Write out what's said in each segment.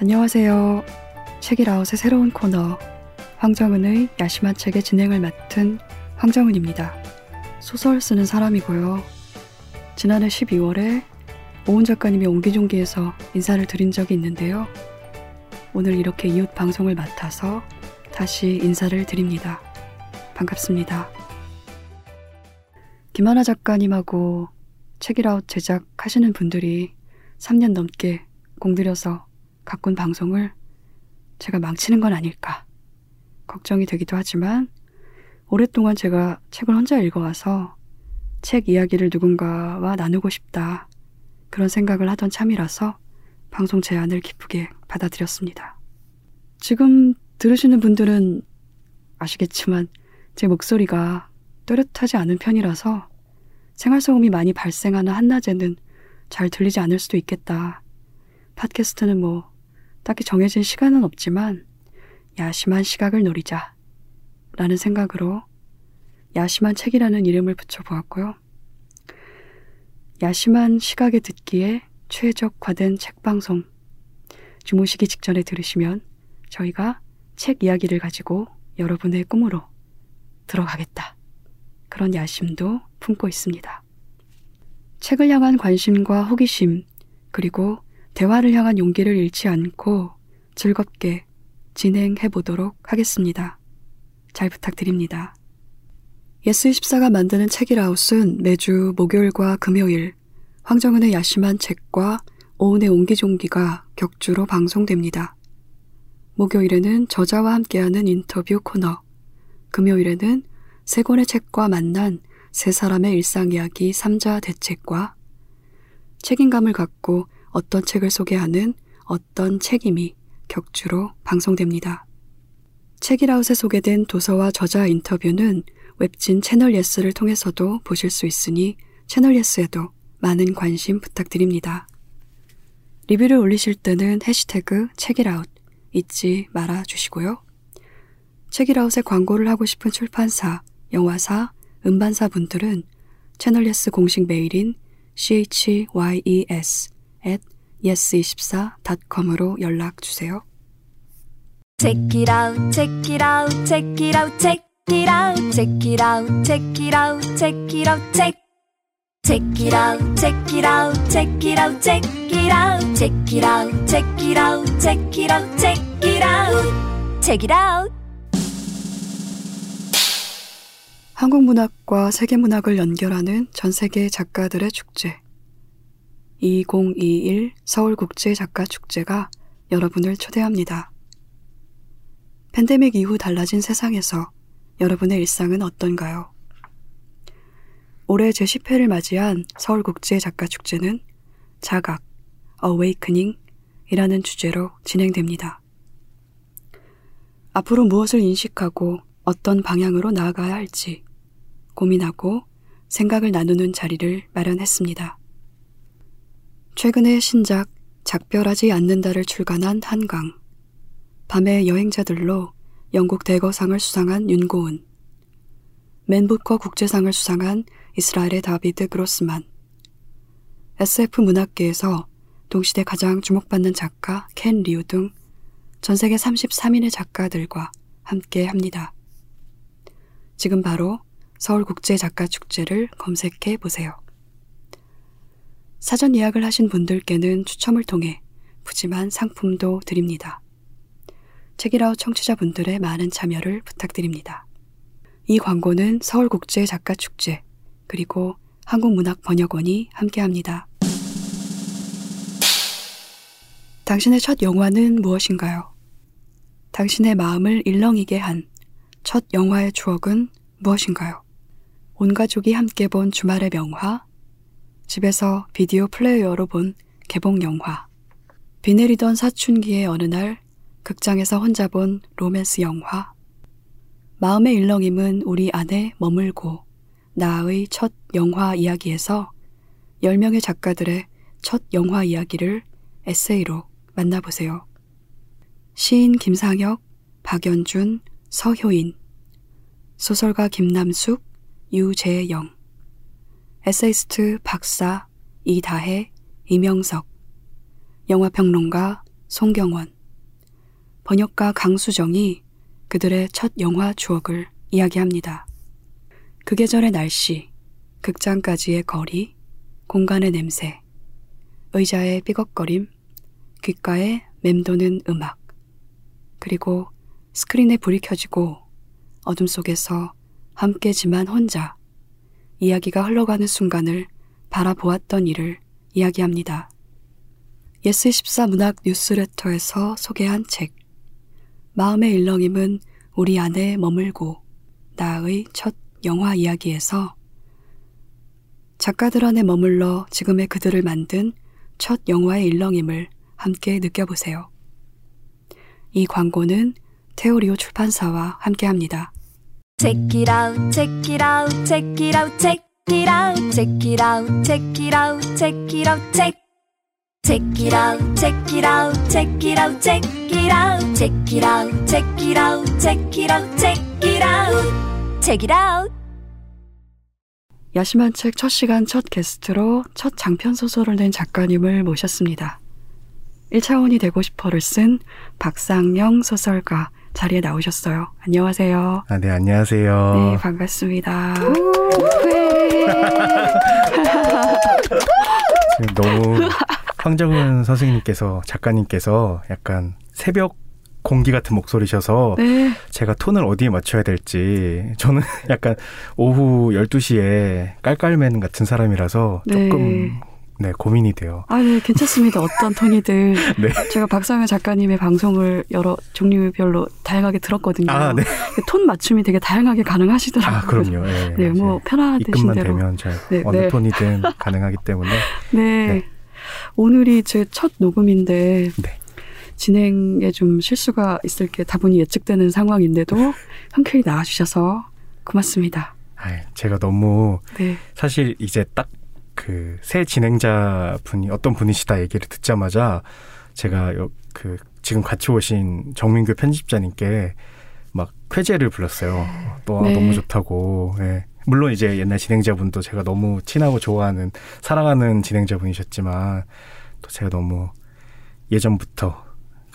안녕하세요. 책이라웃의 새로운 코너 황정은의 야심한 책의 진행을 맡은 황정은입니다. 소설 쓰는 사람이고요. 지난해 12월에 오은 작가님이 옹기종기에서 인사를 드린 적이 있는데요. 오늘 이렇게 이웃 방송을 맡아서 다시 인사를 드립니다. 반갑습니다. 김하나 작가님하고 책이라웃 제작하시는 분들이 3년 넘게 공들여서 가꾼 방송을 제가 망치는 건 아닐까 걱정이 되기도 하지만 오랫동안 제가 책을 혼자 읽어와서 책 이야기를 누군가와 나누고 싶다 그런 생각을 하던 참이라서 방송 제안을 기쁘게 받아들였습니다. 지금 들으시는 분들은 아시겠지만 제 목소리가 또렷하지 않은 편이라서 생활소음이 많이 발생하는 한낮에는 잘 들리지 않을 수도 있겠다. 팟캐스트는 뭐 딱히 정해진 시간은 없지만 야심한 시각을 노리자 라는 생각으로 야심한 책이라는 이름을 붙여보았고요. 야심한 시각에 듣기에 최적화된 책방송 주무시기 직전에 들으시면 저희가 책 이야기를 가지고 여러분의 꿈으로 들어가겠다. 그런 야심도 품고 있습니다. 책을 향한 관심과 호기심, 그리고 대화를 향한 용기를 잃지 않고 즐겁게 진행해 보도록 하겠습니다. 잘 부탁드립니다. 예스24가 만드는 책읽아웃은 매주 목요일과 금요일 황정은의 야심한 책과 오은의 옹기종기가 격주로 방송됩니다. 목요일에는 저자와 함께하는 인터뷰 코너, 금요일에는 세 권의 책과 만난 세 사람의 일상 이야기 삼자대책과 책임감을 갖고 어떤 책을 소개하는 어떤 책임이 격주로 방송됩니다. 책읽아웃에 소개된 도서와 저자 인터뷰는 웹진 채널 예스를 통해서도 보실 수 있으니 채널 예스에도 많은 관심 부탁드립니다. 리뷰를 올리실 때는 해시태그 책읽아웃 잊지 말아 주시고요. 책읽아웃에 광고를 하고 싶은 출판사, 영화사, 음반사 분들은 채널 예스 공식 메일인 chyes at yes24.com으로 연락 주세요. Check it out, check it out, check it out, check it out, check it out, check it out, check it out, check. Check it out, check it out, check it out, check it out, check it out, check it out, check it out, check it out, check it out. 한국 문학과 세계 문학을 연결하는 전 세계 작가들의 축제. 2021 서울국제 작가 축제가 여러분을 초대합니다. 팬데믹 이후 달라진 세상에서 여러분의 일상은 어떤가요? 올해 제10회를 맞이한 서울국제 작가 축제는 자각, awakening 이라는 주제로 진행됩니다. 앞으로 무엇을 인식하고 어떤 방향으로 나아가야 할지 고민하고 생각을 나누는 자리를 마련했습니다. 최근에 신작 작별하지 않는다를 출간한 한강, 밤의 여행자들로 영국 대거상을 수상한 윤고은, 맨부커 국제상을 수상한 이스라엘의 다비드 그로스만, SF 문학계에서 동시대 가장 주목받는 작가 켄 리우 등 전 세계 33인의 작가들과 함께 합니다. 지금 바로 서울국제작가축제를 검색해 보세요. 사전 예약을 하신 분들께는 추첨을 통해 푸짐한 상품도 드립니다. 책이라우 청취자분들의 많은 참여를 부탁드립니다. 이 광고는 서울국제작가축제 그리고 한국문학번역원이 함께합니다. 당신의 첫 영화는 무엇인가요? 당신의 마음을 일렁이게 한 첫 영화의 추억은 무엇인가요? 온 가족이 함께 본 주말의 명화, 집에서 비디오 플레이어로 본 개봉 영화, 비 내리던 사춘기의 어느 날 극장에서 혼자 본 로맨스 영화, 마음의 일렁임은 우리 안에 머물고 나의 첫 영화 이야기에서 10명의 작가들의 첫 영화 이야기를 에세이로 만나보세요. 시인 김상혁, 박연준, 서효인, 소설가 김남숙, 유재영, 에세이스트 박사, 이다혜, 이명석, 영화평론가 송경원, 번역가 강수정이 그들의 첫 영화 추억을 이야기합니다. 그 계절의 날씨, 극장까지의 거리, 공간의 냄새, 의자의 삐걱거림, 귓가에 맴도는 음악, 그리고 스크린에 불이 켜지고 어둠 속에서 함께지만 혼자 이야기가 흘러가는 순간을 바라보았던 일을 이야기합니다. 예스24 문학 뉴스레터에서 소개한 책 마음의 일렁임은 우리 안에 머물고 나의 첫 영화 이야기에서 작가들 안에 머물러 지금의 그들을 만든 첫 영화의 일렁임을 함께 느껴보세요. 이 광고는 테오리오 출판사와 함께합니다. Check it out, check it out, check it out, check it out, check it out, check it out, check it out, check. Check it out, check it out, check it out, check it out, check it out, check it out, check it out, check it out, check it out. 야심한 책 첫 시간 첫 게스트로 첫 장편 소설을 낸 작가님을 모셨습니다. 1차원이 되고 싶어를 쓴 박상영 소설가 자리에 나오셨어요. 안녕하세요. 아, 네, 안녕하세요. 네, 반갑습니다. 지금 너무 황정은 선생님께서 작가님께서 약간 새벽 공기 같은 목소리셔서 네, 제가 톤을 어디에 맞춰야 될지 저는 약간 오후 12시에 깔깔맨 같은 사람이라서 네. 조금 네, 고민이 돼요. 아, 네, 괜찮습니다. 어떤 톤이든. 네. 제가 박상현 작가님의 방송을 여러 종류별로 다양하게 들었거든요. 아, 네. 톤 맞춤이 되게 다양하게 가능하시더라고요. 아, 그럼요. 네, 네, 뭐 편하신 대로. 되면 잘 네, 어느 네. 톤이든 가능하기 때문에 네. 네. 오늘이 제 첫 녹음인데 네. 진행에 좀 실수가 있을 게 다분히 예측되는 상황인데도 흔쾌히 나와주셔서 고맙습니다. 아, 제가 너무 네. 사실 이제 딱 그 새 진행자 분이 어떤 분이시다 얘기를 듣자마자 제가 요, 그 지금 같이 오신 정민규 편집자님께 막 쾌재를 불렀어요. 또 아, 네. 너무 좋다고. 예. 물론 이제 옛날 진행자분도 제가 너무 친하고 좋아하는 사랑하는 진행자분이셨지만 또 제가 너무 예전부터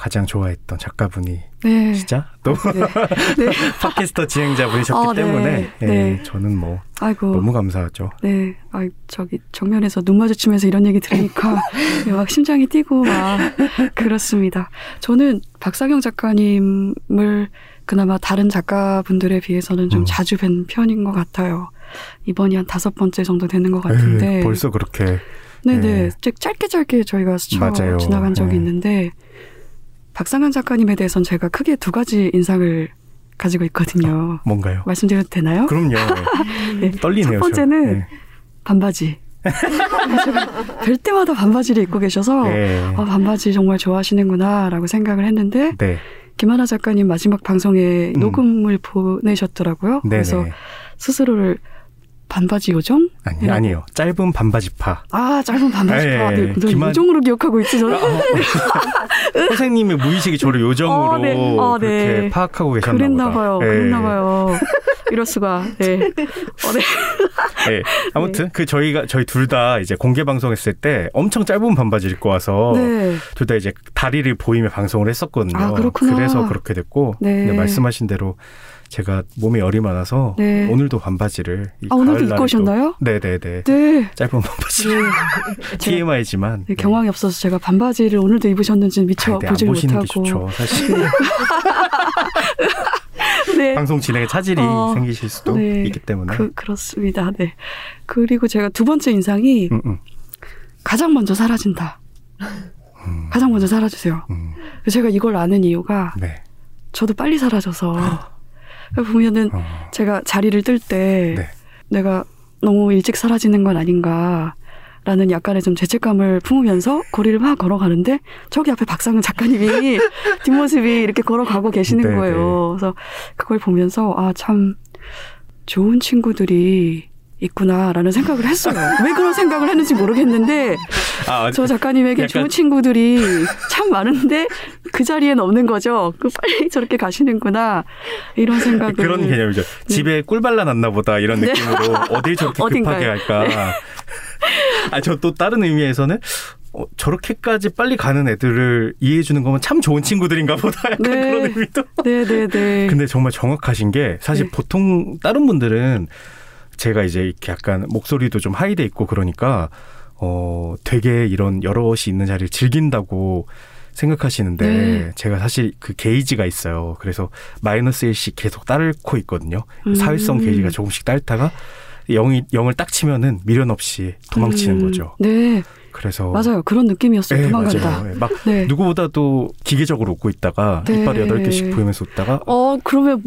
가장 좋아했던 작가분이 네. 진짜 또 네. 네. 팟캐스터 진행자분이셨기 아, 네. 때문에 예, 네. 저는 뭐 아이고. 너무 감사하죠. 네. 아 저기 정면에서 눈 마주치면서 이런 얘기 들으니까 네, 막 심장이 뛰고 막 그렇습니다. 저는 박상영 작가님을 그나마 다른 작가분들에 비해서는 좀 음. 자주 뵌 편인 것 같아요. 이번이 한 다섯 번째 정도 되는 것 같은데. 에이, 벌써 그렇게 네네. 네. 즉 짧게 짧게 저희가 스쳐 맞아요. 지나간 적이 네. 있는데 박상현 작가님에 대해서는 제가 크게 두 가지 인상을 가지고 있거든요. 뭔가요? 말씀드려도 되나요? 그럼요. 네. 떨리네요. 첫 번째는 저. 네. 반바지. 뵐 때마다 반바지를 입고 계셔서 네. 아, 반바지 정말 좋아하시는구나라고 생각을 했는데 네. 김하나 작가님 마지막 방송에 음. 녹음을 보내셨더라고요. 네. 그래서 네. 스스로를 반바지 요정? 아니 이라고. 아니요. 짧은 반바지파. 아 짧은 반바지. 예, 아, 예. 네, 너 김한- 요정으로 기억하고 있지 저는. 선생님의 무의식이 저를 요정으로 어, 네. 어, 그렇게 네. 파악하고 계셨나 그랬나. 봐요. 예. 그랬나 봐요. 이럴 수가. 네. 어, 네. 예. 아무튼 그 저희가 저희 둘 다 이제 공개 방송했을 때 엄청 짧은 반바지를 입고 와서 네. 둘다 이제 다리를 보이며 방송을 했었거든요. 아. 그래서 그렇게 됐고 네. 말씀하신 대로 제가 몸에 열이 많아서 네. 오늘도 반바지를 이 아, 오늘도 입고 또- 오셨나요? 네네네. 네. 짧은 반바지. 네. TMI지만 네, 경황이 없어서 제가 반바지를 오늘도 입으셨는지 미처 네, 안 보질 보시는 게 못하고. 좋죠. 사실 네. 방송 진행에 차질이 어, 생기실 수도 네. 있기 때문에. 그, 그렇습니다. 네. 그리고 제가 두 번째 인상이 음, 음, 가장 먼저 사라진다. 음, 가장 먼저 사라지세요. 음, 제가 이걸 아는 이유가 네. 저도 빨리 사라져서 보면은 어, 제가 자리를 뜰때 네. 내가 너무 일찍 사라지는 건 아닌가. 라는 약간의 좀 죄책감을 품으면서 거리를 막 걸어가는데 저기 앞에 박상은 작가님이 뒷모습이 이렇게 걸어가고 계시는 네, 거예요. 그래서 그걸 보면서 아 참 좋은 친구들이 있구나라는 생각을 했어요. 왜 그런 생각을 했는지 모르겠는데 아, 저 작가님에게 약간- 좋은 친구들이 참 많은데 그 자리엔 없는 거죠. 그 빨리 저렇게 가시는구나 이런 생각을 그런 개념이죠. 집에 꿀 발라놨나 보다 이런 느낌으로 어딜 저렇게 네. 어딘가요? 네. 급하게 할까. 아, 저 또 다른 의미에서는 어, 저렇게까지 빨리 가는 애들을 이해해 주는 거면 참 좋은 친구들인가 보다 약간 네. 그런 의미도. 네, 네, 네. 근데 정말 정확하신 게 사실 네. 보통 다른 분들은 제가 이제 이렇게 약간 목소리도 좀 하이돼 있고 그러니까 어 되게 이런 여럿이 있는 자리를 즐긴다고 생각하시는데 네. 제가 사실 그 게이지가 있어요. 그래서 마이너스 1씩 계속 따르고 있거든요. 음. 사회성 게이지가 조금씩 딸다가 영이 영을 딱 치면은 미련 없이 도망치는 음, 거죠. 네, 그래서 맞아요. 그런 느낌이었어요. 네, 도망간다. 맞아요. 네, 막 네. 누구보다도 기계적으로 웃고 있다가 네. 이빨 여덟 개씩 보이면서 웃다가 어, 그러면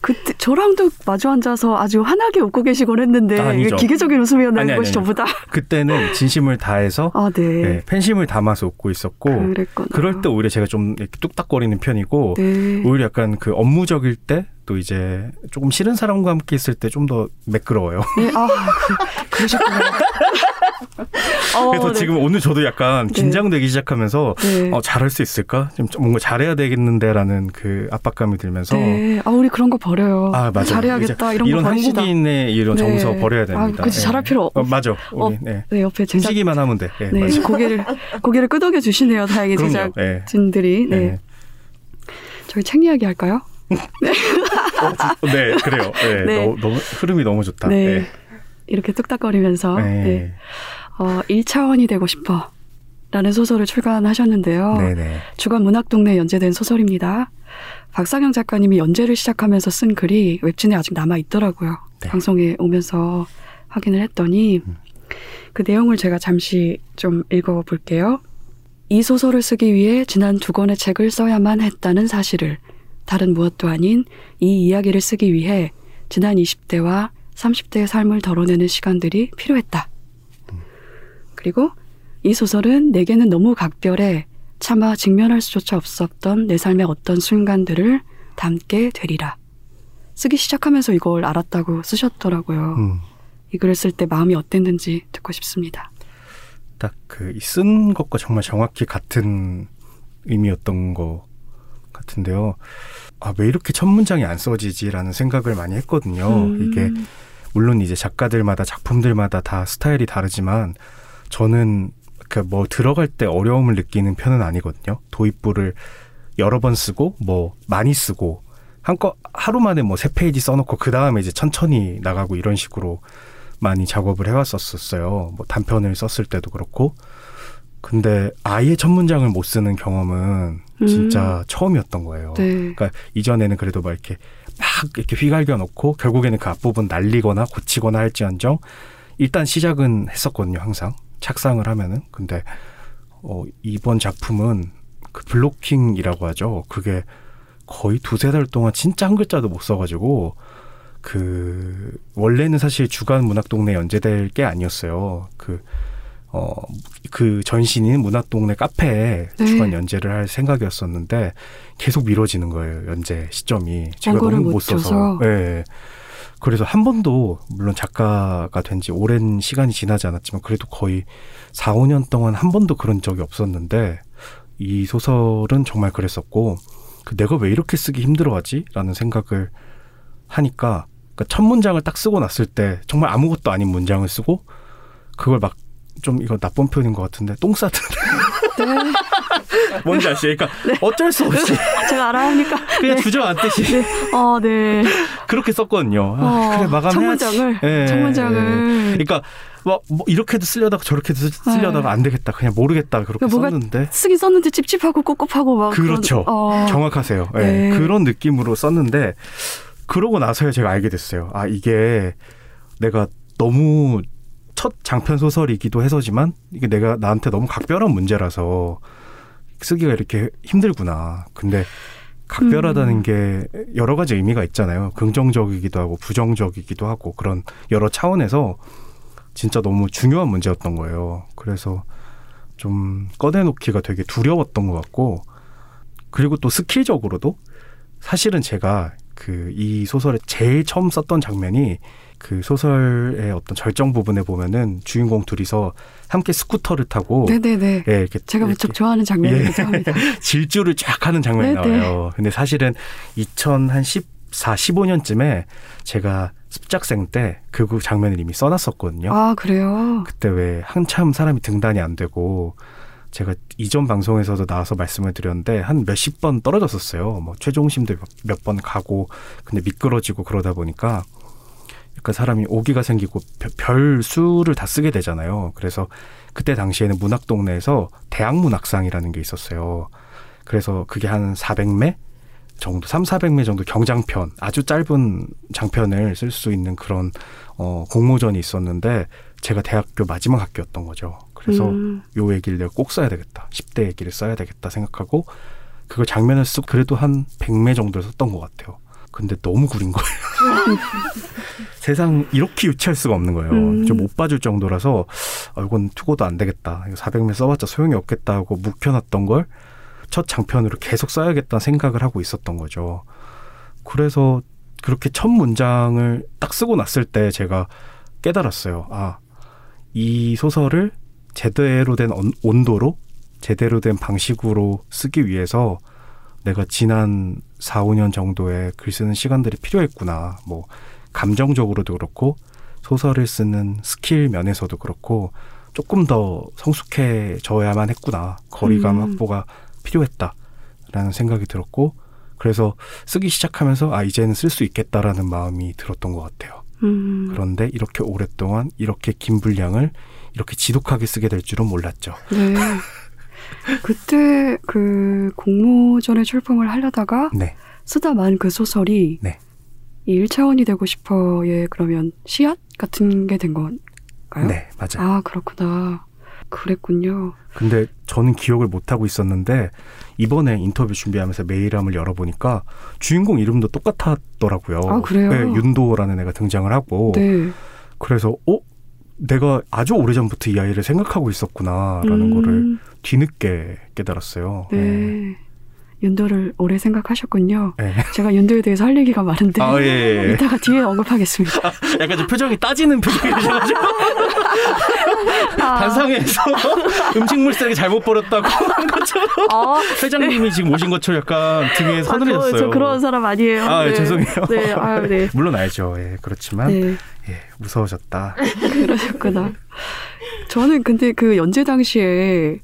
그때 저랑도 마주 앉아서 아주 환하게 웃고 계시곤 했는데. 이게 기계적인 웃음이었나요? 아니, 아니. 전부 다. 그때는 진심을 다해서 아, 네. 네, 팬심을 담아서 웃고 있었고 그랬구나. 그럴 때 오히려 제가 좀 뚝딱거리는 편이고 네. 오히려 약간 그 업무적일 때 또 이제 조금 싫은 사람과 함께 있을 때 좀 더 매끄러워요. 네, 아, 그, 그러셨구나. 어, 그래서 네. 지금 오늘 저도 약간 네. 긴장되기 시작하면서 네. 어, 잘할 수 있을까? 좀 뭔가 잘해야 되겠는데라는 그 압박감이 들면서 네. 아, 우리 그런 거 버려요. 아 맞아 잘해야겠다. 이런 이런 거 버리시다. 한국인의 이런 네. 정서 버려야 됩니다. 아, 그치, 잘할 필요 없- 어, 맞아. 어, 우리, 네. 네, 옆에 제작, 움직이만 하면 돼. 네, 네. 고개를, 고개를 끄덕여 주시네요. 다행히. 네. 제작진들이. 네. 네. 저희 책 이야기 할까요? 네, 그래요. 네, 네. 너무, 너무 흐름이 너무 좋다. 네. 이렇게 뚝딱거리면서. 네. 네. 어, 1차원이 되고 싶어. 라는 소설을 출간하셨는데요. 네, 네. 주간 문학동네에 연재된 소설입니다. 박상영 작가님이 연재를 시작하면서 쓴 글이 웹진에 아직 남아 있더라고요. 네. 방송에 오면서 확인을 했더니 음. 그 내용을 제가 잠시 좀 읽어 볼게요. 이 소설을 쓰기 위해 지난 두 권의 책을 써야만 했다는 사실을 다른 무엇도 아닌 이 이야기를 쓰기 위해 지난 20대와 30대의 삶을 덜어내는 시간들이 필요했다. 그리고 이 소설은 내게는 너무 각별해 차마 직면할 수조차 없었던 내 삶의 어떤 순간들을 담게 되리라. 쓰기 시작하면서 이걸 알았다고 쓰셨더라고요. 음. 이 글을 쓸 때 마음이 어땠는지 듣고 싶습니다. 딱 그 쓴 것과 정말 정확히 같은 의미였던 것 같은데요. 아, 왜 이렇게 첫 문장이 안 써지지라는 생각을 많이 했거든요. 음. 이게 물론 이제 작가들마다 작품들마다 다 스타일이 다르지만 저는 그 뭐 들어갈 때 어려움을 느끼는 편은 아니거든요. 도입부를 여러 번 쓰고 뭐 많이 쓰고 한거 하루 만에 뭐 세 페이지 써놓고 그 다음에 이제 천천히 나가고 이런 식으로 많이 작업을 해왔었었어요. 뭐 단편을 썼을 때도 그렇고. 근데 아예 첫 문장을 못 쓰는 경험은 진짜 처음이었던 거예요. 네. 그러니까 이전에는 그래도 막 이렇게 막 이렇게 휘갈겨 놓고 결국에는 그 앞부분 날리거나 고치거나 할지언정 일단 시작은 했었거든요, 항상. 착상을 하면은. 근데 어 이번 작품은 그 블로킹이라고 하죠. 그게 거의 두세 달 동안 진짜 한 글자도 못 써 가지고 그 원래는 사실 주간 문학 동네 연재될 게 아니었어요. 그 어, 그 전신인 문학동네 카페에 네. 주간 연재를 할 생각이었었는데 계속 미뤄지는 거예요, 연재 시점이. 제가 너무 못 못 써서. 예. 그래서 한 번도 물론 작가가 된 지 오랜 시간이 지나지 않았지만 그래도 거의 4, 5년 동안 한 번도 그런 적이 없었는데 이 소설은 정말 그랬었고 그 내가 왜 이렇게 쓰기 힘들어하지? 라는 생각을 하니까 그러니까 첫 문장을 딱 쓰고 났을 때 정말 아무것도 아닌 문장을 쓰고 그걸 막 좀 이거 나쁜 표현인 것 같은데 똥 싸듯 네. 뭔지 아시죠? 그러니까 어쩔 수 없이 제가 알아야 하니까. 그냥 네. 주저앉듯이 네. 어, 네. 그렇게 썼거든요. 아, 어, 그래 마감해야지. 첫 문장을. 예, 첫 문장을. 예. 그러니까 뭐, 뭐 이렇게도 쓰려다가 저렇게도 쓰- 쓰려다가 안 되겠다. 그냥 모르겠다 그렇게 그러니까 썼는데 쓰긴 썼는데 찝찝하고 꿉꿉하고 막. 그렇죠. 그런, 어, 정확하세요. 예, 네. 그런 느낌으로 썼는데 그러고 나서야 제가 알게 됐어요. 아 이게 내가 너무 첫 장편 소설이기도 해서지만 이게 내가 나한테 너무 각별한 문제라서 쓰기가 이렇게 힘들구나. 근데 각별하다는 음. 게 여러 가지 의미가 있잖아요. 긍정적이기도 하고 부정적이기도 하고 그런 여러 차원에서 진짜 너무 중요한 문제였던 거예요. 그래서 좀 꺼내놓기가 되게 두려웠던 것 같고 그리고 또 스킬적으로도 사실은 제가 그 이 소설에 제일 처음 썼던 장면이 그 소설의 어떤 절정 부분에 보면은 주인공 둘이서 함께 스쿠터를 타고 네네네. 예, 이렇게 제가 이렇게 무척 좋아하는 장면이기도 예. 합니다. 질주를 쫙 하는 장면이 네, 네. 나와요. 근데 사실은 2014, 15년쯤에 제가 습작생 때 그 장면을 이미 써놨었거든요. 아, 그래요? 그때 왜 한참 사람이 등단이 안 되고 제가 이전 방송에서도 나와서 말씀을 드렸는데 한 몇십 번 떨어졌었어요. 뭐 최종심도 몇 번 가고 근데 미끄러지고 그러다 보니까 약간 사람이 오기가 생기고 별- 별 수를 다 쓰게 되잖아요. 그래서 그때 당시에는 문학 동네에서 대학 문학상이라는 게 있었어요. 그래서 그게 한 400매 정도, 3, 400매 정도 경장편, 아주 짧은 장편을 쓸 수 있는 그런 어, 공모전이 있었는데 제가 대학교 마지막 학교였던 거죠. 그래서 음, 요 얘기를 내가 꼭 써야 되겠다. 10대 얘기를 써야 되겠다 생각하고 그걸 장면을 쓰고 그래도 한 100매 정도를 썼던 것 같아요. 근데 너무 구린 거예요. 세상 이렇게 유치할 수가 없는 거예요. 음. 좀못 봐줄 정도라서 아, 이건 투고도 안 되겠다. 이거 400매 써봤자 소용이 없겠다 하고 묵혀놨던 걸 첫 장편으로 계속 써야겠다 생각을 하고 있었던 거죠. 그래서 그렇게 첫 문장을 딱 쓰고 났을 때 제가 깨달았어요. 아, 이 소설을 제대로 된 온- 온도로 제대로 된 방식으로 쓰기 위해서 내가 지난 4, 5년 정도의 글 쓰는 시간들이 필요했구나. 뭐 감정적으로도 그렇고 소설을 쓰는 스킬 면에서도 그렇고 조금 더 성숙해져야만 했구나. 거리감 음. 확보가 필요했다라는 생각이 들었고 그래서 쓰기 시작하면서 아 이제는 쓸 수 있겠다라는 마음이 들었던 것 같아요. 음. 그런데 이렇게 오랫동안 이렇게 긴 분량을 이렇게 지독하게 쓰게 될 줄은 몰랐죠. 네. 그때 그 공모전에 출품을 하려다가 네. 쓰다 만 그 소설이 네. 이 1차원이 되고 싶어의 그러면 씨앗 같은 게 된 건가요? 네, 맞아요. 아, 그렇구나. 그랬군요. 근데 저는 기억을 못 하고 있었는데 이번에 인터뷰 준비하면서 메일함을 열어보니까 주인공 이름도 똑같았더라고요. 아, 그래요? 네, 윤도라는 애가 등장을 하고 네. 그래서 어 내가 아주 오래전부터 이 아이를 생각하고 있었구나라는 음, 거를 뒤늦게 깨달았어요. 네. 윤도를 오래 생각하셨군요. 네. 제가 윤도에 대해서 할 얘기가 많은데 아, 예, 예, 예. 이따가 뒤에 언급하겠습니다. 약간 좀 표정이 따지는 표정이 되셔가지고 아, 단상에서 음식물 쓰레기 잘못 버렸다고 한 것처럼 아, 회장님이 지금 오신 것처럼 약간 등에 아, 서늘해졌어요. 저, 저 그런 사람 아니에요. 아, 예, 네. 죄송해요. 네, 아, 네. 물론 알죠. 예, 그렇지만 네, 예, 무서워졌다. 그러셨구나. 저는 근데 그 연재 당시에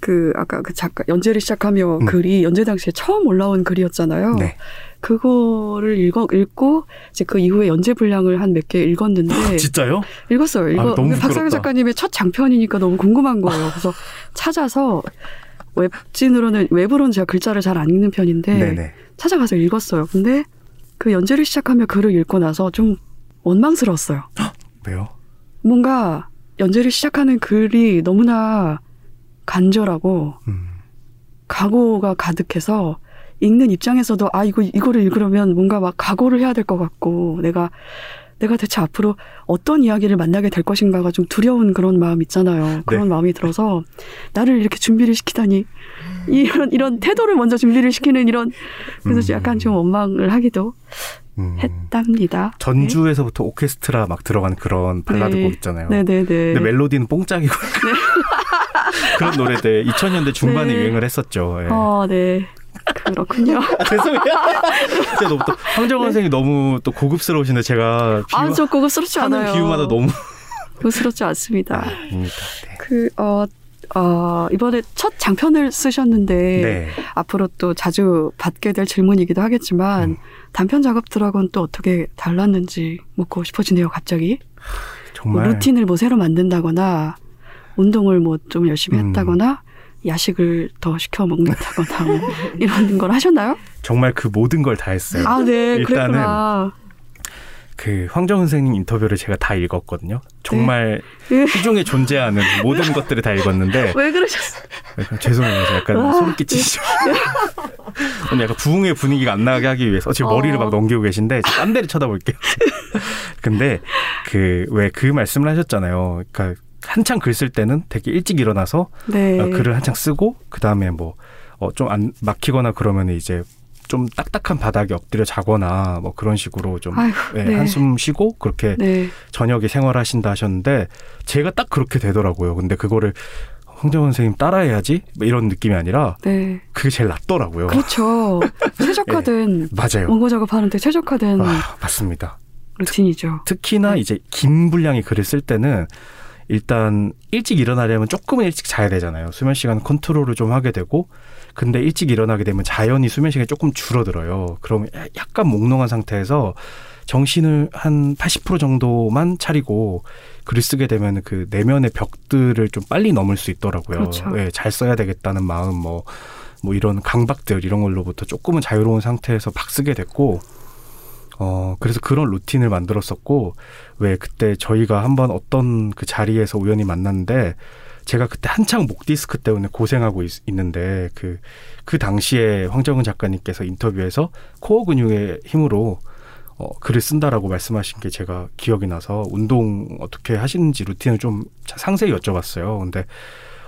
그 아까 그 작가 연재를 시작하며 음. 글이 연재 당시에 처음 올라온 글이었잖아요. 네. 그거를 읽어 읽고 이제 그 이후에 연재 분량을 한 몇 개 읽었는데 진짜요? 읽었어요. 이거 아, 박상현. 작가님의 첫 장편이니까 너무 궁금한 거예요. 그래서 찾아서 웹진으로는 웹으로는 제가 글자를 잘 안 읽는 편인데 네네. 찾아가서 읽었어요. 근데 그 연재를 시작하며 글을 읽고 나서 좀 원망스러웠어요. 왜요? 뭔가 연재를 시작하는 글이 너무나 간절하고 음, 각오가 가득해서 읽는 입장에서도 아 이거 이거를 읽으려면 뭔가 막 각오를 해야 될 것 같고 내가 내가 대체 앞으로 어떤 이야기를 만나게 될 것인가가 좀 두려운 그런 마음 있잖아요. 그런 네. 마음이 들어서 나를 이렇게 준비를 시키다니 이런 이런 태도를 먼저 준비를 시키는 이런 그래서 음. 약간 좀 원망을 하기도 음. 했답니다. 전주에서부터 오케스트라 막 들어간 그런 발라드 네. 곡 있잖아요. 네네네. 근데 멜로디는 뽕짝이고 그런 노래들 2000년대 중반에 네. 유행을 했었죠. 예. 어, 네. 그렇군요. 아, 죄송해요. 제가 너무 또 황정원 선생님 너무 또 고급스러우신데 제가 비유, 아, 저 고급스럽지 않아요. 비유마다 너무 고급스럽지 않습니다. 아닙니다. 네. 그, 어, 어, 이번에 첫 장편을 쓰셨는데, 네. 앞으로 또 자주 받게 될 질문이기도 하겠지만, 음. 단편 작업들하고는 또 어떻게 달랐는지 묻고 싶어지네요, 갑자기. 뭐 정말 루틴을 뭐 새로 만든다거나, 운동을 뭐 좀 열심히 음. 했다거나, 야식을 더 시켜 먹는다거나, 뭐 이런 걸 하셨나요? 정말 그 모든 걸 다 했어요. 아, 네, 일단은 그랬구나. 그 황정은 선생님 인터뷰를 제가 다 읽었거든요. 정말 네. 시중에 존재하는 모든 것들을 다 읽었는데 왜 그러셨어요? 약간 죄송해요. 약간 아, 소름 끼치시죠. 오늘 약간 부흥의 분위기가 안 나게 하기 위해서 지금 어. 머리를 막 넘기고 계신데 딴 데를 쳐다볼게요. 근데 그 왜그 말씀을 하셨잖아요. 그러니까 한창 글 쓸 때는 되게 일찍 일어나서 네. 어, 글을 한창 쓰고 그 다음에 뭐 어, 좀 안 막히거나 그러면 이제 좀 딱딱한 바닥에 엎드려 자거나 뭐 그런 식으로 좀 아이고, 예, 네. 한숨 쉬고 그렇게 네. 저녁에 생활하신다 하셨는데 제가 딱 그렇게 되더라고요. 근데 그거를 황정원 선생님 따라해야지 뭐 이런 느낌이 아니라 네. 그게 제일 낫더라고요. 그렇죠. 최적화된 맞아요. 원고 작업하는데 최적화된 아, 맞습니다. 루틴이죠. 특히나 네. 이제 긴 분량의 글을 쓸 때는 일단 일찍 일어나려면 조금은 일찍 자야 되잖아요. 수면 시간 컨트롤을 좀 하게 되고 근데 일찍 일어나게 되면 자연히 수면 시간이 조금 줄어들어요. 그러면 약간 몽롱한 상태에서 정신을 한 80% 정도만 차리고 글을 쓰게 되면 그 내면의 벽들을 좀 빨리 넘을 수 있더라고요. 그렇죠. 예, 잘 써야 되겠다는 마음 뭐, 뭐 이런 강박들 이런 걸로부터 조금은 자유로운 상태에서 막 쓰게 됐고 어, 그래서 그런 루틴을 만들었었고, 왜 그때 저희가 한번 어떤 그 자리에서 우연히 만났는데, 제가 그때 한창 목 디스크 때문에 고생하고 있, 는데 그, 그 당시에 황정은 작가님께서 인터뷰에서 코어 근육의 힘으로 어, 글을 쓴다라고 말씀하신 게 제가 기억이 나서 운동 어떻게 하시는지 루틴을 좀 상세히 여쭤봤어요. 근데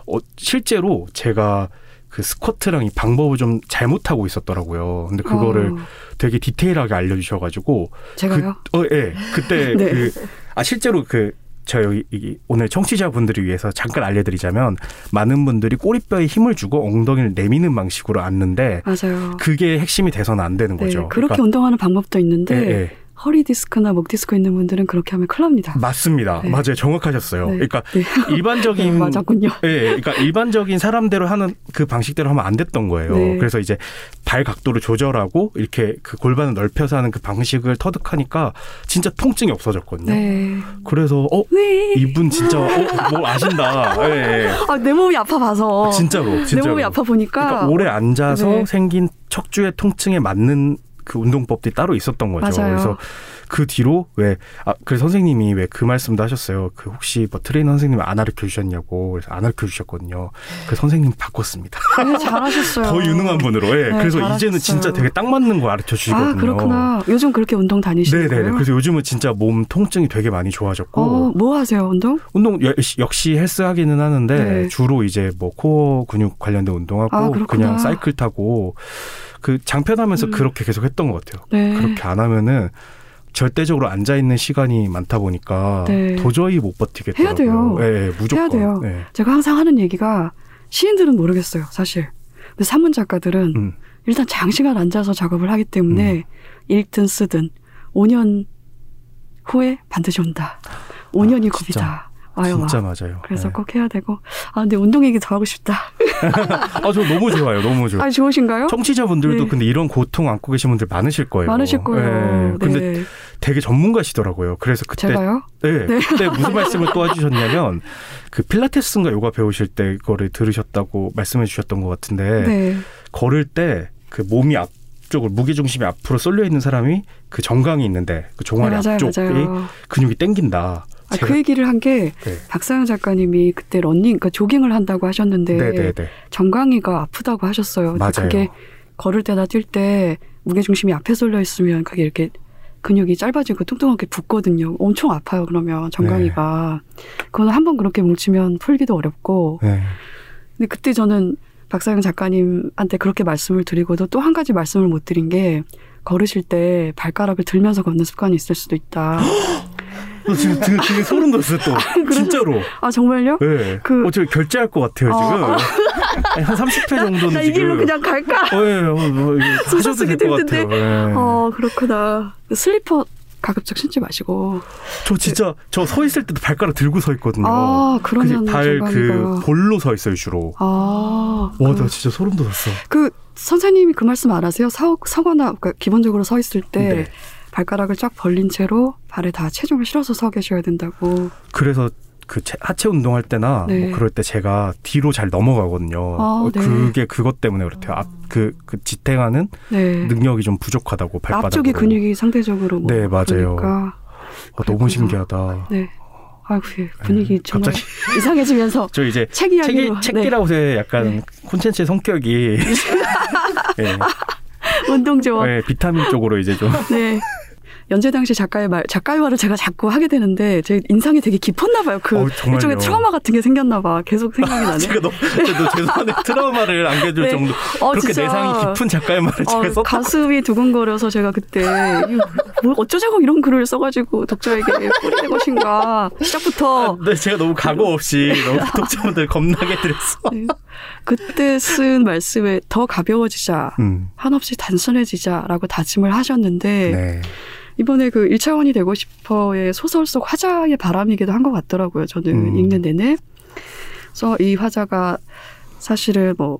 어, 실제로 제가 그 스쿼트랑 이 방법을 좀 잘못하고 있었더라고요. 근데 그거를 어, 되게 디테일하게 알려주셔가지고 제가요? 그, 어, 예. 그때 네. 그, 아, 실제로 그, 저 여기 이- 오늘 청취자분들을 위해서 잠깐 알려드리자면 많은 분들이 꼬리뼈에 힘을 주고 엉덩이를 내미는 방식으로 앉는데 맞아요. 그게 핵심이 돼서는 안 되는 네, 거죠. 그렇게 그러니까- 운동하는 방법도 있는데 예, 예. 허리 디스크나 목 디스크 있는 분들은 그렇게 하면 큰일 납니다. 맞습니다. 네. 맞아요. 정확하셨어요. 네. 그러니까 네. 일반적인 네, 맞았군요. 예, 예. 그러니까 일반적인 사람대로 하는 그 방식대로 하면 안 됐던 거예요. 네. 그래서 이제 발 각도를 조절하고 이렇게 그 골반을 넓혀서 하는 그 방식을 터득하니까 진짜 통증이 없어졌거든요. 네. 그래서 어 네. 이분 진짜 어 뭘 아신다. 예, 예. 아, 내 몸이 아파 봐서. 진짜로 내 진짜로. 몸이 아파 보니까. 그러니까 오래 앉아서 네. 생긴 척추의 통증에 맞는 그 운동법들이 따로 있었던 거죠. 맞아요. 그래서 그 뒤로 왜 아, 그래서 선생님이 왜 그 말씀도 하셨어요. 그 혹시 뭐 트레이너 선생님이 안 가르쳐 주셨냐고 그래서 안 가르쳐 주셨거든요. 그 선생님 바꿨습니다. 네, 잘하셨어요. 더 유능한 분으로. 예. 네, 그래서 잘하셨어요. 이제는 진짜 되게 딱 맞는 거 가르쳐 주시거든요. 아, 그렇구나. 요즘 그렇게 운동 다니시는 네네네. 거예요? 그래서 요즘은 진짜 몸 통증이 되게 많이 좋아졌고 어, 뭐 하세요, 운동? 운동 여- 역시 헬스 하기는 하는데 네. 주로 이제 뭐 코어 근육 관련된 운동하고 아. 그냥 사이클 타고 그 장편하면서 음. 그렇게 계속 했던 것 같아요. 네. 그렇게 안 하면은 절대적으로 앉아 있는 시간이 많다 보니까 네. 도저히 못 버티겠더라고요. 해야 돼요. 예, 예, 무조건. 해야 돼요. 예. 제가 항상 하는 얘기가 시인들은 모르겠어요, 사실. 근데 산문 작가들은 음. 일단 장시간 앉아서 작업을 하기 때문에 읽든 쓰든 5년 후에 반드시 온다. 5년이 아, 겁이다. 와. 진짜 맞아요. 그래서 예. 꼭 해야 되고. 아, 근데 운동 얘기 더 하고 싶다. 아, 저 너무 좋아요. 너무 좋아요. 아, 좋으신가요? 청취자분들도 네. 근데 이런 고통 안고 계신 분들 많으실 거예요. 많으실 거예요. 예. 근데 네. 되게 전문가시더라고요. 그래서 그때 제가요? 네. 그때 무슨 말씀을 또 해주셨냐면 그 필라테스인가 요가 배우실 때 그거를 들으셨다고 말씀해 주셨던 것 같은데 네. 걸을 때 그 몸이 앞 쪽을 무게 중심이 앞으로 쏠려 있는 사람이 그 정강이 있는데 그 네, 종아리 맞아요, 앞쪽이 맞아요. 근육이 땡긴다. 아, 그 얘기를 한게 네. 박상영 작가님이 그때 러닝, 그러니까 조깅을 한다고 하셨는데 네네네. 정강이가 아프다고 하셨어요. 맞아요. 그게 걸을 때나 뛸 때 무게 중심이 앞에 쏠려 있으면 그게 이렇게 근육이 짧아지고 뚱뚱하게 붓거든요. 엄청 아파요. 그러면 정강이가 그거는 한번 그렇게 뭉치면 풀기도 어렵고. 네. 근데 그때 저는 박사영 작가님한테 그렇게 말씀을 드리고도 또 한 가지 말씀을 못 드린 게 걸으실 때 발가락을 들면서 걷는 습관이 있을 수도 있다. 저 지금 지금, 지금 소름 돋았어요 또 진짜로. 아 정말요? 네. 그- 어, 저 결제할 것 같아요 지금. 어, 어. 아니, 한 30회 정도는 나이 지금. 길로 그냥 갈까? 어, 예, 어, 어, 하셔도 될 것. 같아요. 예. 어 그렇구나. 슬리퍼 가급적 신지 마시고. 저 진짜 저 서 있을 때도 발가락 들고 서 있거든요. 아 그러면 발그. 볼로 서 있어요 주로. 아, 와, 그, 나 진짜 소름 돋았어. 그 선생님이 그 말씀 안 하세요? 서, 서거나 그러니까 기본적으로 서 있을 때 네. 발가락을 쫙 벌린 채로 발에 다 체중을 실어서 서 계셔야 된다고. 그래서 그 체- 하체 운동할 때나 네. 뭐 그럴 때 제가 뒤로 잘 넘어가거든요. 아, 어, 네. 그게 그것 때문에 그렇대요. 앞 그 그 지탱하는 네. 능력이 좀 부족하다고 발바닥으로. 앞쪽이 근육이 상대적으로 뭐 네, 맞아요. 그러니까 어, 너무. 신기하다. 네. 아이고 예, 분위기 네, 정말 갑자기. 이상해지면서 저 이제 책 이야기로 책이 네. 책이라고의 약간 네. 콘텐츠의 성격이 예, 운동 좋아. 예, 비타민 쪽으로 이제 좀 네. 연재 당시 작가의 말, 작가의 말을 제가 자꾸 하게 되는데 제 인상이 되게 깊었나 봐요. 그 정말요. 일종의 트라우마 같은 게 생겼나 봐. 계속 생각이 나네. 제가 너무 죄송한데 트라우마를 안겨줄 네. 정도 어, 그렇게 진짜. 내상이 깊은 작가의 말을 어, 제가 썼다. 가슴이 두근거려서 제가 그때 뭐 어쩌자고 이런 글을 써가지고 독자에게 뿌리는 것인가 시작부터 네, 제가 너무 각오 없이 너무 독자분들 겁나게 드렸어. 네. 그때 쓴 말씀에 더 가벼워지자 음, 한없이 단순해지자라고 다짐을 하셨는데 네. 이번에 그 1차원이 되고 싶어의 소설 속 화자의 바람이기도 한 것 같더라고요. 저는 음. 읽는 내내. 그래서 이 화자가 사실은 뭐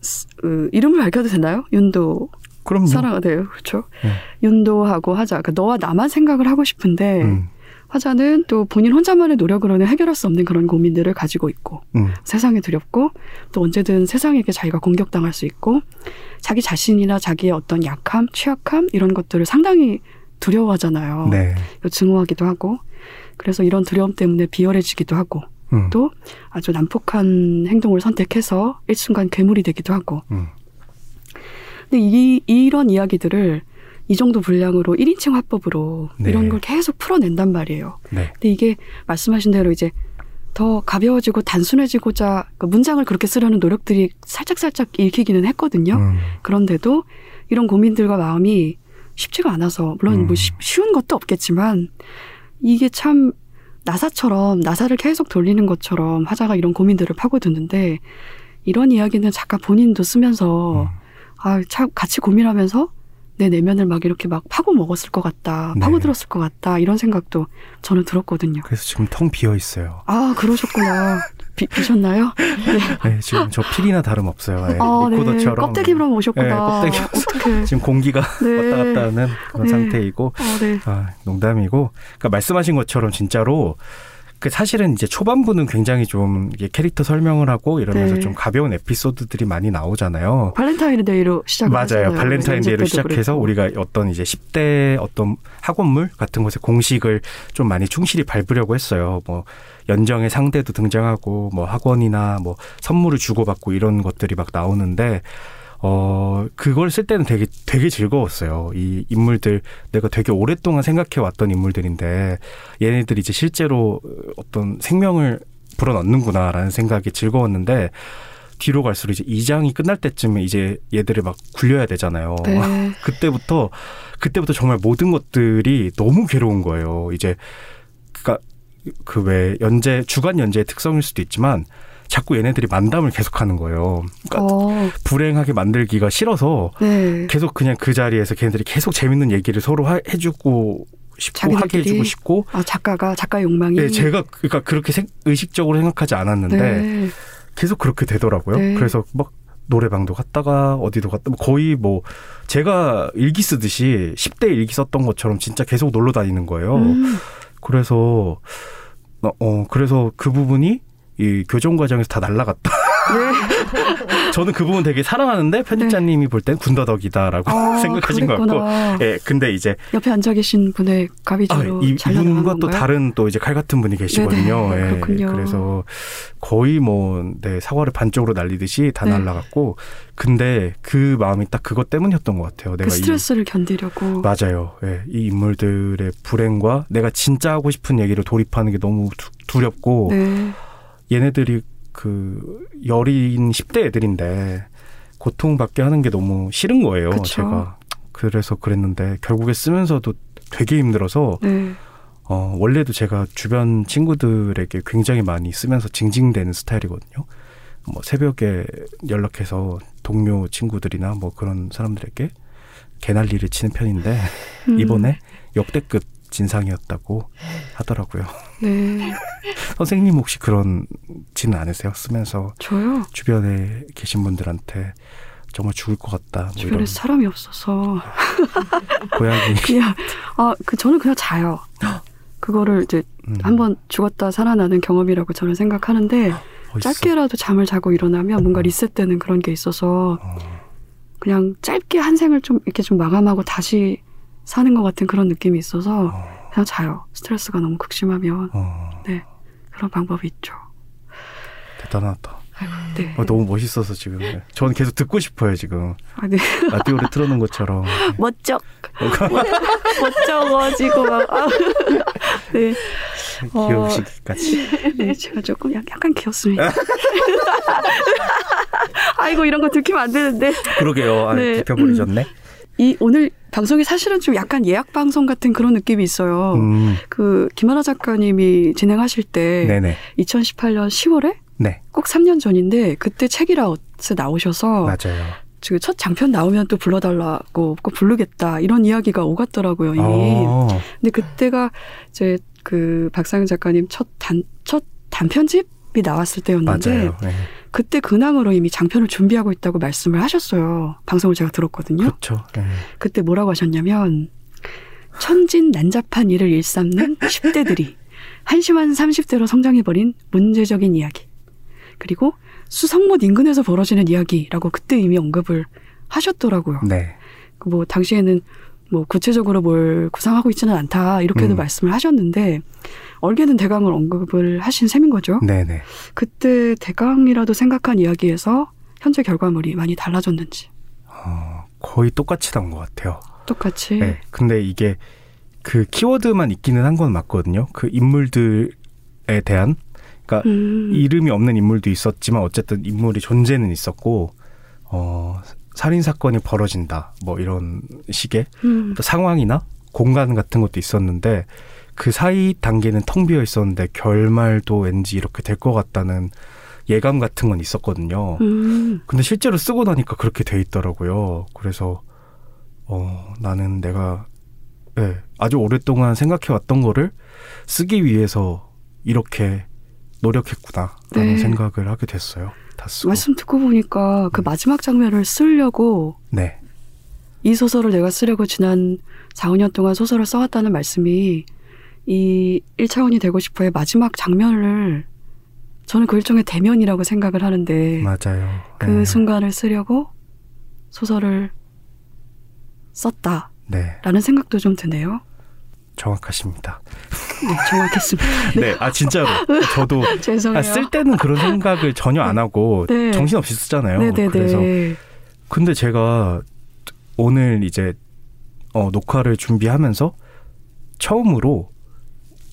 스- 그 이름을 밝혀도 되나요? 윤도 그럼 사랑 네 그렇죠. 네. 윤도하고 화자. 그러니까 너와 나만 생각을 하고 싶은데 음, 화자는 또 본인 혼자만의 노력으로는 해결할 수 없는 그런 고민들을 가지고 있고 음, 세상에 두렵고 또 언제든 세상에게 자기가 공격당할 수 있고 자기 자신이나 자기의 어떤 약함, 취약함 이런 것들을 상당히 두려워하잖아요. 네. 증오하기도 하고 그래서 이런 두려움 때문에 비열해지기도 하고 음, 또 아주 난폭한 행동을 선택해서 일순간 괴물이 되기도 하고 음, 근데 이, 이런 이야기들을 이 정도 분량으로 1인칭 화법으로 네. 이런 걸 계속 풀어낸단 말이에요. 네. 근데 이게 말씀하신 대로 이제 더 가벼워지고 단순해지고자 그 문장을 그렇게 쓰려는 노력들이 살짝살짝 읽히기는 했거든요. 음, 그런데도 이런 고민들과 마음이 쉽지가 않아서 물론 음. 뭐 쉬- 쉬운 것도 없겠지만 이게 참 나사처럼 나사를 계속 돌리는 것처럼 화자가 이런 고민들을 파고드는데 이런 이야기는 작가 본인도 쓰면서 음. 아, 참 같이 고민하면서 내 내면을 막 이렇게 막 파고 먹었을 것 같다, 네. 파고들었을 것 같다 이런 생각도 저는 들었거든요. 그래서 지금 텅 비어 있어요. 아 그러셨구나. 비, 비셨나요? 네. 네, 지금 저 피리나 다름 없어요. 네, 아, 네. 리코더처럼 껍데기로 오셨구나. 네, 껍데기. 지금 공기가 네. 왔다 갔다 하는 그런 네. 상태이고 아, 네. 아, 농담이고 그러니까 말씀하신 것처럼 진짜로 그 사실은 이제 초반부는 굉장히 좀 캐릭터 설명을 하고 이러면서 네. 좀 가벼운 에피소드들이 많이 나오잖아요. 발렌타인데이로 시작을 맞아요. 발렌타인데이로 시작해서 그랬고. 우리가 어떤 이제 10대 어떤 학원물 같은 것의 공식을 좀 많이 충실히 밟으려고 했어요. 뭐 연정의 상대도 등장하고 뭐 학원이나 뭐 선물을 주고받고 이런 것들이 막 나오는데 어 그걸 쓸 때는 되게 되게 즐거웠어요. 이 인물들 내가 되게 오랫동안 생각해 왔던 인물들인데 얘네들이 이제 실제로 어떤 생명을 불어넣는구나라는 생각이 즐거웠는데 뒤로 갈수록 이제 2장이 끝날 때쯤에 이제 얘들을 막 굴려야 되잖아요. 네. 그때부터 그때부터 정말 모든 것들이 너무 괴로운 거예요. 이제 그니까 그 왜 연재 주간 연재의 특성일 수도 있지만 자꾸 얘네들이 만담을 계속하는 거예요. 그러니까 어, 불행하게 만들기가 싫어서 네. 계속 그냥 그 자리에서 걔네들이 계속 재밌는 얘기를 서로 하- 해주고 싶고 하게 자기들끼리? 해주고 싶고. 아 작가가 작가 욕망이. 네, 제가 그러니까 그렇게 생- 의식적으로 생각하지 않았는데 네. 계속 그렇게 되더라고요. 네. 그래서 막 노래방도 갔다가 어디도 갔다 뭐 거의 뭐 제가 일기 쓰듯이 10대 일기 썼던 것처럼 진짜 계속 놀러 다니는 거예요. 음, 그래서 어, 어 그래서 그 부분이 이 교정 과정에서 다 날라갔다. 네. 저는 그 부분 되게 사랑하는데 편집자님이 볼땐 군더더기다라고 아, 생각하신 것 같고. 그랬구나. 예, 근데 이제 옆에 앉아 계신 분의 아, 가비질로 이, 이분과 또? 다른 또 이제 칼 같은 분이 계시거든요. 네네, 예, 그렇군요. 그래서 거의 뭐 네, 사과를 반쪽으로 날리듯이 다 네. 날라갔고 근데 그 마음이 딱 그것 때문이었던 것 같아요. 그 내가 스트레스를 견디려고. 이 맞아요. 예, 이 인물들의 불행과 내가 진짜 하고 싶은 얘기를 돌입하는 게 너무 두, 두렵고 네. 얘네들이 그 여린 10대 애들인데 고통받게 하는 게 너무 싫은 거예요. 그쵸. 제가 그래서 그랬는데 결국에 쓰면서도 되게 힘들어서 네. 어, 원래도 제가 주변 친구들에게 굉장히 많이 쓰면서 징징대는 스타일이거든요. 뭐 새벽에 연락해서 동료 친구들이나 뭐 그런 사람들에게 개난리를 치는 편인데 음, 이번에 역대급 진상이었다고 하더라고요. 네. 선생님 혹시 그런 지는 않으세요? 쓰면서 저요. 주변에 계신 분들한테 정말 죽을 것 같다. 뭐 주변에 이런 사람이 없어서 고양이. 그냥 아그 저는 그냥 자요. 그거를 이제 음, 한번 죽었다 살아나는 경험이라고 저는 생각하는데 멋있어. 짧게라도 잠을 자고 일어나면 뭔가 리셋되는 그런 게 있어서 어, 그냥 짧게 한 생을 좀 이렇게 좀 마감하고 다시 사는 것 같은 그런 느낌이 있어서 어, 그냥 자요. 스트레스가 너무 극심하면 어, 그런 방법이 있죠. 대단하다. 네. 어, 너무 멋있어서 지금. 저는 계속 듣고 싶어요 지금. 아, 네. 라디오를 틀어놓은 것처럼. 멋쩍 멋쩍어지고 막 아. 네. 어. 귀여우시기까지. 네, 제가 조금 약- 약간 귀엽습니다. 아이고 이런 거 들키면 안 되는데 그러게요. 아, 네. 짚혀버리셨네. 이 오늘 방송이 사실은 좀 약간 예약 방송 같은 그런 느낌이 있어요. 음, 그 김하나 작가님이 진행하실 때 네네. 2018년 10월에 네, 꼭 3년 전인데 그때 책이라웃에 나오셔서 맞아요. 그첫 장편 나오면 또 불러달라고 꼭 부르겠다 이런 이야기가 오갔더라고요 이미. 어, 근데 그때가 이제 그 박상현 작가님 첫 단 첫 단편집이 나왔을 때였는데 맞아요. 네. 그때 근황으로 이미 장편을 준비하고 있다고 말씀을 하셨어요. 방송을 제가 들었거든요. 그렇죠. 네. 그때 뭐라고 하셨냐면 천진 난잡한 일을 일삼는 10대들이 한심한 30대로 성장해버린 문제적인 이야기 그리고 수성못 인근에서 벌어지는 이야기라고 그때 이미 언급을 하셨더라고요. 네. 그뭐 당시에는 뭐 구체적으로 뭘 구상하고 있지는 않다 이렇게도 음. 말씀을 하셨는데 얼개는 대강을 언급을 하신 셈인 거죠. 네, 네. 그때 대강이라도 생각한 이야기에서 현재 결과물이 많이 달라졌는지 어, 거의 똑같이 나온 것 같아요. 똑같이 네. 근데 이게 그 키워드만 있기는 한 건 맞거든요. 그 인물들에 대한 그러니까 음, 이름이 없는 인물도 있었지만 어쨌든 인물이 존재는 있었고 어 살인 사건이 벌어진다 뭐 이런 식의 음, 또 상황이나 공간 같은 것도 있었는데 그 사이 단계는 텅 비어 있었는데 결말도 왠지 이렇게 될 것 같다는 예감 같은 건 있었거든요. 음, 근데 실제로 쓰고 나니까 그렇게 돼 있더라고요. 그래서 어 나는 내가 예, 아주 오랫동안 생각해 왔던 거를 쓰기 위해서 이렇게 노력했구나라는 네. 생각을 하게 됐어요. 다 쓰고. 말씀 듣고 보니까 그 음. 마지막 장면을 쓰려고 네. 이 소설을 내가 쓰려고 지난 4, 5년 동안 소설을 써왔다는 말씀이 이 1차원이 되고 싶어의 마지막 장면을 저는 그 일종의 대면이라고 생각을 하는데 맞아요. 그 네. 순간을 쓰려고 소설을 썼다 라는 네. 생각도 좀 드네요. 정확하십니다. 네, 정확했습니다. 네. 아 진짜로. 저도 죄송해요. 아, 쓸 때는 그런 생각을 전혀 안 하고 네. 정신없이 쓰잖아요. 네네네. 그래서 근데 제가 오늘 이제 어, 녹화를 준비하면서 처음으로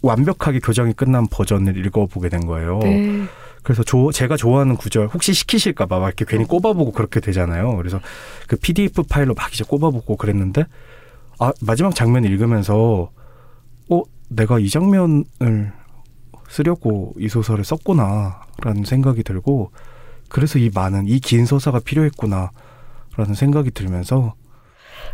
완벽하게 교정이 끝난 버전을 읽어보게 된 거예요. 네. 그래서 조- 제가 좋아하는 구절 혹시 시키실까봐 막 이렇게 괜히 꼽아보고 그렇게 되잖아요. 그래서 그 PDF 파일로 막 이제 뽑아보고 그랬는데 아 마지막 장면 읽으면서 어 내가 이 장면을 쓰려고 이 소설을 썼구나라는 생각이 들고 그래서 이 많은 이 긴 서사가 필요했구나라는 생각이 들면서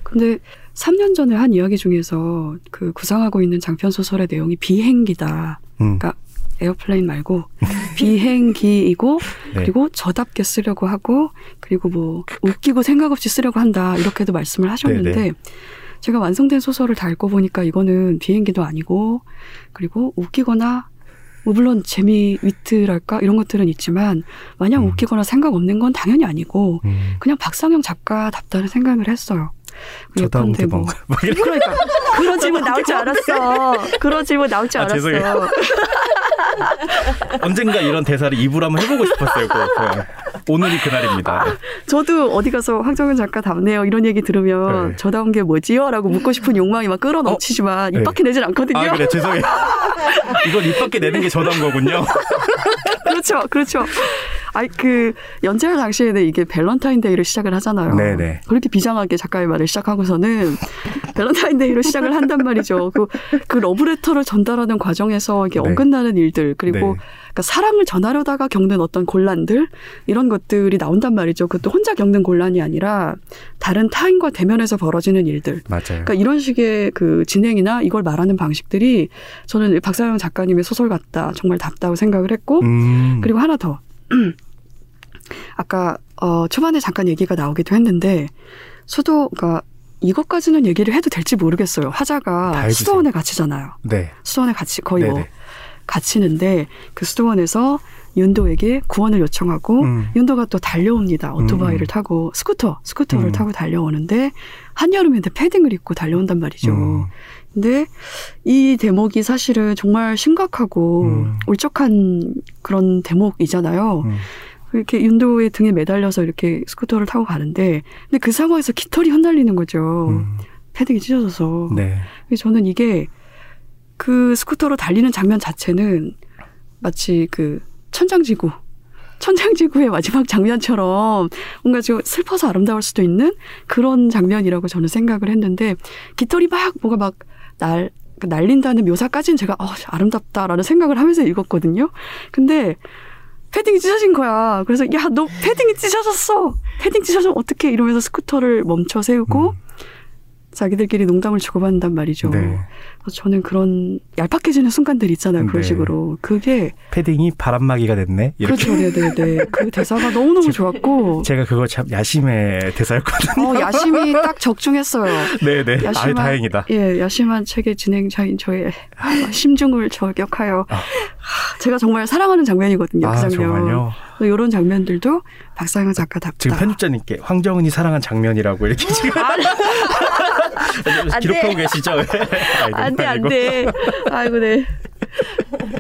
근데 3년 전에 한 이야기 중에서 그 구상하고 있는 장편 소설의 내용이 비행기다. 음, 그러니까 airplane 말고 비행기이고 네. 그리고 저답게 쓰려고 하고 그리고 뭐 웃기고 생각 없이 쓰려고 한다 이렇게도 말씀을 하셨는데 네 네. 제가 완성된 소설을 다 읽고 보니까 이거는 비행기도 아니고 그리고 웃기거나 뭐 물론 재미 위트랄까 이런 것들은 있지만 마냥 음. 웃기거나 생각 없는 건 당연히 아니고 음, 그냥 박상영 작가답다는 생각을 했어요. 저다운 예컨대 게뭐 그러니까 그런 질문 나올 줄 알았어. 그런 질문 나올 줄 아, 알았어. 죄송해요. 언젠가 이런 대사를 입으로 한번 해보고 싶었어요. 꼭. 네. 오늘이 그날입니다. 저도 어디 가서 황정은 작가 답네요 이런 얘기 들으면 네. 저다운 게 뭐지요? 라고 묻고 싶은 욕망이 막 끓어넘치지만 네. 입 밖에 내질 않거든요. 아 그래 죄송해요. 이걸 입 밖에 내는 게 저다운 거군요. 그렇죠, 그렇죠. 아이 그 연재할 당시에는 이게 밸런타인데이로 시작을 하잖아요. 네네. 그렇게 비장하게 작가의 말을 시작하고서는 밸런타인데이로 시작을 한단 말이죠. 그, 그 러브레터를 전달하는 과정에서 이게 네. 어긋나는 일들 그리고 네. 그러니까 사랑을 전하려다가 겪는 어떤 곤란들 이런 것들이 나온단 말이죠. 그것도 혼자 겪는 곤란이 아니라 다른 타인과 대면해서 벌어지는 일들. 맞아요. 그러니까 이런 식의 그 진행이나 이걸 말하는 방식들이 저는 박사영 작가님의 소설 같다. 정말 답다고 생각을 했고 음, 그리고 하나 더. 아까 어 초반에 잠깐 얘기가 나오기도 했는데 수도 그러니까 이것까지는 얘기를 해도 될지 모르겠어요. 다 화자가. 수도원에 갇히잖아요. 네, 수도원에 갇히 거의 뭐 네네. 갇히는데 그 수도원에서 윤도에게 구원을 요청하고 음. 윤도가 또 달려옵니다. 오토바이를 음, 음. 타고 스쿠터 스쿠터를 음. 타고 달려오는데 한여름인데 패딩을 입고 달려온단 말이죠. 음, 근데 이 대목이 사실은 정말 심각하고 음. 울적한 그런 대목이잖아요. 음. 이렇게 윤도의 등에 매달려서 이렇게 스쿠터를 타고 가는데 근데 그 상황에서 깃털이 흩날리는 거죠. 음, 패딩이 찢어져서. 네, 저는 이게 그 스쿠터로 달리는 장면 자체는 마치 그 천장지구 천장지구의 마지막 장면처럼 뭔가 좀 슬퍼서 아름다울 수도 있는 그런 장면이라고 저는 생각을 했는데 깃털이 막 뭐가 막 날 날린다는 묘사까지는 제가 어, 아름답다라는 생각을 하면서 읽었거든요. 근데 패딩이 찢어진 거야. 그래서 야 너 패딩이 찢어졌어. 패딩 찢어져 어떻게 이러면서 스쿠터를 멈춰 세우고 음. 자기들끼리 농담을 주고받는단 말이죠. 네. 그래서 저는 그런 얄팍해지는 순간들 있잖아요. 그런 네. 식으로 그게 패딩이 바람막이가 됐네. 이렇게. 그렇죠, 네 네 네. 그 대사가 너무 너무 좋았고. 제가 그거 참 야심의 대사였거든요. 어, 야심이 딱 적중했어요. 네네. 아 야심한- 다행이다. 예, 야심한 책의 진행자인 저의 심중을 저격하여 아. 제가 정말 사랑하는 장면이거든요. 아 그 장면. 정말요. 이런 장면들도 박상현 작가답다. 지금 편집자님께 황정은이 사랑한 장면이라고 이렇게 지금 안 기록하고 돼. 계시죠? 아이고, 안돼. 안돼. 아이고 네.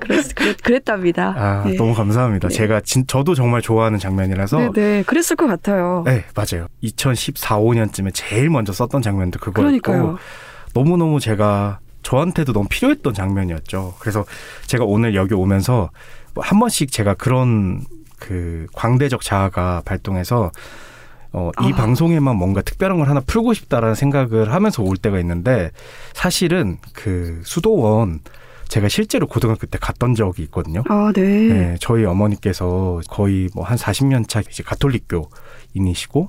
그랬, 그랬, 그랬 답니다. 아 네. 너무 감사합니다. 네. 제가 진, 저도 정말 좋아하는 장면이라서 네, 네, 그랬을 것 같아요. 네, 맞아요. 2014, 5년쯤에 제일 먼저 썼던 장면도 그거였고 그러니까요. 너무너무 제가 저한테도 너무 필요했던 장면이었죠. 그래서 제가 오늘 여기 오면서 뭐한 번씩 제가 그런 그 광대적 자아가 발동해서 어, 이 아. 방송에만 뭔가 특별한 걸 하나 풀고 싶다라는 생각을 하면서 올 때가 있는데 사실은 그 수도원 제가 실제로 고등학교 때 갔던 적이 있거든요. 아, 네. 네, 저희 어머니께서 거의 뭐 한 40년 차 이제 가톨릭교인이시고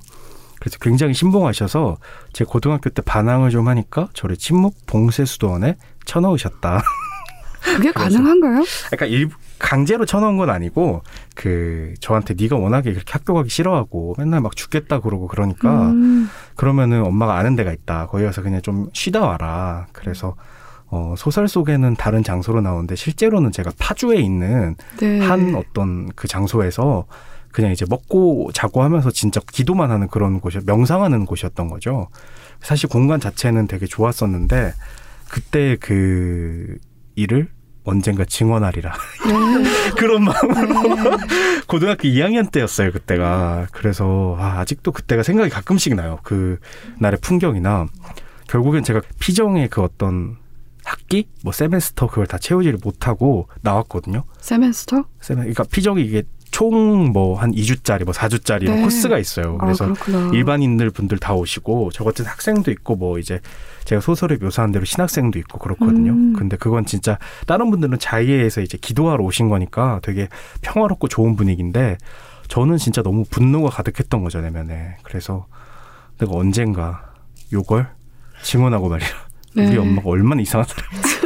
그래서 굉장히 신봉하셔서 제 고등학교 때 반항을 좀 하니까 저를 친목 봉쇄 수도원에 쳐넣으셨다. 그게 가능한가요? 그러니까 일 강제로 쳐넣은 건 아니고 그 저한테 네가 워낙에 그렇게 학교 가기 싫어하고 맨날 막 죽겠다 그러고 그러니까 음, 그러면은 엄마가 아는 데가 있다. 거기 가서 그냥 좀 쉬다 와라. 그래서 어, 소설 속에는 다른 장소로 나오는데 실제로는 제가 파주에 있는 네. 한 어떤 그 장소에서 그냥 이제 먹고 자고 하면서 진짜 기도만 하는 그런 곳이 명상하는 곳이었던 거죠. 사실 공간 자체는 되게 좋았었는데 그때 그 일을 언젠가 증언하리라 네. 그런 마음으로 고등학교 2학년 때였어요 그때가 그래서 아, 아직도 그때가 생각이 가끔씩 나요 그 날의 풍경이나 결국엔 제가 피정의 그 어떤 학기 뭐 세메스터 그걸 다 채우지를 못하고 나왔거든요 세멘스터? 세메 그러니까 피정이 이게 총 뭐 한 2주짜리 뭐 4주짜리 네. 코스가 있어요 아, 그래서 그렇구나. 일반인들 분들 다 오시고 저 같은 학생도 있고 뭐 이제 제가 소설에 묘사한 대로 신학생도 있고 그렇거든요. 음. 근데 그건 진짜 다른 분들은 자의에서 이제 기도하러 오신 거니까 되게 평화롭고 좋은 분위기인데 저는 진짜 너무 분노가 가득했던 거죠 내면에. 그래서 내가 언젠가 요걸 증언하고 말이야. 네. 우리 엄마가 얼마나 이상한 사람.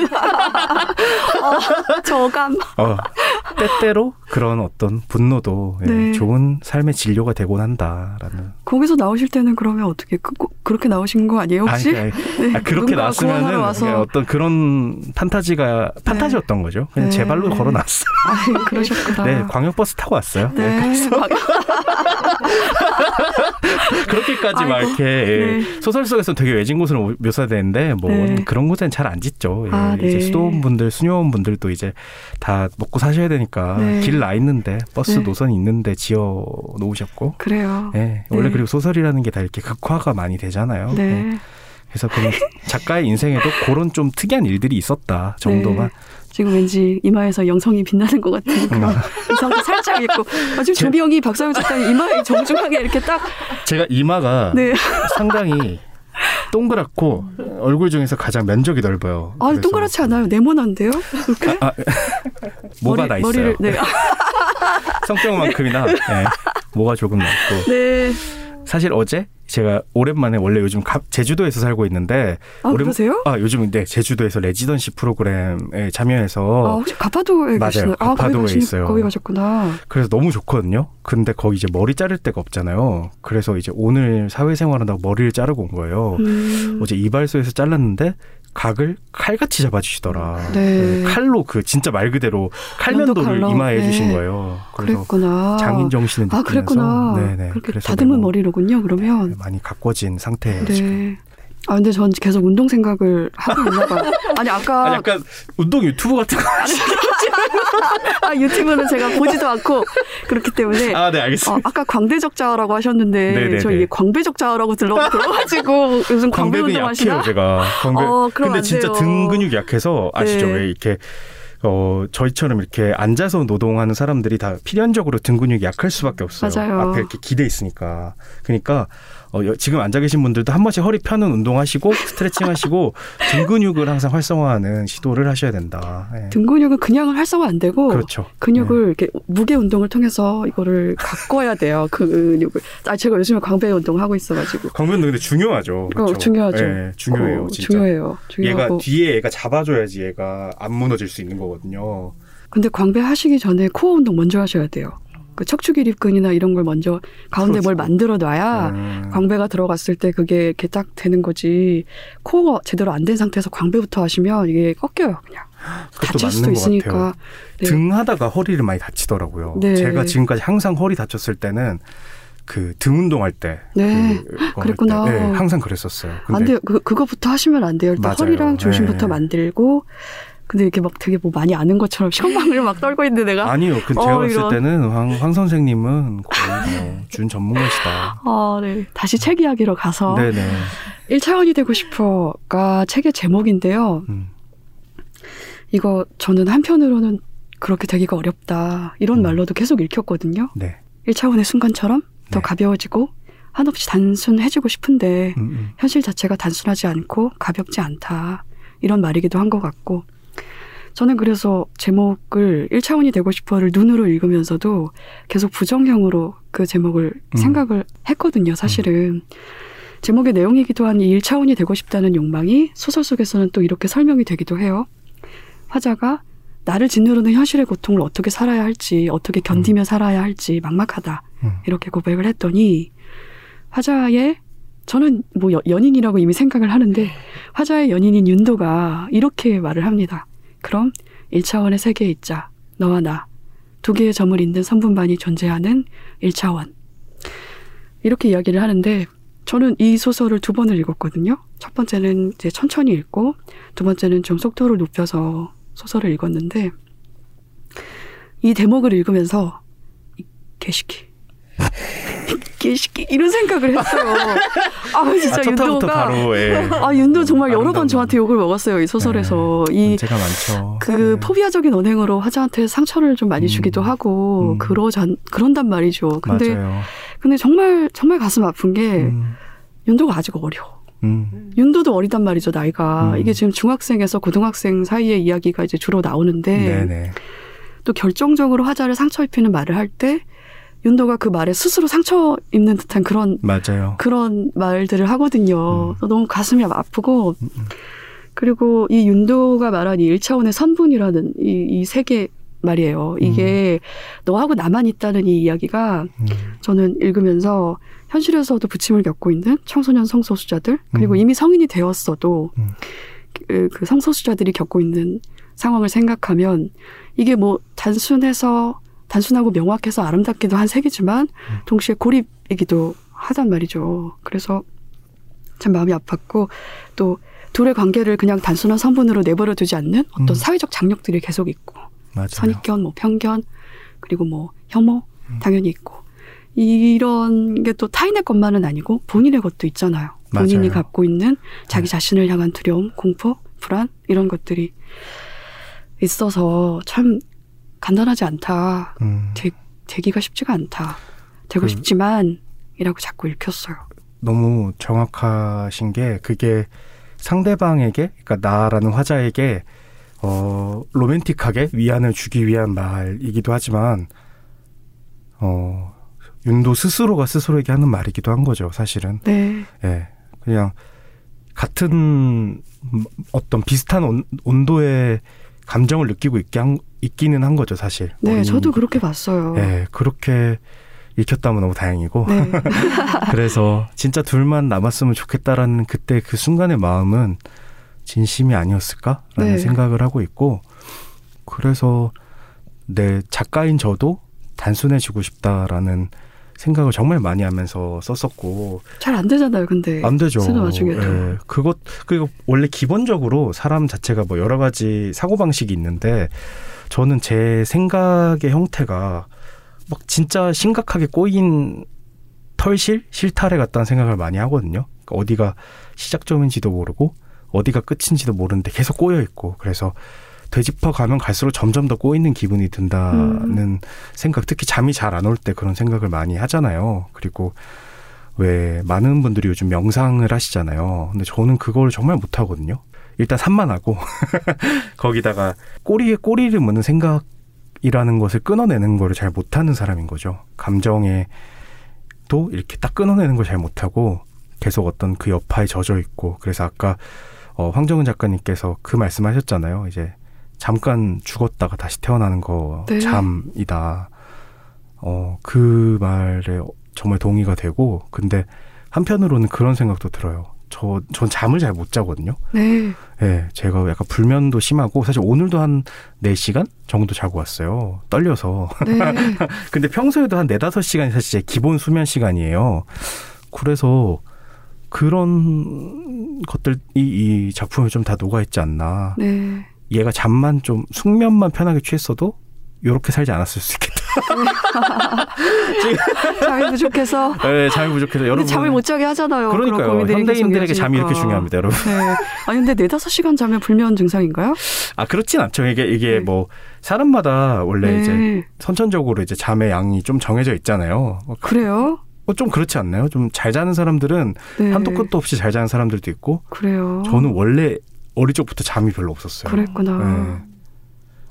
저감. 어, 때때로 그런 어떤 분노도 예, 네. 좋은 삶의 진료가 되곤 한다라는. 거기서 나오실 때는 그러면 어떻게 그, 그렇게 나오신 거 아니에요 혹시? 아니, 아니, 네, 아, 그렇게 나왔으면은 와서 그냥 어떤 그런 판타지가 판타지였던 거죠. 그냥 네. 제 발로 걸어놨어요. 아, 그러셨구나. 네, 광역버스 타고 왔어요. 네. 네. 막- 그렇게까지 막. 이렇게 예, 네. 소설 속에서는 되게 외진 곳으로 묘사되는데 뭐 네. 그런 곳엔 잘 안 짓죠. 예, 아, 네. 이제 수도원분들, 수녀원분들도 이제 다 먹고 사셔야 되니까 네. 길나 있는데 버스 네. 노선이 있는데 지어 놓으셨고. 그래요. 예, 원래 네. 그리고 소설이라는 게 다 이렇게 극화가 많이 되잖아요. 예. 네. 그래서 그냥 작가의 인생에도 그런 좀 특이한 일들이 있었다 정도만. 네. 지금 왠지 이마에서 영성이 빛나는 것 같은 그런 음. 이상도 살짝 있고 아, 지금 제- 조비영이 박사님 작가님 이마에 정중하게 이렇게 딱 제가 이마가 네. 상당히 동그랗고 얼굴 중에서 가장 면적이 넓어요. 아, 동그랗지 않아요. 네모난데요? 이렇게? 아, 뭐가 머리- 나 있어요. 머리를 네. 아, 성병만큼이나 네, 뭐가 조금 많고 네. 사실 어제 제가 오랜만에 원래 요즘 가- 제주도에서 살고 있는데 아, 오랜- 그러세요? 아 요즘 네 제주도에서 레지던시 프로그램에 참여해서 아, 혹시 가파도에 맞아요. 계시나요? 아, 거기 가파도에 가시, 있어요. 거기 가셨구나. 그래서 너무 좋거든요. 근데 거기 이제 머리 자를 데가 없잖아요. 그래서 이제 오늘 사회생활한다고 머리를 자르고 온 거예요. 음. 어제 이발소에서 잘랐는데 각을 칼같이 잡아주시더라. 네. 칼로 그 진짜 말 그대로 칼면도를? 이마에 네. 해주신 거예요. 그래서 그랬구나. 장인 정신을 아, 느끼면서 그랬구나. 네네. 그렇게 그래서 다듬은 머리로군요, 그러면. 많이 가꿔진 상태예요. 지금. 네. 아, 근데 전 계속 운동 생각을 하고 있나 봐요. 아니, 아까. 아, 약간 운동 유튜브 같은 거. 아, 유튜브는 제가 보지도 않고 그렇기 때문에. 아, 네, 어, 알겠습니다. 아까 광배적자라고 하셨는데 네네네. 저 이게 광배적자라고 들어 들어가지고 요즘 광배 운동 하시나? 제가. 광배. 어, 근데 안 진짜. 등 근육이 약해서 아시죠? 네. 왜 이렇게 어 저희처럼 이렇게 앉아서 노동하는 사람들이 다 필연적으로 등 근육이 약할 수밖에 없어요. 맞아요. 앞에 이렇게 기대 있으니까. 그러니까 어, 여- 지금 앉아 계신 분들도 한 번씩 허리 펴는 운동하시고 스트레칭 하시고 등 근육을 항상 활성화하는 시도를 하셔야 된다. 예. 등 근육은 그냥 활성화 안 되고 그렇죠. 근육을 이렇게 무게 운동을 통해서 이거를 가꿔야 돼요. 그 근육을. 아 제가 요즘에 광배 운동 하고 있어가지고. 강변도 근데 중요하죠. 어, 그렇죠? 중요하죠. 예, 중요해요. 어. 중요해요. 얘가 중요하고. 뒤에 얘가 잡아줘야지 얘가 안 무너질 수 있는 거거든요. 근데 광배 하시기 전에 코어 운동 먼저 하셔야 돼요. 그 척추기립근이나 이런 걸 먼저 가운데 뭘 풀어주고. 만들어 놔야 음. 광배가 들어갔을 때 그게 이렇게 딱 되는 거지. 코어가 제대로 안 된 상태에서 광배부터 하시면 이게 꺾여요, 그냥. 다칠 수도 있으니까. 네. 등 하다가 허리를 많이 다치더라고요. 네. 제가 지금까지 항상 허리 다쳤을 때는 그등 운동할 때. 네. 그, 그랬구나. 때, 네, 항상 그랬었어요. 안 돼요. 그, 그거부터 하시면 안 돼요. 일단 맞아요. 허리랑 중심부터 네. 만들고. 근데 이렇게 막 되게 뭐 많이 아는 것처럼 시험방을 막 떨고 있는데 내가. 아니요. 그 어, 제가 봤을 이런. 때는 황, 황 선생님은 거의 뭐, 준 전문가시다. 아, 네. 다시 책 이야기로 가서. 네네. 1차원이 되고 싶어가 책의 제목인데요. 음, 이거 저는 한편으로는 그렇게 되기가 어렵다. 이런 음. 말로도 계속 읽혔거든요. 네. 1차원의 순간처럼 더 네. 가벼워지고 한없이 단순해지고 싶은데 음, 음. 현실 자체가 단순하지 않고 가볍지 않다. 이런 말이기도 한 것 같고. 저는 그래서 제목을 1차원이 되고 싶어를 눈으로 읽으면서도 계속 부정형으로 그 제목을 음. 생각을 했거든요, 사실은. 제목의 내용이기도 한 이 1차원이 되고 싶다는 욕망이 소설 속에서는 또 이렇게 설명이 되기도 해요. 화자가 나를 짓누르는 현실의 고통을 어떻게 살아야 할지, 어떻게 견디며 살아야 할지 막막하다. 음. 이렇게 고백을 했더니 화자의 저는 뭐 여- 연인이라고 이미 생각을 하는데 화자의 연인인 윤도가 이렇게 말을 합니다. 그럼 1차원의 세계에 있자. 너와 나. 두 개의 점을 잇는 선분반이 존재하는 1차원. 이렇게 이야기를 하는데 저는 이 소설을 두 번을 읽었거든요. 첫 번째는 이제 천천히 읽고 두 번째는 좀 속도를 높여서 소설을 읽었는데 이 대목을 읽으면서 이 개시키 이 개시키 이런 생각을 했어요. 아 진짜 아, 첫 타부터 윤도가 바로 예. 아 윤도 정말 여러 번 저한테 욕을 먹었어요 이 소설에서 이 문제가 많죠. 그 네. 포비아적인 언행으로 화자한테 상처를 좀 많이 음. 주기도 하고 음. 그러잔 그런단 말이죠. 근데 맞아요. 근데 정말 정말 가슴 아픈 게 음, 윤도가 아직 어려. 음, 윤도도 어리단 말이죠 나이가 음. 이게 지금 중학생에서 고등학생 사이의 이야기가 이제 주로 나오는데 네네. 또 결정적으로 화자를 상처 입히는 말을 할때 윤도가 그 말에 스스로 상처 입는 듯한 그런 맞아요. 그런 말들을 하거든요. 음. 너무 가슴이 아프고 음, 음. 그리고 이 윤도가 말한 이 1차원의 선분이라는 이, 이 세계 말이에요. 이게 너하고 나만 있다는 이 이야기가 음, 저는 읽으면서 현실에서도 부침을 겪고 있는 청소년 성소수자들 그리고 음. 이미 성인이 되었어도 음. 그, 그 성소수자들이 겪고 있는 상황을 생각하면 이게 뭐 단순해서 단순하고 명확해서 아름답기도 한 세계지만 음. 동시에 고립이기도 하단 말이죠. 그래서 참 마음이 아팠고 또 둘의 관계를 그냥 단순한 선분으로 내버려 두지 않는 어떤 음. 사회적 장벽들이 계속 있고 맞아요. 선입견, 뭐 편견, 그리고 뭐 혐오 음. 당연히 있고 이런 게 또 타인의 것만은 아니고 본인의 것도 있잖아요. 본인이 맞아요. 갖고 있는 자기 네. 자신을 향한 두려움, 공포, 불안 이런 것들이 있어서 참 간단하지 않다. 음, 되, 되기가 쉽지가 않다. 되고 그- 싶지만 이라고 자꾸 읽혔어요. 너무 정확하신 게 그게 상대방에게 그러니까 나라는 화자에게 어 로맨틱하게 위안을 주기 위한 말이기도 하지만 어 윤도 스스로가 스스로에게 하는 말이기도 한 거죠 사실은 네. 예 그냥 같은 어떤 비슷한 온, 온도의 감정을 느끼고 있게 한, 있기는 한 거죠 사실 네, 어린 저도 그렇게 봤어요. 예 그렇게 읽혔다면 너무 다행이고 네. 그래서 진짜 둘만 남았으면 좋겠다라는 그때 그 순간의 마음은 진심이 아니었을까라는 네. 생각을 하고 있고 그래서 내 작가인 저도 단순해지고 싶다라는 생각을 정말 많이 하면서 썼었고 잘 안 되잖아요, 근데. 안 되죠. 쓰는 와중에도. 예. 그것 그리고 원래 기본적으로 사람 자체가 뭐 여러 가지 사고 방식이 있는데 저는 제 생각의 형태가 막 진짜 심각하게 꼬인 털실 실타래 같다는 생각을 많이 하거든요. 그러니까 어디가 시작점인지도 모르고 어디가 끝인지도 모르는데 계속 꼬여 있고 그래서 되짚어 가면 갈수록 점점 더 꼬이는 기분이 든다는 음. 생각, 특히 잠이 잘 안 올 때 그런 생각을 많이 하잖아요. 그리고 왜 많은 분들이 요즘 명상을 하시잖아요. 근데 저는 그걸 정말 못 하거든요. 일단 산만하고 거기다가 꼬리에 꼬리를 무는 생각이라는 것을 끊어내는 거를 잘 못하는 사람인 거죠. 감정에 또 이렇게 딱 끊어내는 걸 잘 못하고 계속 어떤 그 여파에 젖어 있고 그래서 아까 어, 황정은 작가님께서 그 말씀하셨잖아요. 이제 잠깐 죽었다가 다시 태어나는 거 네. 잠이다. 어, 그 말에 정말 동의가 되고 근데 한편으로는 그런 생각도 들어요. 저, 전 잠을 잘 못 자거든요. 네. 예, 제가 약간 불면도 심하고 사실 오늘도 한 4시간 정도 자고 왔어요. 떨려서. 네. 근데 평소에도 한 4, 5시간이 사실 제 기본 수면 시간이에요. 그래서 그런 것들이 이 작품에 좀 다 녹아있지 않나. 네. 얘가 잠만 좀 숙면만 편하게 취했어도 이렇게 살지 않았을 수 있겠다. 잠이 부족해서. 네, 잠이 부족해서 여러분. 잠을 못 자게 하잖아요. 그러니까요. 현대인들에게 잠이 이렇게. 중요합니다, 여러분. 네. 아니 근데 네 다섯 시간 자면 불면 증상인가요? 아 그렇진 않죠. 이게 이게 네. 뭐 사람마다 원래 네. 이제 선천적으로 이제 잠의 양이 좀 정해져 있잖아요. 뭐 그래요? 어, 좀 그렇지 않나요? 좀 잘 자는 사람들은 네. 한도 끝도 없이 잘 자는 사람들도 있고 그래요. 저는 원래 어릴 적부터 잠이 별로 없었어요. 그랬구나. 네.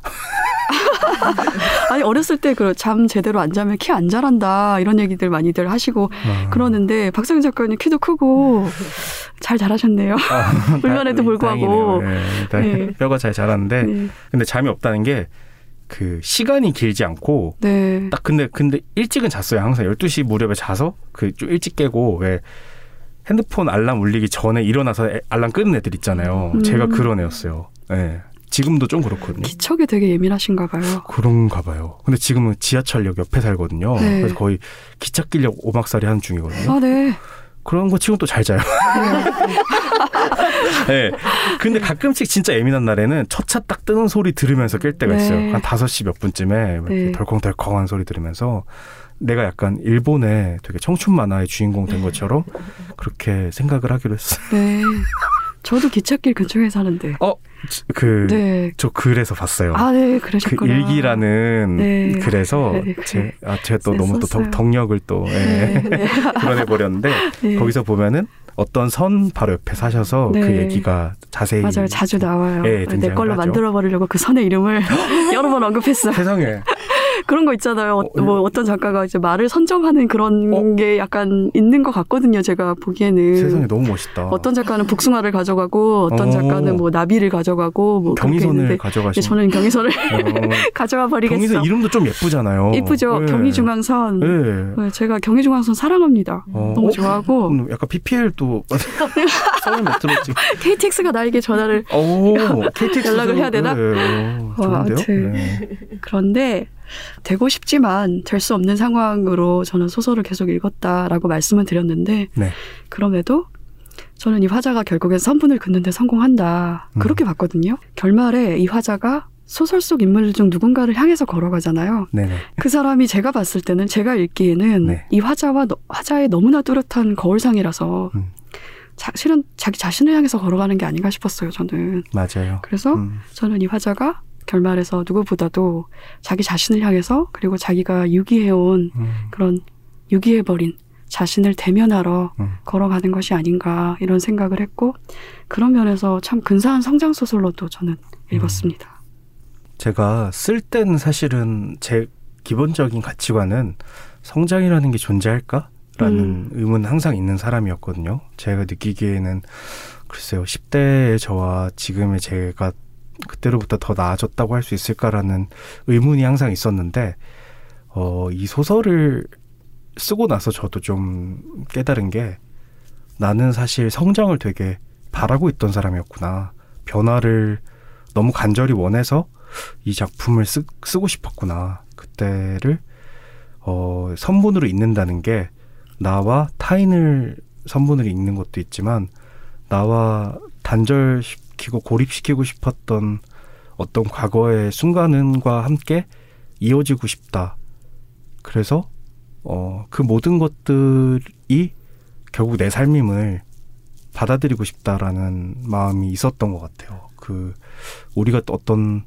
아니 어렸을 때 그 잠 제대로 안 자면 키 안 자란다 이런 얘기들 많이들 하시고 아. 그러는데 박성현 작가님 키도 크고 잘 자라셨네요. 아, 불면에도 다- 불구하고. 네, 네. 뼈가 잘 자랐는데 네. 근데 잠이 없다는 게 그 시간이 길지 않고 네. 딱 근데 근데 일찍은 잤어요. 항상 12시 무렵에 자서 그 좀 일찍 깨고 왜 핸드폰 알람 울리기 전에 일어나서 애- 알람 끄는 애들 있잖아요. 음. 제가 그런 애였어요. 예. 지금도 좀 그렇거든요. 기척에 되게 예민하신가 봐요. 그런가 봐요. 근데 지금은 지하철역 옆에 살거든요. 네. 그래서 거의 기차 끼려고 오막살이 하는 중이거든요. 아 네. 그런 거 치고 또잘 자요. 네. 근데 가끔씩 진짜 예민한 날에는 첫 차 딱 뜨는 소리 들으면서 깰 때가 네. 있어요. 한 5시 몇 분쯤에 네. 덜컹덜컹한 소리 들으면서 내가 약간 일본의 되게 청춘 만화의 주인공 된 것처럼 그렇게 생각을 하기로 했어요. 네. 저도 기찻길 근처에 사는데. 어, 그, 네. 저 글에서 봤어요. 아, 네, 그 그러셨구나. 일기라는 네. 글에서 네, 네. 제, 아, 제가 또 너무 또 썼어요. 덕- 덕력을 또 예, 네, 네. 드러내 버렸는데 네. 거기서 보면은 어떤 선 바로 옆에 사셔서 그 네. 얘기가 자세히 맞아요. 자주 나와요. 예, 내 걸로 하죠. 만들어 버리려고 그 선의 이름을 여러 번 언급했어요. 세상에 그런 거 있잖아요. 어, 어, 뭐 어떤 작가가 이제 말을 선점하는 그런 어? 게 약간 있는 것 같거든요. 제가 보기에는. 세상에 너무 멋있다. 어떤 작가는 복숭아를 가져가고 어떤 어. 작가는 뭐 나비를 가져가고 뭐 경의선을 예, 저는 경의선을 어, 가져와 버리겠어. 경의선 이름도 좀 예쁘잖아요. 이쁘죠. 예. 경의중앙선. 예. 네, 제가 경의중앙선 사랑합니다. 어, 너무 어? 좋아하고 음, 약간 PPL도 서울 메트로 지. KTX가 나에게 전화를 오, KTX 연락을 해야 되나? 네, 좋은데요? 아무튼. 네. 그런데 되고 싶지만 될 수 없는 상황으로 저는 소설을 계속 읽었다라고 말씀을 드렸는데 네. 그럼에도 저는 이 화자가 결국엔 선분을 긋는데 성공한다. 음. 그렇게 봤거든요. 결말에 이 화자가 소설 속 인물 중 누군가를 향해서 걸어가잖아요. 네네. 그 사람이 제가 봤을 때는 제가 읽기에는 네. 이 화자와 너- 화자의 너무나 뚜렷한 거울상이라서 음. 자, 실은 자기 자신을 향해서 걸어가는 게 아닌가 싶었어요. 저는 맞아요. 그래서 음, 저는 이 화자가 결말에서 누구보다도 자기 자신을 향해서 그리고 자기가 유기해온 음, 그런 유기해버린 자신을 대면하러 음. 걸어가는 것이 아닌가 이런 생각을 했고 그런 면에서 참 근사한 성장 소설로도 저는 음. 읽었습니다. 제가 쓸 때는 사실은 제 기본적인 가치관은 성장이라는 게 존재할까? 라는 음. 의문 항상 있는 사람이었거든요. 제가 느끼기에는 글쎄요, 10대의 저와 지금의 제가 그때로부터 더 나아졌다고 할 수 있을까라는 의문이 항상 있었는데, 어, 이 소설을 쓰고 나서 저도 좀 깨달은 게 나는 사실 성장을 되게 바라고 있던 사람이었구나. 변화를 너무 간절히 원해서 이 작품을 쓰, 쓰고 싶었구나. 그때를 어, 선분으로 읽는다는 게 나와 타인을 선분으로 읽는 것도 있지만 나와 단절시 키고 고립시키고 싶었던 어떤 과거의 순간과 함께 이어지고 싶다. 그래서 어, 그 모든 것들이 결국 내 삶임을 받아들이고 싶다라는 마음이 있었던 것 같아요. 그그 우리가 어떤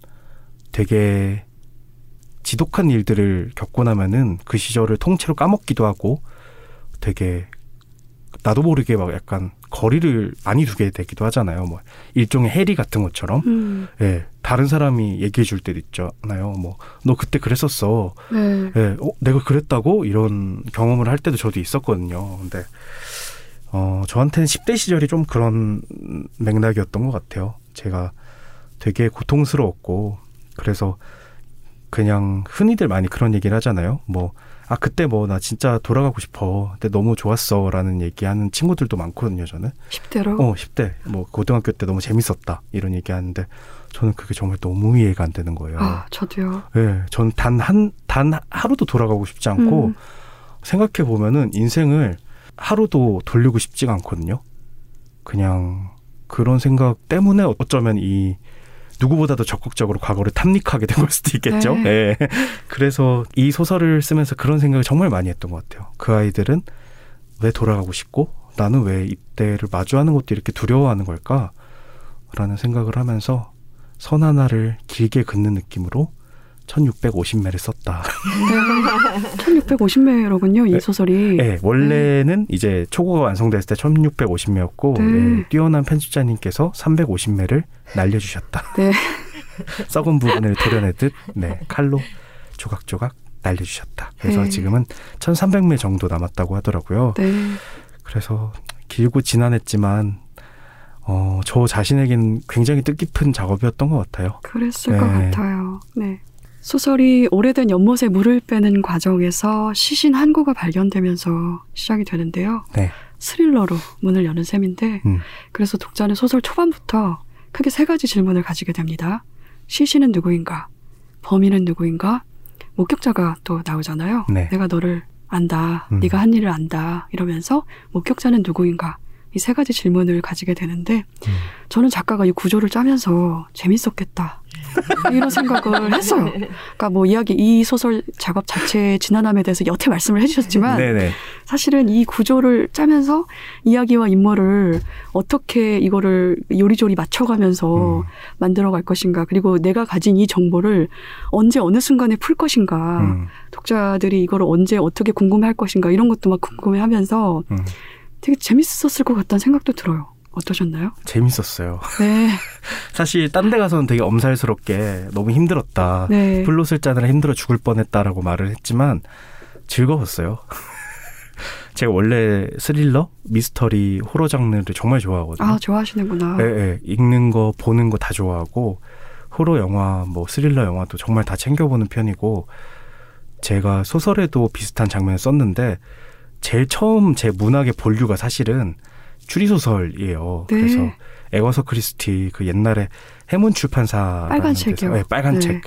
되게 지독한 일들을 겪고 나면은 그 시절을 통째로 까먹기도 하고 되게 나도 모르게 막 약간 거리를 많이 두게 되기도 하잖아요. 뭐 일종의 해리 같은 것처럼. 음, 예. 다른 사람이 얘기해 줄 때도 있잖아요. 뭐 너 그때 그랬었어. 네. 예. 어, 내가 그랬다고 이런 경험을 할 때도 저도 있었거든요. 근데 어, 저한테는 10대 시절이 좀 그런 맥락이었던 것 같아요. 제가 되게 고통스러웠고 그래서 그냥 흔히들 많이 그런 얘기를 하잖아요. 뭐 아 그때 뭐 나 진짜 돌아가고 싶어. 그때 너무 좋았어 라는 얘기 하는 친구들도 많거든요. 저는 10대로. 어 10대 뭐 고등학교 때 너무 재밌었다 이런 얘기 하는데 저는 그게 정말 너무 이해가 안 되는 거예요. 아, 저도요. 예, 전단 한 단 하루도 돌아가고 싶지 않고 음. 생각해 보면은 인생을 하루도 돌리고 싶지가 않거든요. 그냥 그런 생각 때문에 어쩌면 이 누구보다도 적극적으로 과거를 탐닉하게 된 걸 수도 있겠죠. 네. 예. 그래서 이 소설을 쓰면서 그런 생각을 정말 많이 했던 것 같아요. 그 아이들은 왜 돌아가고 싶고 나는 왜 이때를 마주하는 것도 이렇게 두려워하는 걸까? 라는 생각을 하면서 선 하나를 길게 긋는 느낌으로 1650매를 썼다. 1650매로군요, 이 네. 소설이. 네, 원래는 이제 초고가 완성됐을 때 1650매였고 네. 뛰어난 편집자님께서 350매를 날려주셨다. 네. 썩은 부분을 도려내듯 네, 칼로 조각조각 날려주셨다. 그래서 네. 지금은 1300매 정도 남았다고 하더라고요. 네. 그래서 길고 지난했지만 어, 저 자신에겐 굉장히 뜻깊은 작업이었던 것 같아요. 그랬을 것 네. 같아요. 네. 소설이 오래된 연못에 물을 빼는 과정에서 시신 한 구가 발견되면서 시작이 되는데요. 네. 스릴러로 문을 여는 셈인데, 음. 그래서 독자는 소설 초반부터 크게 세 가지 질문을 가지게 됩니다. 시신은 누구인가? 범인은 누구인가? 목격자가 또 나오잖아요. 네. 내가 너를 안다. 음. 네가 한 일을 안다. 이러면서 목격자는 누구인가? 이 세 가지 질문을 가지게 되는데 음. 저는 작가가 이 구조를 짜면서 재밌었겠다. 이런 생각을 했어요. 그러니까 뭐 이야기 이 소설 작업 자체의 지난함에 대해서 여태 말씀을 해주셨지만 네네. 사실은 이 구조를 짜면서 이야기와 인물을 어떻게 이거를 요리조리 맞춰가면서 음. 만들어갈 것인가 그리고 내가 가진 이 정보를 언제 어느 순간에 풀 것인가 음. 독자들이 이거를 언제 어떻게 궁금해할 것인가 이런 것도 막 궁금해하면서 음. 되게 재밌었을 것 같다는 생각도 들어요. 어떠셨나요? 재밌었어요. 네, 사실 딴 데 가서는 되게 엄살스럽게 너무 힘들었다. 네, 플롯을 짜느라 힘들어 죽을 뻔했다라고 말을 했지만 즐거웠어요. 제가 원래 스릴러, 미스터리, 호러 장르를 정말 좋아하거든요. 아 좋아하시는구나. 예, 예. 읽는 거, 보는 거 다 좋아하고 호러 영화, 뭐 스릴러 영화도 정말 다 챙겨보는 편이고 제가 소설에도 비슷한 장면을 썼는데 제일 처음 제 문학의 본류가 사실은 추리 소설이에요. 네. 그래서 에거서 크리스티 그 옛날에 해문 출판사 빨간 책이요. 네, 빨간 네. 책,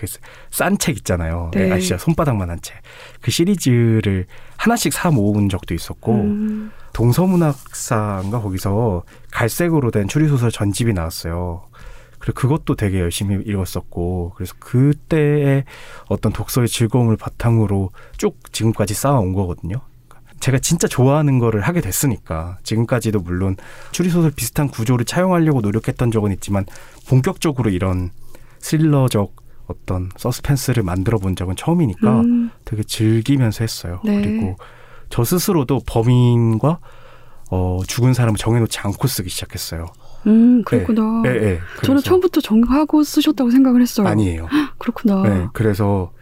싼책 있잖아요. 네. 네. 아시죠? 손바닥만한 책. 그 시리즈를 하나씩 사 모은 적도 있었고 음, 동서문학사인가 거기서 갈색으로 된 추리소설 전집이 나왔어요. 그리고 그것도 되게 열심히 읽었었고 그래서 그때의 어떤 독서의 즐거움을 바탕으로 쭉 지금까지 쌓아온 거거든요. 제가 진짜 좋아하는 거를 하게 됐으니까 지금까지도 물론 추리소설 비슷한 구조를 차용하려고 노력했던 적은 있지만 본격적으로 이런 스릴러적 어떤 서스펜스를 만들어 본 적은 처음이니까 음, 되게 즐기면서 했어요. 네. 그리고 저 스스로도 범인과 어, 죽은 사람을 정해놓지 않고 쓰기 시작했어요. 음, 그렇구나. 예, 예. 저는 처음부터 정하고 쓰셨다고 생각을 했어요. 아니에요. 그렇구나. 네, 그래서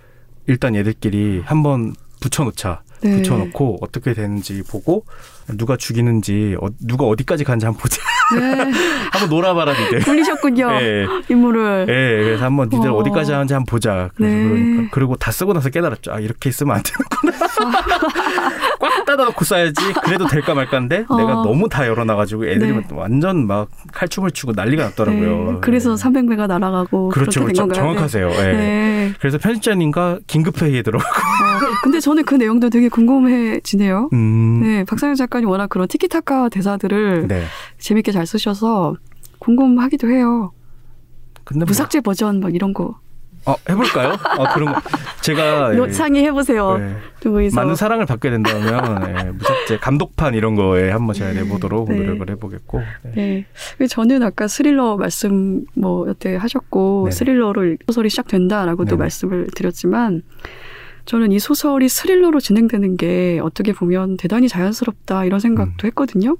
일단 얘들끼리 한번 붙여놓자. 네. 붙여놓고 어떻게 되는지 보고 누가 죽이는지 어, 누가 어디까지 가는지 한번 보자. 네. 한번 놀아봐라 니들. 굴리셨군요. 예, 인물을. 예, 그래서 한번 니들 어. 어. 디까지 하는지 한번 보자. 그래서 네. 그러니까 그리고 다 쓰고 나서 깨달았죠. 아 이렇게 쓰면 안 되는구나. 꽉 닫아놓고 써야지. 그래도 될까 말까인데 어. 내가 너무 다 열어놔가지고 애들이 네. 완전 막 칼춤을 추고 난리가 났더라고요. 네. 그래서 예. 300매가 날아가고 그렇죠, 그렇게 된 그렇죠. 건가요? 정확하세요. 예. 네. 네. 그래서 편집자님과 긴급 회의에 들어가고. 어, 근데 저는 그 내용도 되게 궁금해지네요. 음. 네, 박상현 작가 님 워낙 그런 티키타카 대사들을 네. 재밌게 잘 쓰셔서 궁금하기도 해요. 근데 뭐 무삭제 버전 막 이런 거. 어, 해볼까요? 어, 그런 거. 제가. 요- 예, 상의 해보세요. 예, 두 분이서. 많은 사랑을 받게 된다면, 예, 무섭제 감독판 이런 거에 한번 제가 내보도록 네. 노력을 해보겠고. 네. 네. 그리고 저는 아까 스릴러 말씀 뭐 여태 하셨고. 스릴러로 이 소설이 시작된다라고도 네네. 말씀을 드렸지만 저는 이 소설이 스릴러로 진행되는 게 어떻게 보면 대단히 자연스럽다 이런 음. 생각도 했거든요.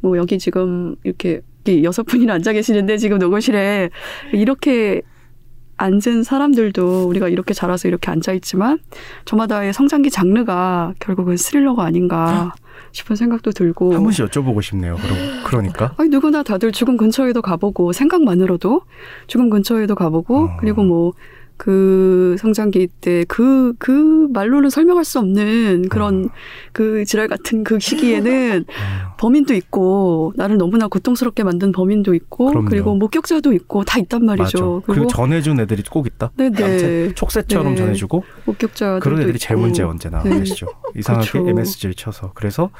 뭐 여기 지금 이렇게 이 여섯 분이나 앉아 계시는데 지금 녹음실에 이렇게 앉은 사람들도 우리가 이렇게 자라서 이렇게 앉아 있지만 저마다의 성장기 장르가 결국은 스릴러가 아닌가 싶은 생각도 들고 한 번씩 여쭤보고 싶네요. 그럼, 그러니까. 아니 누구나 다들 죽음 근처에도 가보고 생각만으로도 죽음 근처에도 가보고 어. 그리고 뭐 그 성장기 때 그 그 말로는 설명할 수 없는 그런 어. 그 지랄 같은 그 시기에는 어, 범인도 있고 나를 너무나 고통스럽게 만든 범인도 있고 그럼요. 그리고 목격자도 있고 다 있단 말이죠. 맞아. 그리고 전해준 애들이 꼭 있다. 네네 깜짝 촉새처럼 네. 전해주고 목격자들도 그런 애들이 제일 있고. 문제 언제나 네. 아시죠? 이상하게 그렇죠. MSG를 쳐서 그래서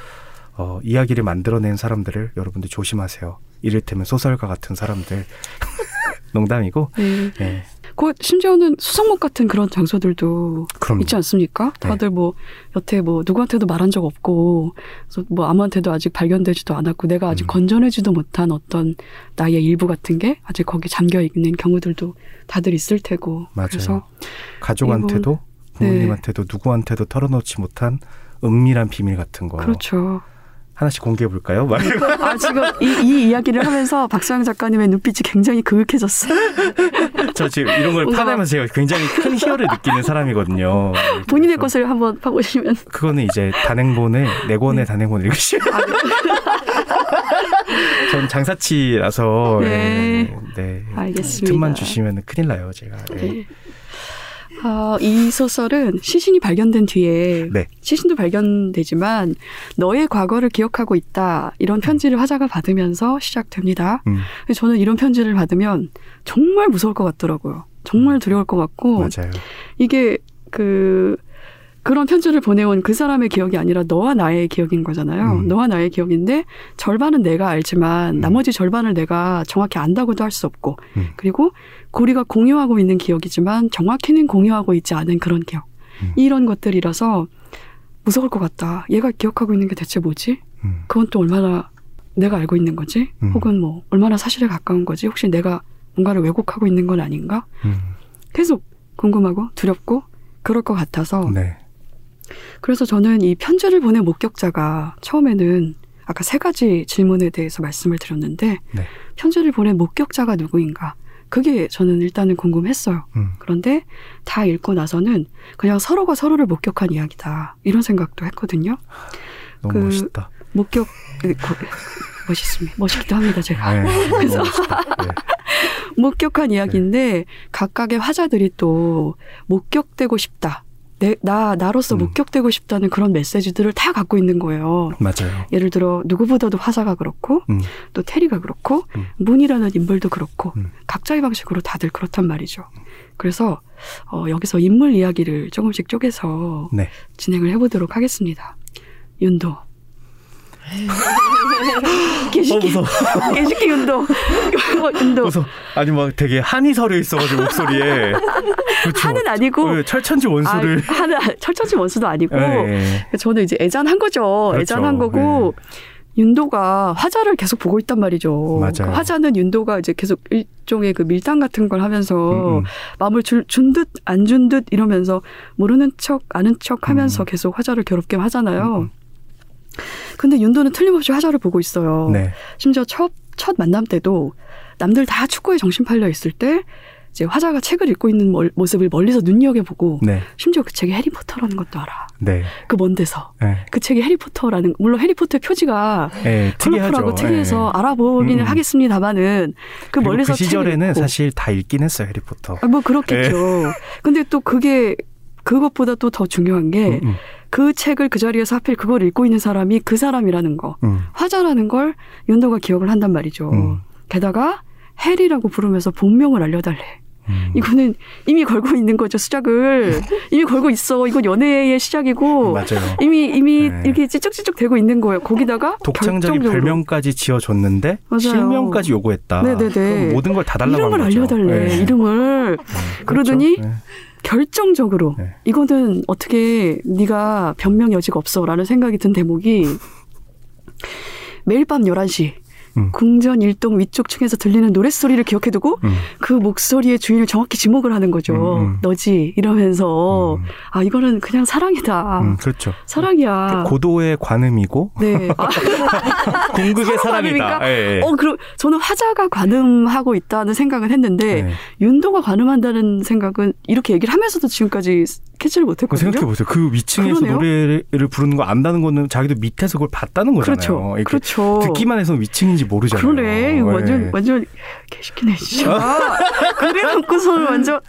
어, 이야기를 만들어낸 사람들을 여러분들 조심하세요. 이를테면 소설가 같은 사람들 농담이고 네. 예. 그 심지어는 수성목 같은 그런 장소들도 그럼 있지 않습니까? 네. 다들 뭐 여태 뭐 누구한테도 말한 적 없고 그래서 뭐 아무한테도 아직 발견되지도 않았고 내가 아직 음. 건져내지도 못한 어떤 나의 일부 같은 게 아직 거기 잠겨 있는 경우들도 다들 있을 테고 맞아요. 그래서 가족한테도 네. 부모님한테도 누구한테도 털어놓지 못한 은밀한 비밀 같은 거 그렇죠. 하나씩 공개해 볼까요? 아 지금 이, 이 이야기를 하면서 박수영 작가님의 눈빛이 굉장히 그윽해졌어요. 저 지금 이런 걸 뭔가 파내면서 제가 굉장히 큰 희열을 느끼는 사람이거든요. 본인의 것을 한번 파보시면 그거는 이제 단행본의 네 권의 단행본 읽으시면 아, 전 장사치라서 네. 네, 네. 알겠습니다. 틈만 주시면 큰일 나요 제가. 네. 네. 아, 이 소설은 시신이 발견된 뒤에 네. 시신도 발견되지만 너의 과거를 기억하고 있다 이런 편지를 화자가 받으면서 시작됩니다. 음, 저는 이런 편지를 받으면 정말 무서울 것 같더라고요. 정말 두려울 것 같고 맞아요. 이게 그 그런 편지를 보내온 그 사람의 기억이 아니라 너와 나의 기억인 거잖아요. 음. 너와 나의 기억인데 절반은 내가 알지만 음. 나머지 절반을 내가 정확히 안다고도 할 수 없고 음. 그리고 우리가 공유하고 있는 기억이지만 정확히는 공유하고 있지 않은 그런 기억. 음. 이런 것들이라서 무서울 것 같다. 얘가 기억하고 있는 게 대체 뭐지? 음, 그건 또 얼마나 내가 알고 있는 거지? 음. 혹은 뭐 얼마나 사실에 가까운 거지? 혹시 내가 뭔가를 왜곡하고 있는 건 아닌가? 음, 계속 궁금하고 두렵고 그럴 것 같아서 네. 그래서 저는 이 편지를 보낸 목격자가 처음에는 아까 세 가지 질문에 대해서 말씀을 드렸는데 네. 편지를 보낸 목격자가 누구인가 그게 저는 일단은 궁금했어요. 음, 그런데 다 읽고 나서는 그냥 서로가 서로를 목격한 이야기다 이런 생각도 했거든요. 너무 그- 멋있다. 목격 그, 거- 멋있습니다. 멋있기도 합니다 제가. 네, 그래서-. 네. 목격한 이야기인데 각각의 화자들이 또 목격되고 싶다. 내, 나 나로서 음. 목격되고 싶다는 그런 메시지들을 다 갖고 있는 거예요. 맞아요. 예를 들어 누구보다도 화자가 그렇고 음, 또 테리가 그렇고 음. 문이라는 인물도 그렇고 음. 각자의 방식으로 다들 그렇단 말이죠. 그래서 어, 여기서 인물 이야기를 조금씩 쪼개서 네. 진행을 해보도록 하겠습니다. 윤도. 개식기, 어, 무서워. 개식기 윤도. 윤도. 무서워. 아니 막 되게 한이 서려 있어가지고 목소리에. 그렇죠. 한은 아니고 네, 철천지 원수를. 아, 하는 철천지 원수도 아니고 네. 저는 이제 애잔한 거죠. 그렇죠. 애잔한 거고 윤도가 화자를 계속 보고 있단 말이죠. 맞아요. 그 화자는 윤도가 이제 계속 일종의 그 밀당 같은 걸 하면서 음, 음. 마음을 준 듯 안 준 듯 이러면서 모르는 척 아는 척 하면서 음. 계속 화자를 괴롭게 하잖아요. 음, 음. 근데 윤도는 틀림없이 화자를 보고 있어요. 네. 심지어 첫, 첫 만남 때도 남들 다 축구에 정신 팔려 있을 때 이제 화자가 책을 읽고 있는 멀- 모습을 멀리서 눈여겨보고 네. 심지어 그 책이 해리포터라는 것도 알아. 네. 그 먼 데서. 네. 그 책이 해리포터라는, 물론 해리포터의 표지가 네. 컬러풀하고 특이해서 네. 알아보기는 음, 음. 하겠습니다만은 그 멀리서 그 시절에는. 사실 다 읽긴 했어요 해리포터. 아, 뭐 그렇겠죠. 근데 또 그게 그것보다 또 더 중요한 게 음, 그 책을 그 자리에서 하필 그걸 읽고 있는 사람이 그 사람이라는 거. 음, 화자라는 걸 윤도가 기억을 한단 말이죠. 음. 게다가 해리라고 부르면서 본명을 알려달래. 음. 이거는 이미 걸고 있는 거죠 수작을 이미 걸고 있어 이건 연애의 시작이고 맞아요. 이미 이미 네. 이렇게 찌쩍찌쩍 되고 있는 거예요 거기다가 독창적인 결정적으로 별명까지 지어줬는데 맞아요. 실명까지 요구했다. 네네네. 그럼 모든 걸 다 달라고 이름을. 알려달래 네. 이름을 네, 그러더니 그렇죠. 네. 결정적으로 네. 이거는 어떻게 네가 변명 여지가 없어라는 생각이 든 대목이 매일 밤 11시 음. 궁전 일동 위쪽 층에서 들리는 노랫소리를 기억해두고 음. 그 목소리의 주인을 정확히 지목을 하는 거죠. 음, 음. 너지 이러면서 음. 아 이거는 그냥 사랑이다. 음, 그렇죠. 사랑이야. 고도의 관음이고 네. 아, 궁극의 사랑이다. 예, 예. 어, 그럼 저는 화자가 관음하고 있다는 생각은 했는데 네. 윤도가 관음한다는 생각은 이렇게 얘기를 하면서도 지금까지 캐치를 그 못했거든요. 생각해 보세요. 그 위층에서 그러네요. 노래를 부르는 거 안다는 거는 자기도 밑에서 그걸 봤다는 거잖아요. 그렇죠. 그렇죠. 듣기만 해서는 위층인지 모르잖아요. 그러네. 이거 예. 완전 완전 개시키네 진짜. 그래 놓고서는 완전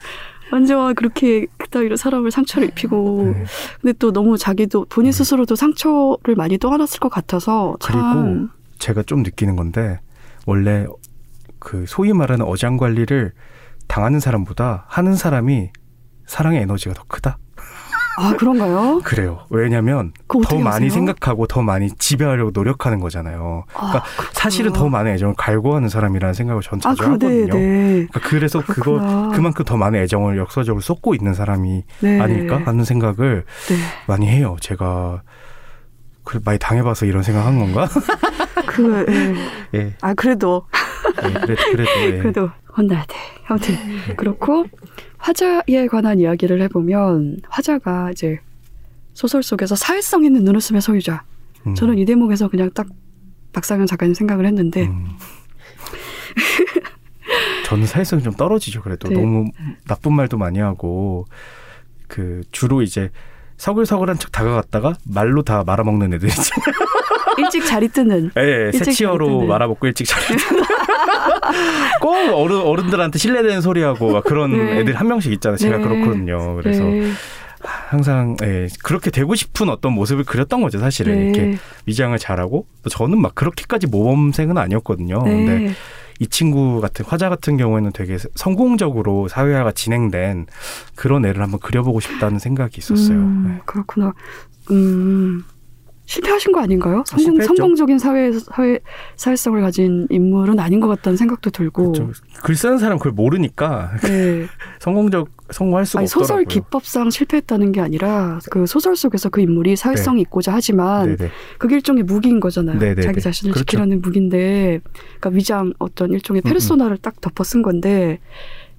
완전 그렇게 그따위로 사람을 상처를 입히고 네. 근데 또 너무 자기도 본인 스스로도 상처를 많이 떠안았을 것 같아서 그리고 참 제가 좀 느끼는 건데 원래 그 소위 말하는 어장 관리를 당하는 사람보다 하는 사람이 사랑의 에너지가 더 크다. 아 그런가요? 그래요. 왜냐면 그거 더 많이? 생각하고 더 많이 지배하려고 노력하는 거잖아요. 아, 그러니까 그렇구나. 사실은 더 많은 애정을 갈구하는 사람이라는 생각을 전 아, 자주 그, 네, 하거든요. 네. 그러니까 그래서 그거. 그만큼 더 많은 애정을 역사적으로 쏟고 있는 사람이 네. 아닐까 하는 생각을 네. 많이 해요. 제가 그 많이 당해봐서 이런 생각한 건가? 그, 예. 예, 아, 그래도, 예, 그래도 그래도 예. 그래도 혼나야 돼. 아무튼, 그렇고, 화자에 관한 이야기를 해보면, 화자가 이제 소설 속에서 사회성 있는 눈웃음의 소유자. 음. 저는 이 대목에서 그냥 딱 박상현 작가님 생각을 했는데, 음. 저는 사회성이 좀 떨어지죠. 그래도 네. 너무 나쁜 말도 많이 하고 그 주로 이제 서글서글한 척 다가갔다가 말로 다 말아먹는 애들이지. 일찍 자리 뜨는. 예, 예, 새치어로 뜨는. 말아먹고 일찍 자리. 꼭 어른 어른들한테 신뢰되는 소리하고 막 그런 네. 애들 한 명씩 있잖아요. 제가 네. 그렇거든요. 그래서 네. 항상 예, 그렇게 되고 싶은 어떤 모습을 그렸던 거죠. 사실은 네. 이렇게 위장을 잘하고 또 저는 막 그렇게까지 모범생은 아니었거든요. 근데 네. 이 친구 같은 화자 같은 경우에는 되게 성공적으로 사회화가 진행된 그런 애를 한번 그려보고 싶다는 생각이 있었어요. 음, 네. 그렇구나. 음, 실패하신 거 아닌가요? 성공, 실패했죠. 성공적인 사회, 사회, 사회성을 가진 인물은 아닌 것 같다는 생각도 들고. 저- 글 쓰는 사람 그걸 모르니까 네. 성공적 성공할 수가 아니, 소설 없더라고요. 기법상 실패했다는 게 아니라 그 소설 속에서 그 인물이 사회성이 있고자 하지만 네네. 그게 일종의 무기인 거잖아요. 네네네. 자기 자신을 그렇죠. 지키려는 무기인데, 그러니까 위장 어떤 일종의 음, 페르소나를 딱 덮어 쓴 건데,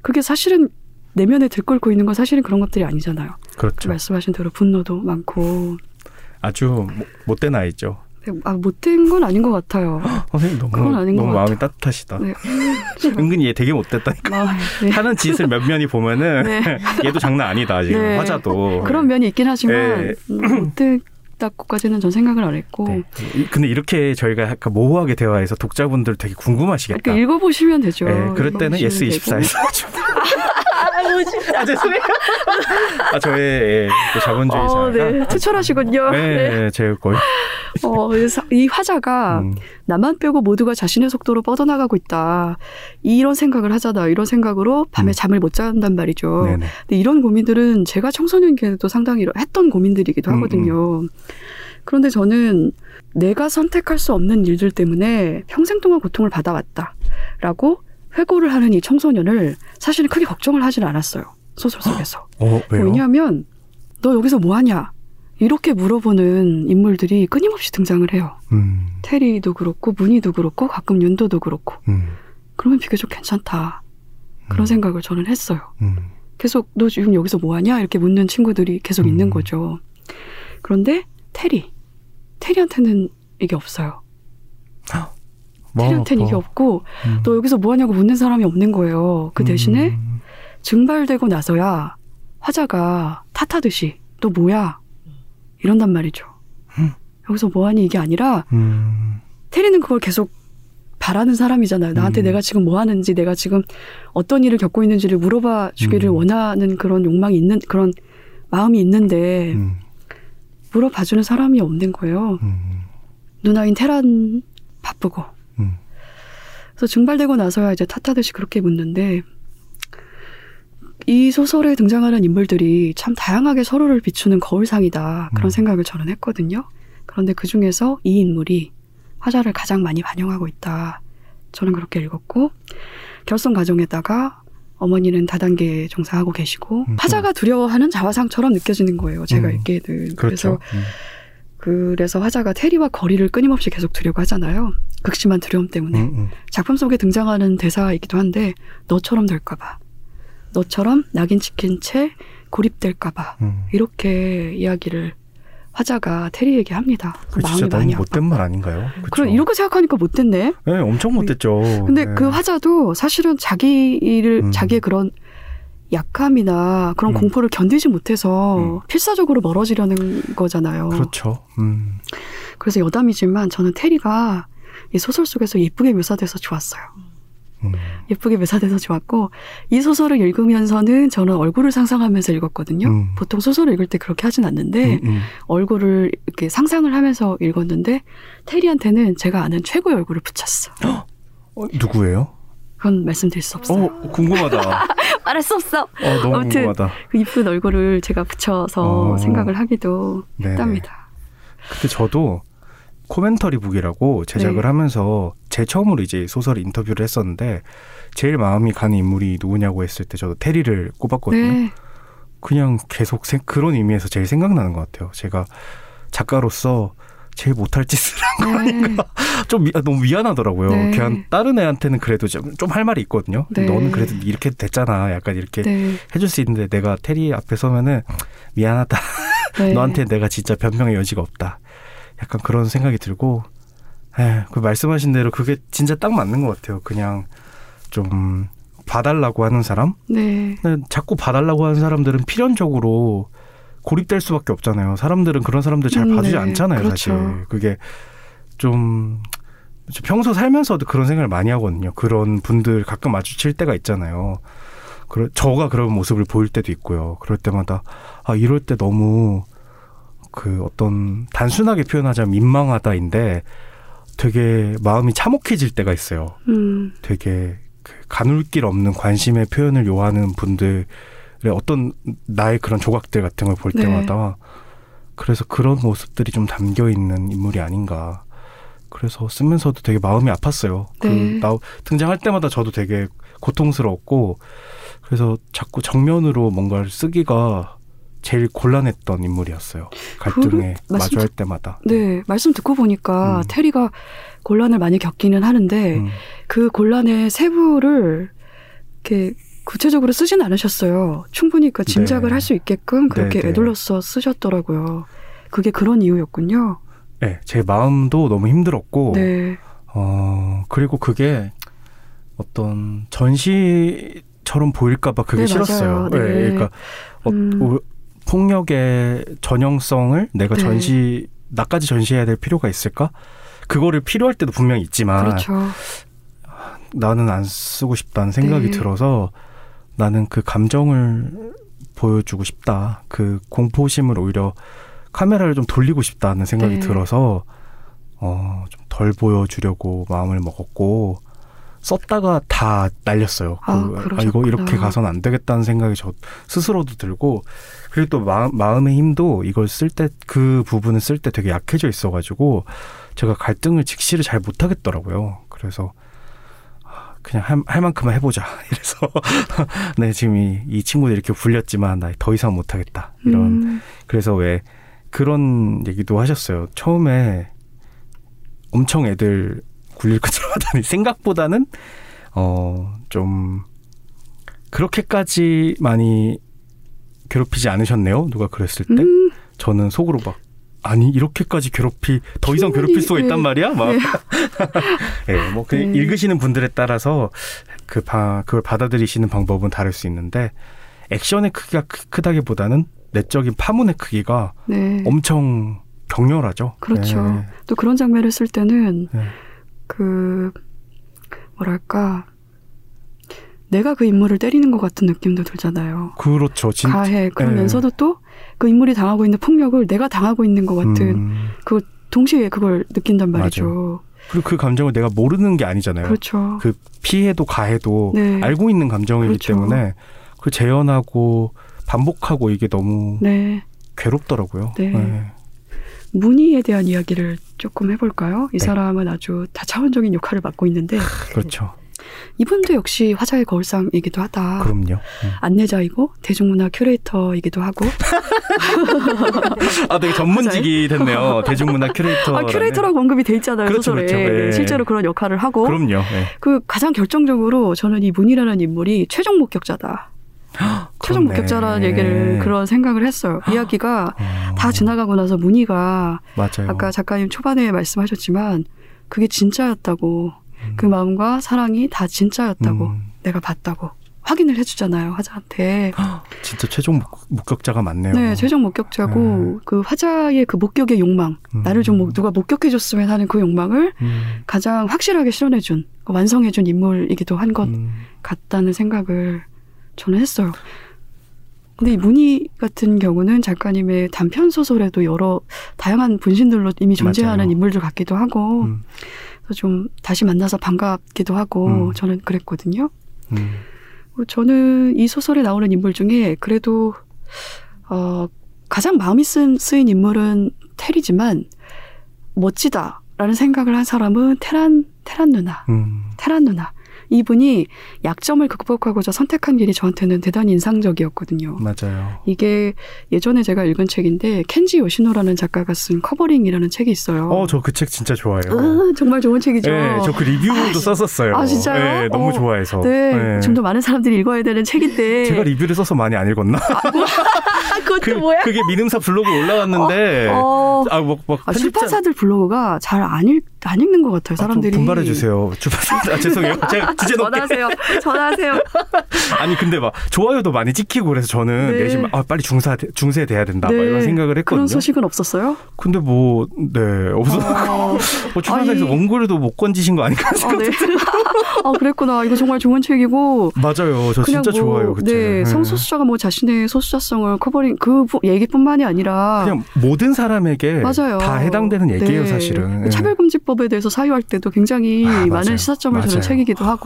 그게 사실은 내면에 들끓고 있는 건 사실은 그런 것들이 아니잖아요. 그렇죠. 말씀하신 대로 분노도 많고, 아주 못- 못된 아이죠. 아, 못된 건 아닌 것 같아요. 선생님 너무 너무 마음이. 따뜻하시다. 네. 은근히 얘 되게 못됐다니까. 마음에, 네. 하는 짓을 몇 면이 보면은 네. 얘도 장난 아니다 지금 네. 화자도. 그런 면이 있긴 하지만 네. 음, 못됐다고까지는 전 생각을 안 했고 네. 이- 근데 이렇게 저희가 약간 모호하게 대화해서 독자분들 되게 궁금하시겠다. 그러니까 읽어보시면 되죠. 네, 그럴 때는 읽어보시면 되고. 24에서 아 죄송해요. 아 저의 예, 그 자본주의 어, 사회가 네. 투철하시군요. 네, 네. 제가 거의 어, 이 화자가 음, 나만 빼고 모두가 자신의 속도로 뻗어나가고 있다. 이런 생각을 하잖아. 이런 생각으로 밤에 음. 잠을 못 잔단 말이죠. 네네. 근데 이런 고민들은 제가 청소년기에도 상당히 했던 고민들이기도 음, 하거든요. 그런데 저는 내가 선택할 수 없는 일들 때문에 평생 동안 고통을 받아왔다라고 회고를 하는 이 청소년을 사실은 크게 걱정을 하진 않았어요. 소설 속에서. 어? 왜냐하면 너 여기서 뭐 하냐? 이렇게 물어보는 인물들이 끊임없이 등장을 해요. 음, 테리도 그렇고 문희도 그렇고 가끔 윤도도 그렇고. 음, 그러면 비교적 괜찮다. 그런 음, 생각을 저는 했어요. 음, 계속 너 지금 여기서 뭐 하냐? 이렇게 묻는 친구들이 계속 음. 있는 거죠. 그런데 테리. 테리한테는 이게 없어요. 뭐, 테리한테는 이게 뭐, 없고 음, 너 여기서 뭐 하냐고 묻는 사람이 없는 거예요. 그 대신에 음, 증발되고 나서야 화자가 탓하듯이 너 뭐야? 이런단 말이죠. 음. 여기서 뭐하니 이게 아니라 음, 테리는 그걸 계속 바라는 사람이잖아요. 나한테 음. 내가 지금 뭐 하는지, 내가 지금 어떤 일을 겪고 있는지를 물어봐 주기를 음. 원하는 그런 욕망이 있는, 그런 마음이 있는데, 음, 물어봐 주는 사람이 없는 거예요. 음, 누나인 테란 바쁘고. 음. 그래서 증발되고 나서야 이제 탓하듯이 그렇게 묻는데, 이 소설에 등장하는 인물들이 참 다양하게 서로를 비추는 거울상이다. 그런 음. 생각을 저는 했거든요. 그런데 그 중에서 이 인물이 화자를 가장 많이 반영하고 있다. 저는 그렇게 읽었고, 결성 과정에다가 어머니는 다단계 종사하고 계시고, 음. 화자가 두려워하는 자화상처럼 느껴지는 거예요. 제가 음. 읽기에는. 그렇죠. 그래서 그래서 화자가 테리와 거리를 끊임없이 계속 두려고 하잖아요. 극심한 두려움 때문에. 음, 음. 작품 속에 등장하는 대사이기도 한데 너처럼 될까봐 너처럼 낙인 찍힌 채 고립될까봐 음. 이렇게 이야기를 화자가 테리에게 합니다. 그 마음이 진짜 많이 못된. 말 아닌가요? 그쵸? 그래 이렇게 생각하니까 못됐네. 네, 엄청 못됐죠. 근데 네. 그 화자도 사실은 자기를 음. 자기의 그런 약함이나 그런 음. 공포를 견디지 못해서 음. 필사적으로 멀어지려는 거잖아요. 그렇죠. 음. 그래서 여담이지만 저는 테리가 이 소설 속에서 예쁘게 묘사돼서 좋았어요. 음. 예쁘게 묘사돼서 좋았고 이 소설을 읽으면서는 저는 얼굴을 상상하면서 읽었거든요. 음. 보통 소설을 읽을 때 그렇게 하진 않는데 음, 음. 얼굴을 이렇게 상상을 하면서 읽었는데 테리한테는 제가 아는 최고의 얼굴을 붙였어. 어, 누구예요? 그건 말씀드릴 수 없어요. 어, 궁금하다. 말할 수 없어. 어, 너무 아무튼 궁금하다. 그 이쁜 얼굴을 제가 붙여서 어. 생각을 하기도 네. 했답니다. 그때 저도 코멘터리 북이라고 제작을 네. 하면서 제 처음으로 이제 소설 인터뷰를 했었는데 제일 마음이 가는 인물이 누구냐고 했을 때 저도 테리를 꼽았거든요. 네. 그냥 계속 생- 그런 의미에서 제일 생각나는 것 같아요. 제가 작가로서 제일 못할 짓을 네. 좀 미- 아, 너무 미안하더라고요. 네. 그냥 다른 애한테는 그래도 좀 할 말이 있거든요. 네. 너는 그래도 이렇게 됐잖아. 약간 이렇게 네. 해줄 수 있는데 내가 테리 앞에 서면은 미안하다. 네. 너한테 내가 진짜 변명의 여지가 없다. 약간 그런 생각이 들고, 에, 그 말씀하신 대로 그게 진짜 딱 맞는 것 같아요. 그냥 좀 봐달라고 하는 사람? 네. 자꾸 봐달라고 하는 사람들은 필연적으로 고립될 수밖에 없잖아요. 사람들은 그런 사람들 잘 음, 봐주지 네. 않잖아요, 그렇죠. 사실. 그게 좀저 평소 살면서도 그런 생각을 많이 하거든요. 그런 분들 가끔 마주칠 때가 있잖아요. 그러, 저가 그런 모습을 보일 때도 있고요. 그럴 때마다 아 이럴 때 너무 그 어떤 단순하게 표현하자면 민망하다인데 되게 마음이 참혹해질 때가 있어요. 음. 되게 그 가눌 길 없는 관심의 표현을 요하는 분들의 어떤 나의 그런 조각들 같은 걸볼 네. 때마다 그래서 그런 모습들이 좀 담겨 있는 인물이 아닌가. 그래서 쓰면서도 되게 마음이 아팠어요. 네. 그 나, 등장할 때마다 저도 되게 고통스러웠고 그래서 자꾸 정면으로 뭔가를 쓰기가 제일 곤란했던 인물이었어요. 갈등에 그 마주할 때마다. 네, 말씀 듣고 보니까 음. 테리가 곤란을 많이 겪기는 하는데 음. 그 곤란의 세부를 이렇게 구체적으로 쓰진 않으셨어요. 충분히 그 짐작을 네. 할수 있게끔 그렇게 네, 네. 애둘러서 쓰셨더라고요. 그게 그런 이유였군요. 네, 제 마음도 너무 힘들었고 네, 어, 그리고 그게 어떤 전시처럼 보일까봐 그게 네, 싫었어요. 맞아요. 네. 그러니까 어, 음. 어, 폭력의 전형성을 내가 네. 전시, 나까지 전시해야 될 필요가 있을까? 그거를 필요할 때도 분명히 있지만 그렇죠. 나는 안 쓰고 싶다는 생각이 네. 들어서 나는 그 감정을 보여주고 싶다. 그 공포심을 오히려 카메라를 좀 돌리고 싶다는 생각이 네. 들어서 어, 좀 덜 보여주려고 마음을 먹었고 썼다가 다 날렸어요. 아, 그, 그러셨구나. 이거 이렇게 가선 안 되겠다는 생각이 저 스스로도 들고 그리고 또 마음, 마음의 힘도 이걸 쓸 때 그 부분을 쓸 때 되게 약해져 있어가지고 제가 갈등을 직시를 잘 못하겠더라고요. 그래서 아, 그냥 할, 할 만큼만 해보자. 이래서 네 지금 이, 이 친구들 이렇게 불렸지만 나 더 이상 못하겠다. 이런 음, 그래서 왜 그런 얘기도 하셨어요. 처음에 엄청 애들 굴릴 것처럼 하더니 생각보다는 어 좀 그렇게까지 많이 괴롭히지 않으셨네요. 누가 그랬을 때 음, 저는 속으로 막 아니 이렇게까지 괴롭히 더 이상 괴롭힐 수가 있단 네. 말이야. 막 네. 예, 뭐그 네. 읽으시는 분들에 따라서 그 바, 그걸 받아들이시는 방법은 다를 수 있는데 액션의 크기가 크, 크다기보다는 내적인 파문의 크기가 네. 엄청 격렬하죠. 그렇죠. 네. 또 그런 장면을 쓸 때는 네. 그 뭐랄까 내가 그 인물을 때리는 것 같은 느낌도 들잖아요. 그렇죠. 진 가해 그러면서도 또 그 인물이 당하고 있는 폭력을 내가 당하고 있는 것 같은 음, 동시에 그걸 느낀단 말이죠. 그리고 그 감정을 내가 모르는 게 아니잖아요. 그렇죠. 그 피해도 가해도 네. 알고 있는 감정이기 그렇죠. 때문에 그 재현하고 반복하고 이게 너무 네. 괴롭더라고요. 네. 문희에 대한 이야기를 조금 해볼까요? 이 네. 사람은 아주 다차원적인 역할을 맡고 있는데 그렇죠. 이분도 역시 화자의 거울상이기도 하다. 그럼요. 음. 안내자이고 대중문화 큐레이터이기도 하고 아, 되게 전문직이 됐네요. 대중문화 큐레이터. 아, 큐레이터라고 언급이 돼 있잖아요 그렇죠, 소설에 그렇죠. 네. 실제로 그런 역할을 하고 그럼요. 네. 그 가장 결정적으로 저는 이 문희라는 인물이 최종 목격자다. 최종. 목격자라는 얘기를 그런 생각을 했어요. 이야기가 어, 다 지나가고 나서 문희가 맞아요. 아까 작가님 초반에 말씀하셨지만 그게 진짜였다고 음. 그 마음과 사랑이 다 진짜였다고 음, 내가 봤다고 확인을 해주잖아요 화자한테. 진짜 최종 목- 목격자가 많네요. 네, 최종 목격자고 그 화자의 그 목격의 욕망, 음. 나를 좀 목- 누가 목격해줬으면 하는 그 욕망을 음, 가장 확실하게 실현해준, 완성해준 인물이기도 한것 음, 같다는 생각을 저는 했어요. 근데 이 문희 같은 경우는 작가님의 단편 소설에도 여러 다양한 분신들로 이미 존재하는 맞아요. 인물들 같기도 하고 음, 그래서 좀 다시 만나서 반갑기도 하고 음. 저는 그랬거든요. 음. 어, 저는 이 소설에 나오는 인물 중에 그래도 어, 가장 마음이 쓴, 쓰인 인물은 테리지만 멋지다라는 생각을 한 사람은 테란 테란 누나, 음, 테란 누나. 이분이 약점을 극복하고자 선택한 길이 저한테는 대단히 인상적이었거든요. 맞아요. 이게 예전에 제가 읽은 책인데 켄지 요시노라는 작가가 쓴 Covering이라는 책이 있어요. 어, 저 그 책 진짜 좋아해요. 으, 정말 좋은 책이죠. 네, 저 그 리뷰도 아, 진- 썼었어요. 아, 진짜요? 네, 너무 어, 좋아해서. 네, 좀 더 많은 사람들이 읽어야 되는 책인데. 제가 리뷰를 써서 많이 안 읽었나? 아, 그것도 그, 뭐야? 그게 민음사 블로그 올라왔는데. 어, 아, 뭐, 뭐, 아, 출판사들 블로그가 잘 안 읽, 안 읽는 것 같아요, 아, 좀 사람들이. 분발해 주세요. 출판사. 아, 죄송해요. 제가 주제넘게. 전화하세요. 전화하세요. 아니 근데 막 좋아요도 많이 찍히고 그래서 저는 네. 내심 아 빨리 중쇄 중쇄 돼야 된다 막 네. 이런 생각을 했거든요. 그런 소식은 없었어요? 근데 뭐 네 없어. 어, 뭐 출판사에서 아니. 원고료도 못 건지신 거 아닌가? 아, 네. 아, 그랬구나. 이거 정말 좋은 책이고. 맞아요. 저 진짜 뭐, 좋아요. 그 책. 네, 성소수자가 뭐 자신의 소수자성을 covering 그 부- 얘기뿐만이 아니라 그냥 모든 사람에게 맞아요. 다 해당되는 얘기예요, 네. 사실은. 예. 차별금지법에 대해서 사유할 때도 굉장히 아. 많은 시사점을 맞아요. 책이기도 하고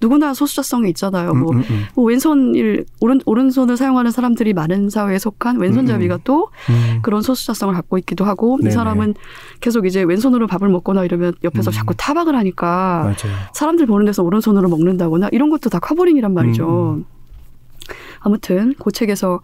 누구나 소수자성이 있잖아요. 음, 뭐, 음, 음. 뭐 왼손일 오른 오른손을 사용하는 사람들이 많은 사회에 속한 왼손잡이가 음, 음. 또 음. 그런 소수자성을 갖고 있기도 하고 이 네네. 사람은 계속 이제 왼손으로 밥을 먹거나 이러면 옆에서 음. 자꾸 타박을 하니까 맞아요. 사람들 보는 데서 오른손으로 먹는다거나 이런 것도 다 covering이란 말이죠. 음. 아무튼 그 책에서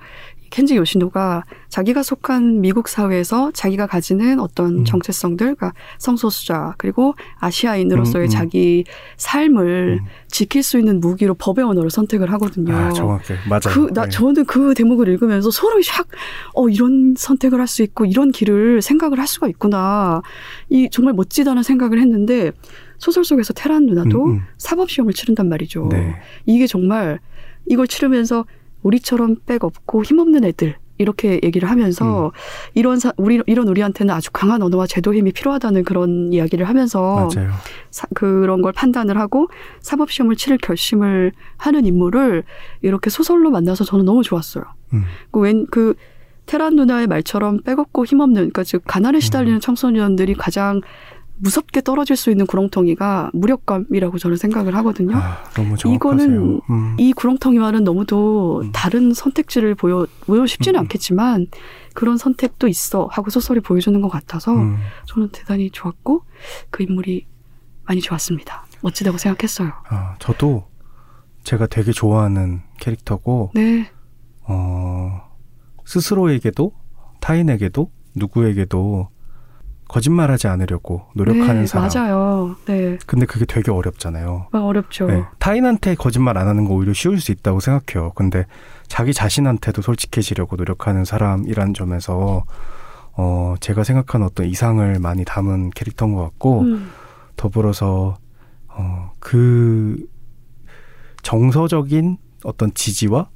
켄지 요시노가 자기가 속한 미국 사회에서 자기가 가지는 어떤 음. 정체성들, 그러니까 성소수자 그리고 아시아인으로서의 음, 음. 자기 삶을 음. 지킬 수 있는 무기로 법의 언어를 선택을 하거든요. 아, 정확해. 맞아요. 그, 나, 네. 저는 그 대목을 읽으면서 소름이 샥, 어, 이런 선택을 할 수 있고, 이런 길을 생각을 할 수가 있구나. 이 정말 멋지다는 생각을 했는데, 소설 속에서 테란 누나도 음, 음. 사법 시험을 치른단 말이죠. 네. 이게 정말 이걸 치르면서 우리처럼 백 없고 힘없는 애들, 이렇게 얘기를 하면서 음. 이런 사, 우리 이런 우리한테는 아주 강한 언어와 제도 힘이 필요하다는 그런 이야기를 하면서. 사- 그런 걸 판단을 하고 사법 시험을 치를 결심을 하는 인물을 이렇게 소설로 만나서 저는 너무 좋았어요. 음. 그웬그 테란 누나의 말처럼 빼곡고 힘없는 그러니까 즉 가난에 시달리는 음. 청소년들이 가장 무섭게 떨어질 수 있는 구렁텅이가 무력감이라고 저는 생각을 하거든요. 아. 이거는 음. 이 구렁텅이와는 너무도 음. 다른 선택지를 보여 보여 쉽지는 음. 않겠지만 그런 선택도 있어 하고 소설이 보여주는 것 같아서 음. 저는 대단히 좋았고 그 인물이 많이 좋았습니다. 멋지다고 생각했어요. 아, 저도 제가 되게 좋아하는 캐릭터고 네, 어, 스스로에게도 타인에게도 누구에게도 거짓말하지 않으려고 노력하는 네, 사람. 맞아요. 네, 근데 그게 되게 어렵잖아요. 막 어렵죠. 네, 타인한테 거짓말 안 하는 거 오히려 쉬울 수 있다고 생각해요. 근데 자기 자신한테도 솔직해지려고 노력하는 사람이란 점에서 어, 제가 생각하는 어떤 이상을 많이 담은 캐릭터인 것 같고 음, 더불어서 어, 그 정서적인 어떤 지지와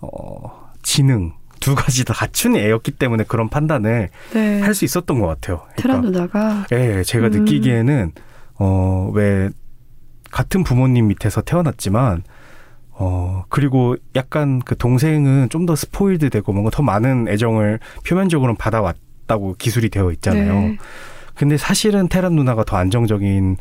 어, 지능 두 가지 다 갖춘 애였기 때문에 그런 판단을 네. 할수 있었던 것 같아요. 테란 누나가 예, 제가 음. 느끼기에는 어, 왜 같은 부모님 밑에서 태어났지만 어, 그리고 약간 그 동생은 좀 더 스포일드 되고 뭔가 더 많은 애정을 표면적으로는 받아왔다고 기술이 되어 있잖아요. 네, 근데 사실은 테란 누나가 더 안정적인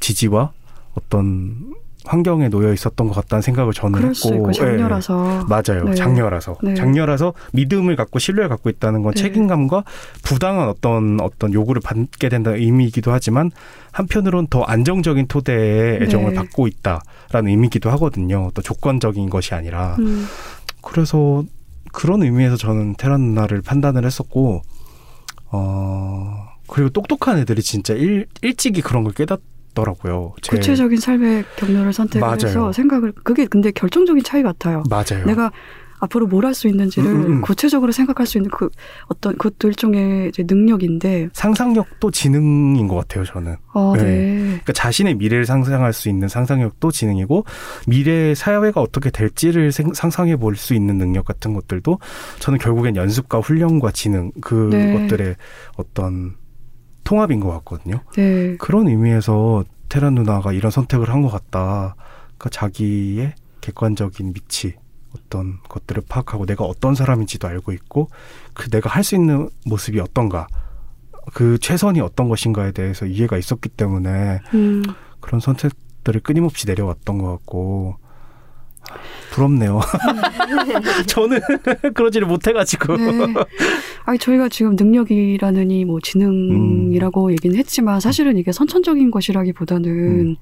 지지와 어떤 환경에 놓여 있었던 것 같다는 생각을 저는 했고 수 있고 예, 장녀라서 맞아요. 네. 장녀라서 네. 장녀라서 믿음을 갖고 신뢰를 갖고 있다는 건 네. 책임감과 부당한 어떤 어떤 요구를 받게 된다는 의미이기도 하지만 한편으로는 더 안정적인 토대의 애정을 네. 받고 있다라는 의미이기도 하거든요. 또 조건적인 것이 아니라 음, 그래서 그런 의미에서 저는 테란 누나를 판단을 했었고 어 그리고 똑똑한 애들이 진짜 일, 일찍이 그런 걸 깨닫 더라고요. 제- 구체적인 삶의 경로를 선택을 맞아요. 해서 생각을 그게 근데 결정적인 차이 같아요. 맞아요. 내가 앞으로 뭘 할 수 있는지를 음, 음, 음. 구체적으로 생각할 수 있는 그 어떤 그것도 일종의 능력인데 상상력도 지능인 것 같아요. 저는. 어, 네. 네. 그러니까 자신의 미래를 상상할 수 있는 상상력도 지능이고 미래 사회가 어떻게 될지를 생- 상상해 볼 수 있는 능력 같은 것들도 저는 결국엔 연습과 훈련과 지능 그것들의 네. 어떤 통합인 것 같거든요. 네. 그런 의미에서 테란 누나가 이런 선택을 한 것 같다. 그러니까 자기의 객관적인 미치 어떤 것들을 파악하고 내가 어떤 사람인지도 알고 있고 그 내가 할 수 있는 모습이 어떤가 그 최선이 어떤 것인가에 대해서 이해가 있었기 때문에 음, 그런 선택들을 끊임없이 내려왔던 것 같고 부럽네요. 저는 그러지를 못해가지고. 네. 아니 저희가 지금 능력이라느니 뭐 지능이라고 음. 얘기는 했지만 사실은 이게 선천적인 것이라기보다는 음.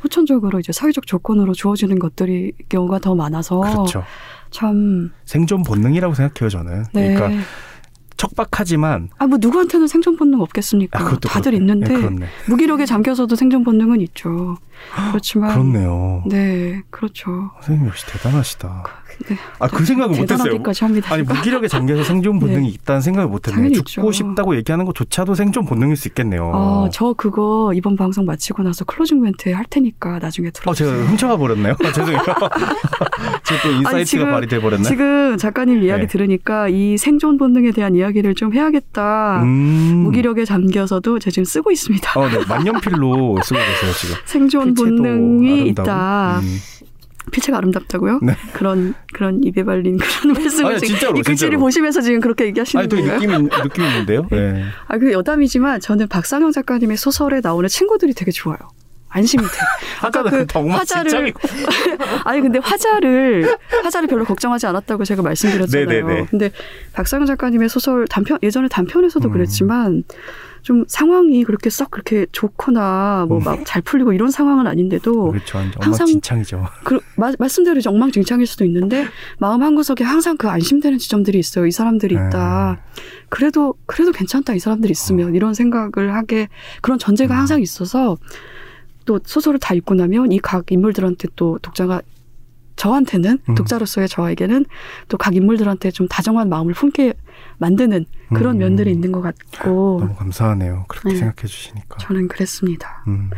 후천적으로 이제 사회적 조건으로 주어지는 것들이 경우가 더 많아서 그렇죠. 참 생존 본능이라고 생각해요 저는. 네. 그러니까 척박하지만 아 뭐 누구한테는 생존 본능 없겠습니까? 아, 다들 그렇고. 있는데 네. 무기력에 잠겨서도 생존 본능은 있죠. 그렇지만 그렇네요. 네, 그렇죠. 선생님 역시 대단하시다. 네. 아그 생각은 못했어요. 아니 무기력에 잠겨서 생존 본능이 있다는 생각을 못했네요. 죽고 있죠. 싶다고 얘기하는 것조차도 생존 본능일 수 있겠네요. 어, 저 그거 이번 방송 마치고 나서 closing 멘트에 할 테니까 나중에 어, 들어주세요. 제가 훔쳐가 버렸네요. 아, 죄송해요. 제가 또 insight가 지금- 발휘돼 버렸네. 지금 작가님 이야기 네. 들으니까 이 생존 본능에 대한 이야기를 좀 해야겠다. 음. 무기력에 잠겨서도 제가 지금 쓰고 있습니다. 어, 네. 만년필로 쓰고 계세요 지금. 생존 본능이 아름다고. 있다. 음. 필체가 아름답다고요? 네. 그런 그런 입에 발린 그런 말씀을 아니, 지금 진짜로, 이 글씨를 진짜로. 보시면서 지금 그렇게 얘기하시는 아니, 되게 거예요? 느낌 느낌 있는데요. 네. 아, 그 여담이지만 저는 박상영 작가님의 소설에 나오는 친구들이 되게 좋아요. 안심이 돼. 아까 그 화자를. 아니 근데 화자를 화자를 별로 걱정하지 않았다고 제가 말씀드렸잖아요. 네네네. 근데 박상영 작가님의 소설 단편 예전에 단편에서도 음. 그랬지만 좀 상황이 그렇게 썩 그렇게 좋거나 뭐 음. 막잘 풀리고 이런 상황은 아닌데도 그렇죠. 항상- 엉망진창이죠. 그, 마- 말씀대로 이제 엉망진창일 수도 있는데 마음 한 구석에 항상 그 안심되는 지점들이 있어요. 이 사람들이 있다. 네. 그래도 그래도 괜찮다. 이 사람들이 있으면 이런 생각을 하게 그런 전제가 음. 항상 있어서 또 소설을 다 읽고 나면 이 각 인물들한테 또 독자가 저한테는 음. 독자로서의 저에게는 또 각 인물들한테 좀 다정한 마음을 품게 만드는 그런 음. 면들이 있는 것 같고 너무 감사하네요. 그렇게 네. 생각해 주시니까. 저는 그랬습니다. 음.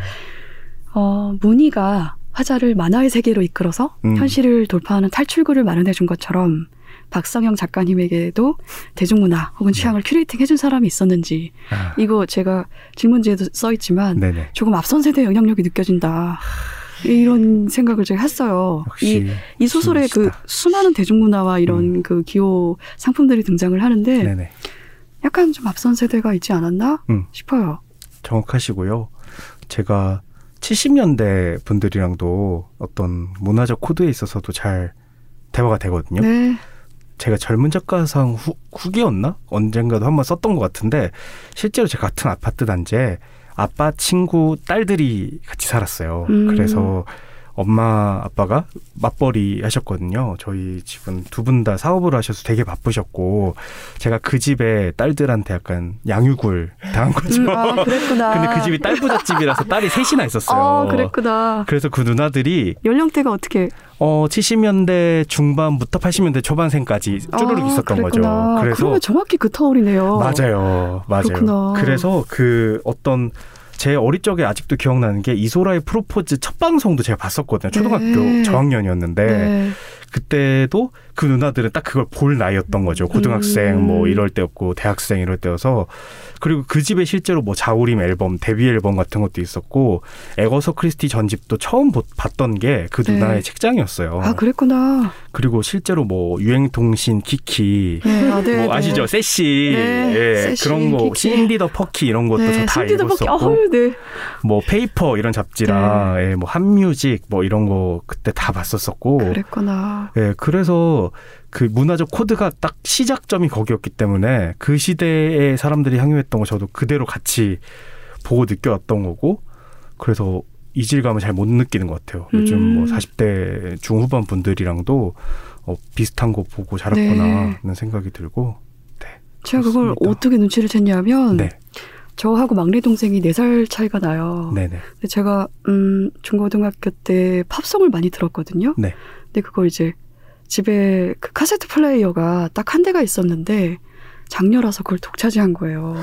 어, 문희가 화자를 만화의 세계로 이끌어서 음. 현실을 돌파하는 탈출구를 마련해 준 것처럼 박상영 작가님에게도 대중문화 혹은 취향을 curating 해준 사람이 있었는지 아, 이거 제가 질문지에도 써 있지만 네네. 조금 앞선 세대의 영향력이 느껴진다. 이런 생각을 제가 했어요. 이, 이 소설에 그. 수많은 대중문화와 이런 그 기호 상품들이 등장을 하는데 음. 네네. 약간 좀 앞선 세대가 있지 않았나 음. 싶어요. 정확하시고요. 제가 70년대 분들이랑도 어떤 문화적 코드에 있어서도 잘 대화가 되거든요. 네. 제가 젊은 작가상 후, 후기였나? 언젠가도 한번 썼던 것 같은데 실제로 제가 같은 아파트 단지에 아빠 친구 딸들이 같이 살았어요. 음. 그래서 엄마 아빠가 맞벌이 하셨거든요. 저희 집은 두 분 다 사업을 하셔서 되게 바쁘셨고 제가 그 집에 딸들한테 약간 양육을 당한 거죠. 음, 아, 그랬구나. 근데 그 집이 딸 부잣집이라서 딸이 셋이나 있었어요. 아, 그랬구나. 그래서 그 누나들이 연령대가 어떻게 어 70년대 중반부터 80년대 초반생까지 쭈루룩 아, 있었던 그랬구나. 거죠. 그래서 그러면 정확히 그 터울이네요. 맞아요, 맞아요. 그렇구나. 그래서 그 어떤 제 어릴 적에 아직도 기억나는 게 이소라의 프로포즈 첫 방송도 제가 봤었거든요. 초등학교 네. 저학년이었는데 네. 그때도 그 누나들은 딱 그걸 볼 나이였던 거죠. 고등학생 음. 뭐 이럴 때였고 대학생 이럴 때여서 그리고 그 집에 실제로 뭐 자우림 앨범 데뷔 앨범 같은 것도 있었고 애거서 크리스티 전집도 처음 보- 봤던 게그 네. 누나의 책장이었어요. 아 그랬구나. 그리고 실제로 뭐 유행통신 키키 네, 아, 네, 뭐 네. 아시죠 쎄씨 네, 예, 그런 거 키키. 신디 더 퍼키 이런 것도 네, 저다 읽었었고 네. 뭐 페이퍼 이런 잡지랑 예, 뭐 핫뮤직 뭐 이런 거 그때 다 봤었었고 그랬구나. 예, 그래서 그 문화적 코드가 딱 시작점이 거기였기 때문에 그 시대의 사람들이 향유했던 거 저도 그대로 같이 보고 느껴왔던 거고 그래서 이질감을 잘 못 느끼는 것 같아요. 요즘 음. 뭐 40대 중후반 분들이랑도 어, 비슷한 거 보고 자랐구나라는 생각이 들고 네. 제가 그걸 그렇습니다. 어떻게 눈치를 챘냐면 네. 저하고 막내 동생이 네 살 차이가 나요. 네네. 근데 제가 음 중고등학교 때 팝송을 많이 들었거든요. 네. 근데 그걸 이제 집에 그 카세트 플레이어가 딱 한 대가 있었는데 장녀라서 그걸 독차지한 거예요.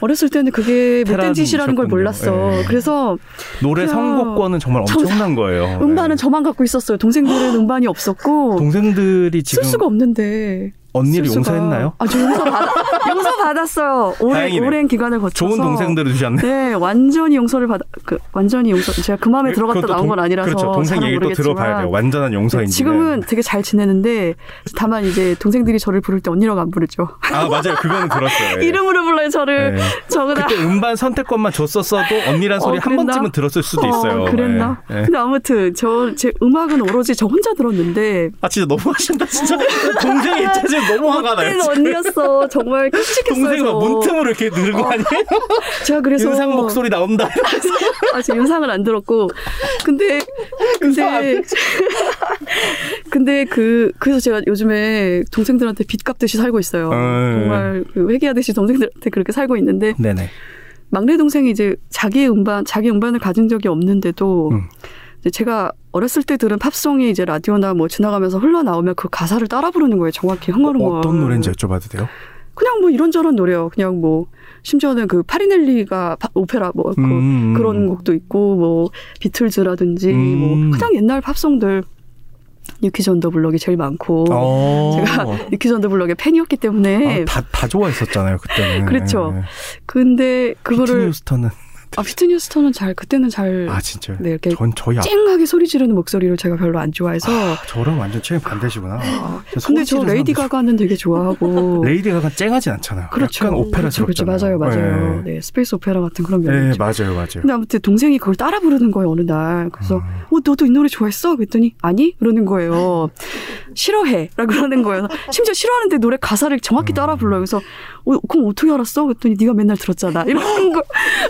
어렸을 때는 그게 못된 짓이라는 걸. 몰랐어. 예. 그래서 노래 선곡권은 정말 저- 엄청난 거예요. 음반은 예. 저만 갖고 있었어요. 동생들은 음반이 없었고 동생들이 지금 쓸 수가 없는데 언니를 수가- 용서했나요? 아, 저 용서 받 용서 받았어요. 다행이네. 오랜 기간을 거쳐서 좋은 동생들을 주셨네. 네, 완전히 용서를 받아 그 완전히 용서 제가 그 마음에 들어갔다 나온 동- 건 아니라서 그렇죠. 동생 얘기 또 들어봐야 돼요. 완전한 용서인지. 네, 지금은 되게 잘 지내는데 다만 이제 동생들이 저를 부를 때 언니라고 안 부르죠. 아 맞아요. 그거는 들었어요. 예. 이름으로 불러요 저를. 예. 저거다. 그때 음반 선택권만 줬었어도 언니란 소리 어, 한? 번쯤은 들었을 수도 있어요. 어, 그랬나? 예. 예. 근데 아무튼 저 제 음악은 오로지 저 혼자 들었는데 아 진짜 너무 하신다 진짜 동생 입장에서 너무 화가 나요. 언니였어. 정말 끔찍했어요. 동생이. 문틈으로 이렇게 누르는 거 아니에요? 제가 그래서 윤상 목소리 나온다. 아, 저 윤상을 안 들었고. 근데, 근데, 근데 그, 그래서 제가 요즘에 동생들한테 빚 갚듯이 살고 있어요. 음. 정말 그 회개하듯이 동생들한테 그렇게 살고 있는데, 네네. 막내 동생이 이제 자기의 음반, 자기 음반을 가진 적이 없는데도, 음. 제가 어렸을 때 들은 팝송이 이제 라디오나 뭐 지나가면서 흘러나오면 그 가사를 따라 부르는 거예요. 정확히 흥얼흥얼. 어떤 노래인지 여쭤봐도 돼요? 그냥 뭐 이런저런 노래요. 그냥 뭐, 심지어는 그 파리넬리가 파- 오페라 뭐, 그 음. 그런 곡도 있고 뭐 비틀즈라든지 음. 뭐 가장 옛날 팝송들 뉴키즈 온 더 블럭이 제일 많고 어. 제가 뉴키즈 온 더 블럭의 팬이었기 때문에 아, 다, 다 좋아했었잖아요, 그때는. 그렇죠. 예. 근데 그거를 휴스턴은. 아 휘트니 휴스턴은 잘 그때는 잘 아, 진짜요? 네, 이렇게 전 저희 아, 쨍하게 소리 지르는 목소리를 제가 별로 안 좋아해서 저랑 완전 최근 반대시구나. 저 근데 저 레이디 가가는 되게 좋아하고 레이디 가가 쨍하진 않잖아요. 그렇죠. 약간 오페라스럽잖아요. 그렇죠. 맞아요, 맞아요. 네. 네, space opera 같은 그런 네, 면이죠. 맞아요, 맞아요. 근데 아무튼 동생이 그걸 따라 부르는 거예요 어느 날. 그래서 음. 어 너도 이 노래 좋아했어? 그랬더니 아니 그러는 거예요. 싫어해라 그러는 거예요. 심지어 싫어하는데 노래 가사를 정확히 음. 따라 불러요. 그래서 어, 그럼 어떻게 알았어? 그랬더니 네가 맨날 들었잖아. 이러는 거.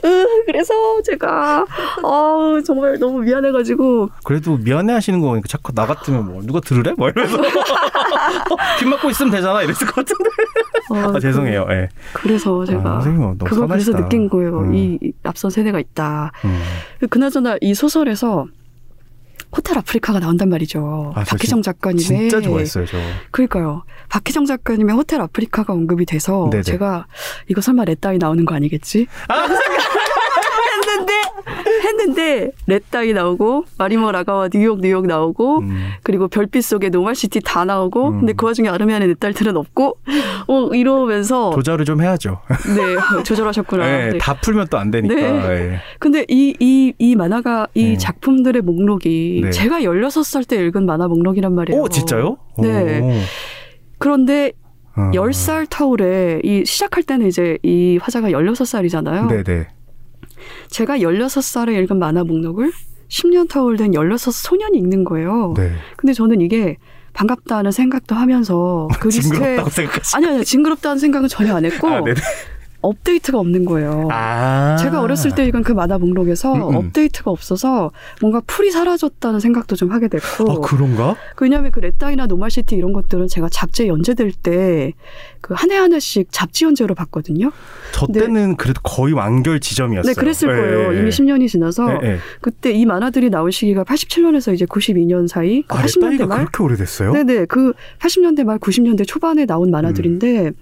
으, 그래서 제가 어 정말 너무 미안해가지고 그래도 미안해 하시는 거 보니까 자꾸 나 같으면 뭐 누가 들으래? 뭐 이러면서 귀 막고 있으면 되잖아 이랬을 것 같은데. 어, 아, 죄송해요. 예. 그, 래서 제가 아, 선생님 너무 그걸 그래서 선하시다. 느낀 거예요. 음. 이, 이 앞선 세대가 있다. 음. 그나저나 이 소설에서 호텔 아프리카가 나온단 말이죠. 아, 저 박희정 작가님의 진짜 좋아했어요, 저. 그러니까요. 박희정 작가님의 호텔 아프리카가 언급이 돼서 네네. 제가 이거 설마 렛다이 나오는 거 아니겠지? 했는데 했는데 렛다이 나오고 마리모 라가와 뉴욕 뉴욕 나오고 음. 그리고 별빛 속에 노말시티 다 나오고 음. 근데 그 와중에 아르미안의 네 딸들은 없고 어 이러면서 조절을 좀 해야죠. 네 조절하셨구나. 예, 네. 다 풀면 또 안 되니까. 네. 예. 근데 이, 이, 이 만화가, 이 네. 작품들의 목록이 네. 제가 16살 때 읽은 만화 목록이란 말이에요. 오, 진짜요? 네. 그런데 오. 어. 10살 터울에 이 시작할 때는 이제 이 화자가 16살이잖아요. 네네. 제가 16살에 읽은 만화 목록을 10년 터울 된 16 소년이 읽는 거예요. 네. 근데 저는 이게 반갑다는 생각도 하면서 그 생각하시. 아니 아니 징그럽다는 생각은 전혀 안 했고 아. 업데이트가 없는 거예요. 아. 제가 어렸을 때 읽은 그 만화 목록에서 음, 음. 업데이트가 없어서 뭔가 pool이 사라졌다는 생각도 좀 하게 됐고 아, 그런가? 왜냐하면 그 렛다이나 노말시티 이런 것들은 제가 잡지에 연재될 때 그 한해한 해씩 잡지 연재로 봤거든요. 저 네. 때는 그래도 거의 완결 지점이었어요. 네, 그랬을 예, 거예요. 예, 이미 예. 10년이 지나서 예, 예. 그때 이 만화들이 나온 시기가 87년에서 이제 92년 사이, 그 아, 80년대 레따이가 말. 그렇게 오래됐어요? 네네, 그 80년대 말, 90년대 초반에 나온 만화들인데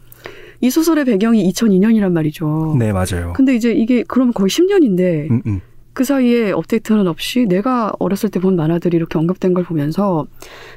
이 소설의 배경이 2002년이란 말이죠. 네, 맞아요. 근데 이제 이게 그러면 거의 10년인데 음, 음. 그 사이에 업데이트는 없이 내가 어렸을 때 본 만화들이 이렇게 언급된 걸 보면서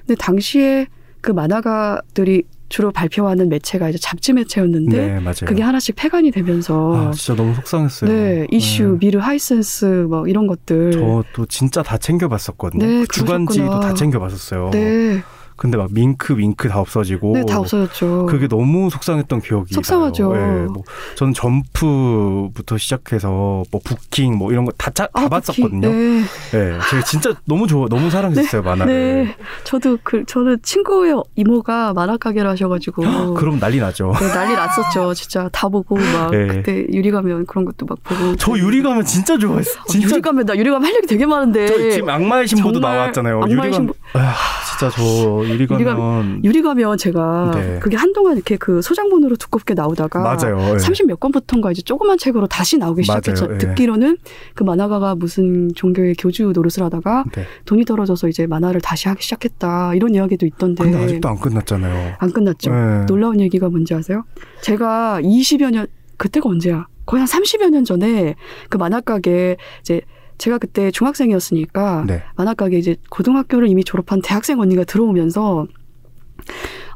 근데 당시에 그 만화가들이 주로 발표하는 매체가 이제 잡지 매체였는데 네, 맞아요. 그게 하나씩 폐간이 되면서 아, 진짜 너무 속상했어요. 네 이슈 네. 미르 하이센스 뭐 이런 것들 저도 진짜 다 챙겨 봤었거든요. 네, 그 주간지도. 다 챙겨 봤었어요. 네, 근데 막 밍크, 윙크 다 없어지고. 네, 다 없어졌죠. 그게 너무 속상했던 기억이 속상하죠. 나요. 예, 뭐 저는 점프부터 시작해서 뭐 부킹 뭐 이런 거다 다 아, 봤었거든요. 네. 예, 제가 진짜 너무 좋아, 너무 사랑했어요 만화를. 네, 저도 그 저는 친구의 이모가 만화 가게를 하셔가지고 그럼 난리 나죠. 네, 난리 났었죠. 진짜 다 보고 막 네. 그때 유리가면 그런 것도 막 보고. 저 유리가면 진짜 좋아했어. 어, 진짜 유리가면 나 유리가면 할 얘기 되게 많은데. 저 지금 악마의 신부도 나왔잖아요. 유리가면 신부. 아, 진짜 저 유리가면 유리가 면 제가 네. 그게 한동안 이렇게 그 소장본으로 두껍게 나오다가 맞아요. 예. 30몇 권부터인가 이제 조그만 책으로 다시 나오기. 시작했죠. 예. 듣기로는 그 만화가가 무슨 종교의 교주 노릇을 하다가 네. 돈이 떨어져서 이제 만화를 다시 하기 시작했다 이런 이야기도 있던데 근데 아직도 안 끝났잖아요. 안 끝났죠. 예. 놀라운 얘기가 뭔지 아세요? 제가 20여 년 그때가 언제야? 거의 한 30여 년 전에 그 만화 가게 이제 제가 그때 중학생이었으니까 네. 만화 가게 이제 고등학교를 이미 졸업한 대학생 언니가 들어오면서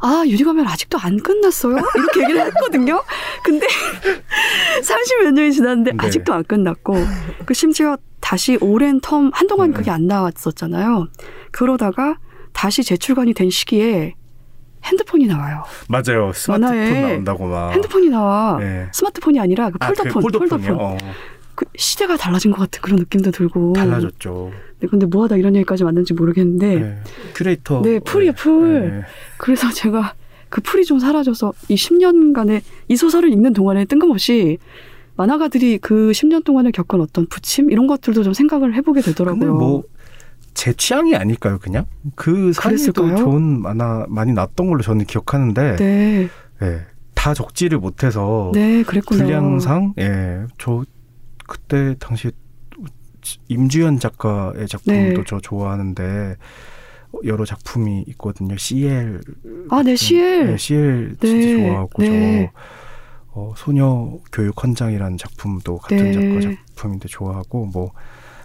아 유리가면 아직도 안 끝났어요? 이렇게 얘기를 했거든요. 근데 30몇 년이 지났는데 네. 아직도 안 끝났고 그 심지어 다시 오랜 텀 한동안 그게 안 나왔었잖아요. 그러다가 다시 재출간이 된 시기에 핸드폰이 나와요. 맞아요. 스마트폰 나온다고 막. 핸드폰이 나와. 네. 스마트폰이 아니라 그 아, 폴더폰, 그 폴더폰이요? 폴더폰. 어, 그 시대가 달라진 것 같은 그런 느낌도 들고. 달라졌죠. 네, 근데 뭐하다 이런 얘기까지 왔는지 모르겠는데. 네. 큐레이터. 네, pool이요, pool. 네. 그래서 제가 그 pool이 좀 사라져서 이 10년간의 이 소설을 읽는 동안에 뜬금없이 만화가들이 그 10년 동안에 겪은 어떤 부침 이런 것들도 좀 생각을 해보게 되더라고요. 뭐 제 취향이 아닐까요, 그냥? 그 사이도 그랬을까요? 좋은 만화 많이 났던 걸로 저는 기억하는데, 네, 예, 다 적지를 못해서 네, 그랬구나. 분량상, 예, 저 그때 당시 임주연 작가의 작품도 네. 저 좋아하는데 여러 작품이 있거든요. CL, 아, 네, CL. 네, CL 네, 진짜 좋아하고 네. 저 어, 소녀 교육 헌장이라는 작품도 같은 네. 작가 작품인데 좋아하고 뭐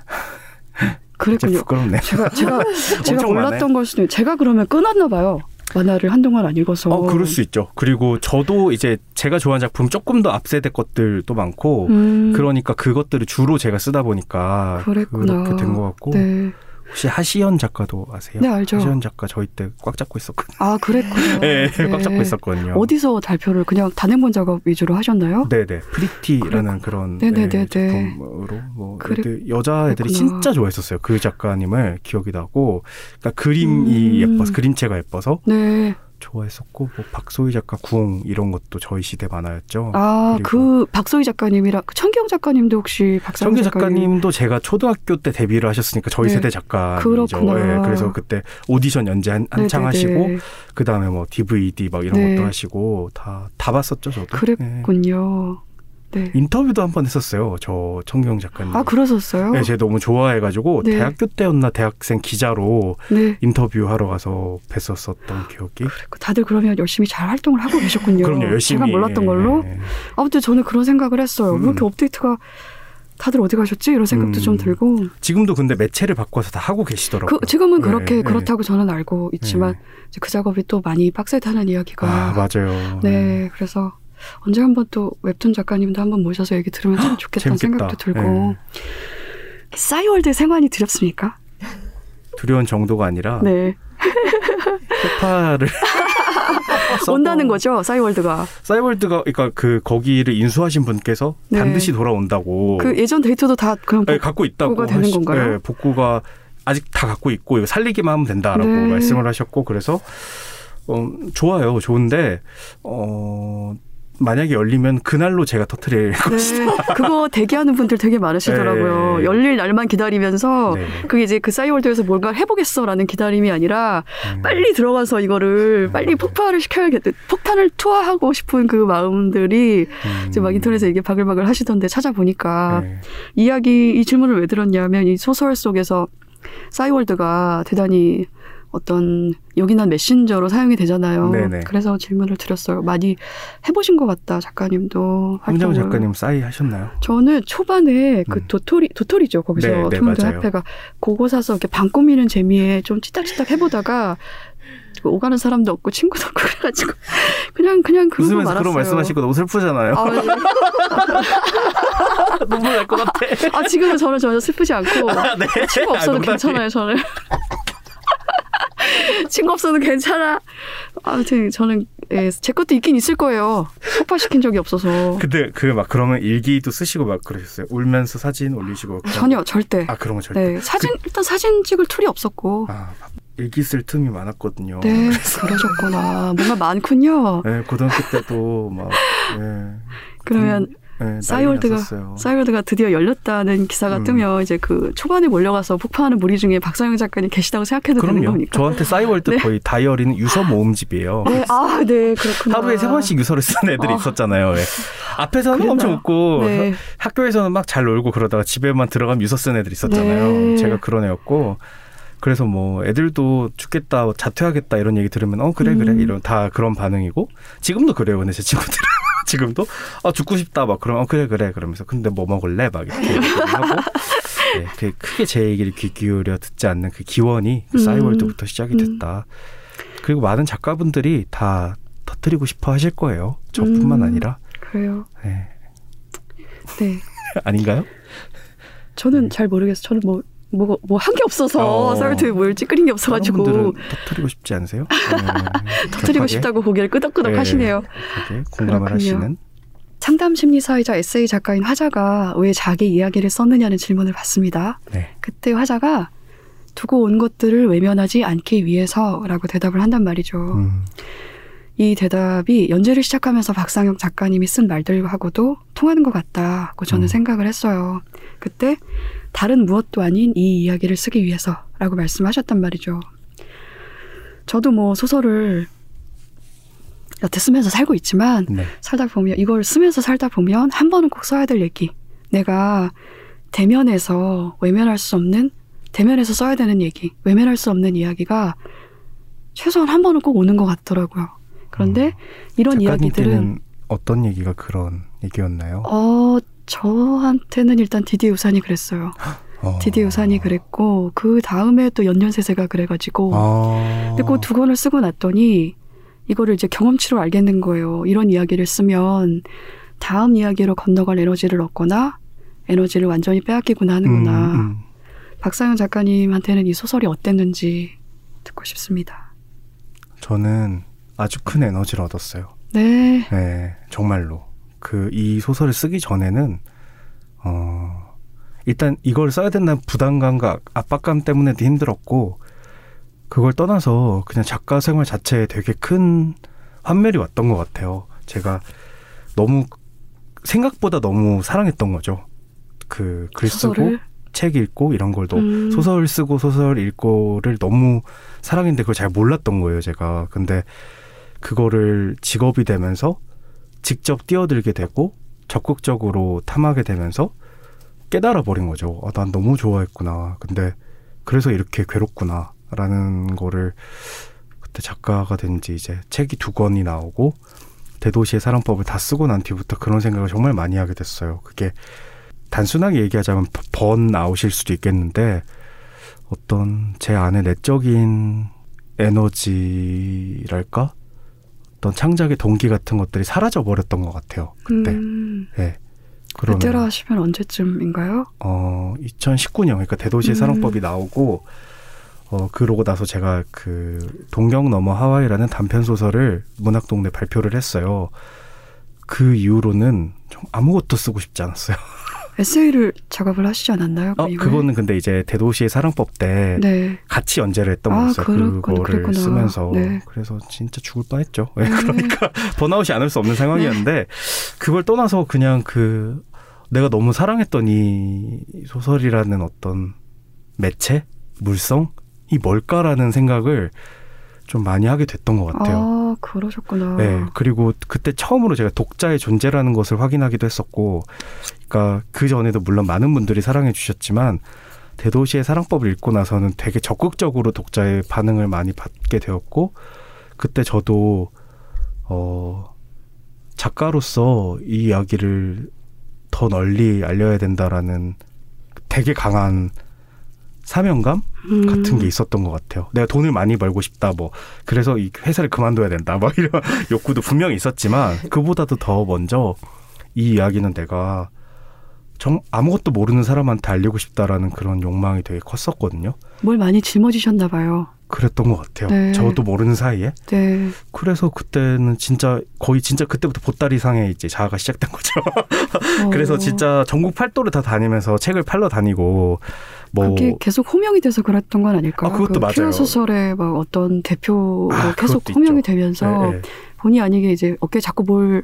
그랬군요. 부끄럽네요. 제가 제가 제가 몰랐던. 걸 수도 있- 제가 그러면 끊었나 봐요. 만화를 한동안 안 읽어서. 어, 그럴 수 있죠. 그리고 저도 이제 제가 좋아하는 작품 조금 더 앞세대 것들도 많고, 음, 그러니까 그것들을 주로 제가 쓰다 보니까 그랬구나. 그렇게 된 것 같고, 네, 혹시 하시연 작가도 아세요? 네 알죠. 하시연 작가 저희 때 꽉 잡고 있었거든요. 아 그랬구나. 네, 네. 꽉 잡고 있었거든요. 어디서 발표를 그냥 단행본 작업 위주로 하셨나요? 네 네 프리티라는 그런 네네네네. 네, 작품으로 뭐 그래- 애들, 여자 애들이 그랬구나. 진짜 좋아했었어요 그 작가님을 기억이 나고 그러니까 그림이 음. 예뻐서 그림체가 예뻐서 네. 좋아했었고 뭐 박소희 작가 궁 이런 것도 저희 시대 만화였죠. 아, 그 박소희 작가님이랑 그 천계영 작가님도 혹시 박사님 천계영 작가님도 제가 초등학교 때 데뷔를 하셨으니까 저희 네. 세대 작가이죠. 그렇구나. 예, 그래서 그때 오디션 연재 한, 한창 네네네. 하시고 그 다음에 뭐 DVD 막 이런 네. 것도 하시고 다 다 봤었죠 저도. 예. 그랬군요. 네. 인터뷰도 한 번 했었어요. 저 청경 작가님. 아, 그러셨어요? 네, 제가 너무 좋아해가지고 네. 대학교 때였나 대학생 기자로 네. 인터뷰하러 가서 뵀었었던 기억이. 다들 그러면 열심히 잘 활동을 하고 계셨군요. 그럼요, 열심히. 제가 몰랐던 걸로. 예. 아무튼 저는 그런 생각을 했어요. 음. 왜 이렇게 업데이트가 다들 어디 가셨지? 이런 생각도 음. 좀 들고. 지금도 근데 매체를 바꿔서 다 하고 계시더라고요. 그, 지금은 네, 그렇게 네. 그렇다고 저는 알고 있지만 네. 그 작업이 또 많이 빡세다는 이야기가 아 맞아요. 네, 그래서 언제 한번 또 웹툰 작가님도 한번 모셔서 얘기 들으면 참 좋겠다는 재밌겠다. 생각도 들고. 네. 싸이월드 생활이 두렵습니까? 두려운 정도가 아니라 네. 소파를 온다는 거죠, 싸이월드가. 사이월드가 그러니까 그 거기를 인수하신 분께서 네. 반드시 돌아온다고. 그 예전 데이터도 다 그냥 네, 갖고 있다고 복구가 되는 건가요? 네, 복구가 아직 다 갖고 있고 살리기만 하면 된다라고 네. 말씀을 하셨고 그래서 어, 좋아요, 좋은데 어. 만약에 열리면 그날로 제가 터트릴 네, 것이다. 그거 대기하는 분들 되게 많으시더라고요. 네. 열릴 날만 기다리면서 네. 그게 이제 그 싸이월드에서 뭔가 해보겠어라는 기다림이 아니라 음. 빨리 들어가서 이거를 빨리 폭발을 시켜야겠다. 폭탄을 투하하고 싶은 그 마음들이 음. 이제 막 인터넷에 이게 바글바글 하시던데 찾아보니까 네. 이야기 이 질문을 왜 들었냐면 이 소설 속에서 싸이월드가 대단히 어떤 요긴한 메신저로 사용이 되잖아요. 네네. 그래서 질문을 드렸어요. 많이 해보신 것 같다 작가님도. 활동을. 작가님 싸이 하셨나요? 저는 초반에 그 음. 도토리 도토리죠 거기서 네, 네, 맞아요. 협회가 그거 사서 이렇게 방 꾸미는 재미에 좀 치딱치딱 해보다가 그 오가는 사람도 없고 친구도 없고 그래가지고 그냥 그냥 그러고 웃으면서 말았어요. 그런 말씀하시고 너무 슬프잖아요. 아, 예. 눈물 날 것 같아. 아 지금은 저는 전혀 슬프지 않고 네. 친구 없어도 아. 괜찮아요 저는 친구 없어도 괜찮아 아무튼 저는 예, 제 것도 있긴 있을 거예요 폭파시킨 적이 없어서 근데 그 막 그러면 일기도 쓰시고 막 그러셨어요. 울면서 사진 올리시고. 그런 전혀 절대 아 그런 거 절대. 네 사진 일단 사진 찍을 tool이 없었고 아 일기 쓸 틈이 많았거든요. 네 그러셨구나 뭔가 많군요 네, 고등학교 때도 막 네, 그러면 네, 싸이월드가- 났었어요. 싸이월드가 드디어 열렸다는 기사가 음. 뜨면 이제 그 초반에 몰려가서 폭파하는 무리 중에 박상영 작가님 계시다고 생각해도 되는 그럼요. 겁니까? 저한테 싸이월드 네. 거의 다이어리는 유서 모음집이에요. 네, 아, 네, 그렇구나. 하루에 세 번씩 유서를 쓰는 애들이 아. 있었잖아요. 왜. 앞에서는 그랬나? 엄청 웃고 네. 학교에서는 막 잘 놀고 그러다가 집에만 들어가면 유서 쓰는 애들이 있었잖아요. 네. 제가 그런 애였고 그래서 뭐 애들도 죽겠다 자퇴하겠다 이런 얘기 들으면 어 그래 그래 음. 이런 다 그런 반응이고 지금도 그래요. 근데 제 친구들은 지금도 아 죽고 싶다 막 그러면 어 그래 그래 그러면서 근데 뭐 먹을래 막 이렇게 하고 네, 그 크게 제 얘기를 귀 기울여 듣지 않는 그 기원이 그 음. 싸이월드부터 시작이 음. 됐다. 그리고 많은 작가분들이 다 터뜨리고 싶어 하실 거예요. 저뿐만 음. 아니라 그래요. 네. 네. 아닌가요? 저는 잘 모르겠어요. 저는 뭐, 뭐, 뭐 한 게 없어서, 어. 사이월드에 뭘 찌끄린 게 없어가지고, 터뜨리고 싶지 않으세요? 네, 격하게, 싶다고 고개를 끄덕끄덕 네. 하시네요. 공감을 그렇군요. 하시는 상담 심리사이자 에세이 작가인 화자가 왜 자기 이야기를 썼느냐는 질문을 받습니다. 네. 그때 화자가 두고 온 것들을 외면하지 않기 위해서라고 대답을 한단 말이죠. 음, 이 대답이 연재를 시작하면서 박상혁 작가님이 쓴 말들하고도 통하는 것 같다고 저는 음. 생각을 했어요. 그때 다른 무엇도 아닌 이 이야기를 쓰기 위해서라고 말씀하셨단 말이죠. 저도 뭐 소설을 여태 쓰면서 살고 있지만 네. 살다 보면 이걸 쓰면서 살다 보면 한 번은 꼭 써야 될 얘기. 내가 대면에서 외면할 수 없는 대면에서 써야 되는 얘기, 외면할 수 없는 이야기가 최소한 한 번은 꼭 오는 것 같더라고요. 그런데 이런 이야기들은 어떤 얘기가 그런 얘기였나요? 어 저한테는 일단 디디 우산이 그랬어요. 어. 디디 우산이 그랬고 그 다음에 또 연년세세가 그래가지고 아. 근데 그 두 권을 쓰고 났더니 이거를 이제 경험치로 알겠는 거예요. 이런 이야기를 쓰면 다음 이야기로 건너갈 에너지를 얻거나 에너지를 완전히 빼앗기거나 하는구나. 음, 음. 박상현 작가님한테는 이 소설이 어땠는지 듣고 싶습니다. 저는 아주 큰 에너지를 얻었어요. 네. 네, 정말로. 그 이 소설을 쓰기 전에는 어 일단 이걸 써야 된다는 부담감과 압박감 때문에도 힘들었고 그걸 떠나서 그냥 작가 생활 자체에 되게 큰 환멸이 왔던 것 같아요. 제가 너무 생각보다 너무 사랑했던 거죠. 그 글 쓰고 소설을 책 읽고 이런 걸 너, 음. 소설 쓰고 소설 읽고를 너무 사랑했는데 그걸 잘 몰랐던 거예요, 제가. 근데 그거를 직업이 되면서 직접 뛰어들게 되고 적극적으로 탐하게 되면서 깨달아 버린 거죠. 아, 난 너무 좋아했구나. 근데 그래서 이렇게 괴롭구나라는 거를 그때 작가가 된 지 이제 책이 두 권이 나오고 대도시의 사랑법을 다 쓰고 난 뒤부터 그런 생각을 정말 많이 하게 됐어요. 그게 단순하게 얘기하자면 번아웃일 수도 있겠는데 어떤 제 안에 내적인 에너지랄까 어떤 창작의 동기 같은 것들이 사라져 버렸던 것 같아요. 그때. 음, 예. 그러면 그때라 하시면 언제쯤인가요? 어 2019년 그러니까 대도시의 음. 사랑법이 나오고 어 그러고 나서 제가 그 동경 너머 하와이라는 단편 소설을 문학동네 발표를 했어요. 그 이후로는 좀 아무것도 쓰고 싶지 않았어요. 에세이를 작업을 하시지 않았나요? 어, 그? 그거는 근데 이제 대도시의 사랑법 때 네. 같이 연재를 했던 아, 거였어요. 그렇군- 그거를 그랬구나. 쓰면서 네. 그래서 진짜 죽을 뻔했죠. 예, 네. 그러니까 번아웃이 않을 수 없는 상황이었는데 그걸 떠나서 그냥 그 내가 너무 사랑했던 이 소설이라는 어떤 매체 물성이 뭘까라는 생각을 좀 많이 하게 됐던 것 같아요. 아, 그러셨구나. 네, 그리고 그때 처음으로 제가 독자의 존재라는 것을 확인하기도 했었고, 그러니까 그 전에도 물론 많은 분들이 사랑해 주셨지만 대도시의 사랑법을 읽고 나서는 되게 적극적으로 독자의 반응을 많이 받게 되었고 그때 저도 어 작가로서 이 이야기를 더 널리 알려야 된다라는 되게 강한 사명감 음. 같은 게 있었던 것 같아요. 내가 돈을 많이 벌고 싶다, 뭐 그래서 이 회사를 그만둬야 된다, 뭐 이런 욕구도 분명히 있었지만 그보다도 더 먼저 이 이야기는 내가 정 아무것도 모르는 사람한테 알리고 싶다라는 그런 욕망이 되게 컸었거든요. 뭘 많이 짊어지셨나 봐요. 그랬던 것 같아요. 네. 저도 모르는 사이에. 네. 그래서 그때는 진짜 거의 진짜 그때부터 보따리 상에 이제 자아가 시작된 거죠. 그래서 어. 진짜 전국 팔도를 다 다니면서 책을 팔러 다니고 뭐 그게 계속 호명이 돼서 그랬던 건 아닐까요? 아, 그것도 그 맞아요. 소설의 막 어떤 대표로 아, 계속 호명이 있죠. 되면서 네, 네. 본의 아니게 이제 어깨에 자꾸 뭘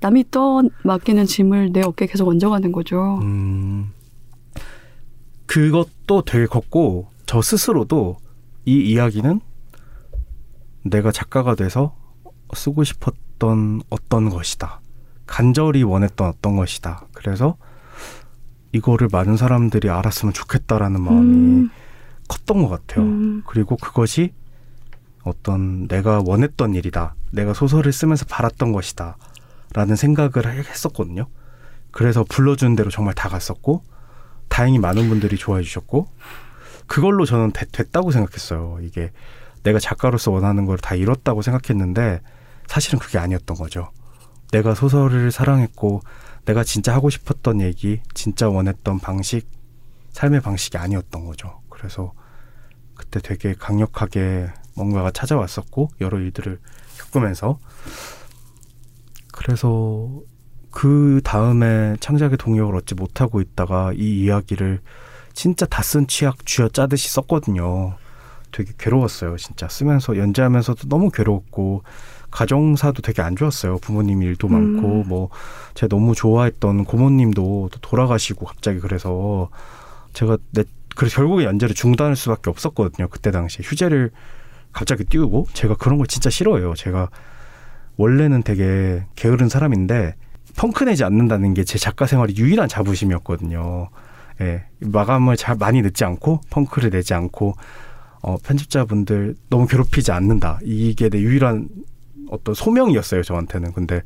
남이 떠 맡기는 짐을 내 어깨에 계속 얹어가는 거죠. 음, 그것도 되게 컸고 저 스스로도 이 이야기는 내가 작가가 돼서 쓰고 싶었던 어떤 것이다. 간절히 원했던 어떤 것이다. 그래서 이거를 많은 사람들이 알았으면 좋겠다라는 마음이 음, 컸던 것 같아요. 음, 그리고 그것이 어떤 내가 원했던 일이다. 내가 소설을 쓰면서 바랐던 것이다. 라는 생각을 했었거든요. 그래서 불러준 대로 정말 다 갔었고, 다행히 많은 분들이 좋아해 주셨고, 그걸로 저는 되- 됐다고 생각했어요. 이게 내가 작가로서 원하는 걸 다 이뤘다고 생각했는데, 사실은 그게 아니었던 거죠. 내가 소설을 사랑했고, 내가 진짜 하고 싶었던 얘기, 진짜 원했던 방식, 삶의 방식이 아니었던 거죠. 그래서 그때 되게 강력하게 뭔가가 찾아왔었고 여러 일들을 겪으면서 그래서 그 다음에 창작의 동력을 얻지 못하고 있다가 이 이야기를 진짜 다쓴 취약 쥐어 짜듯이 썼거든요. 되게 괴로웠어요. 진짜 쓰면서 연재하면서도 너무 괴로웠고 가정사도 되게 안 좋았어요. 부모님 일도 많고 음. 뭐 제가 너무 좋아했던 고모님도 또 돌아가시고 갑자기 그래서 제가 내 그래서 결국에 연재를 중단할 수밖에 없었거든요. 그때 당시에 휴재를 갑자기 띄우고 제가 그런 걸 진짜 싫어해요. 제가 원래는 되게 게으른 사람인데 펑크 내지 않는다는 게 제 작가 생활의 유일한 자부심이었거든요. 예, 마감을 잘 많이 늦지 않고 펑크를 내지 않고 어, 편집자분들 너무 괴롭히지 않는다. 이게 내 유일한 어떤 소명이었어요 저한테는. 근데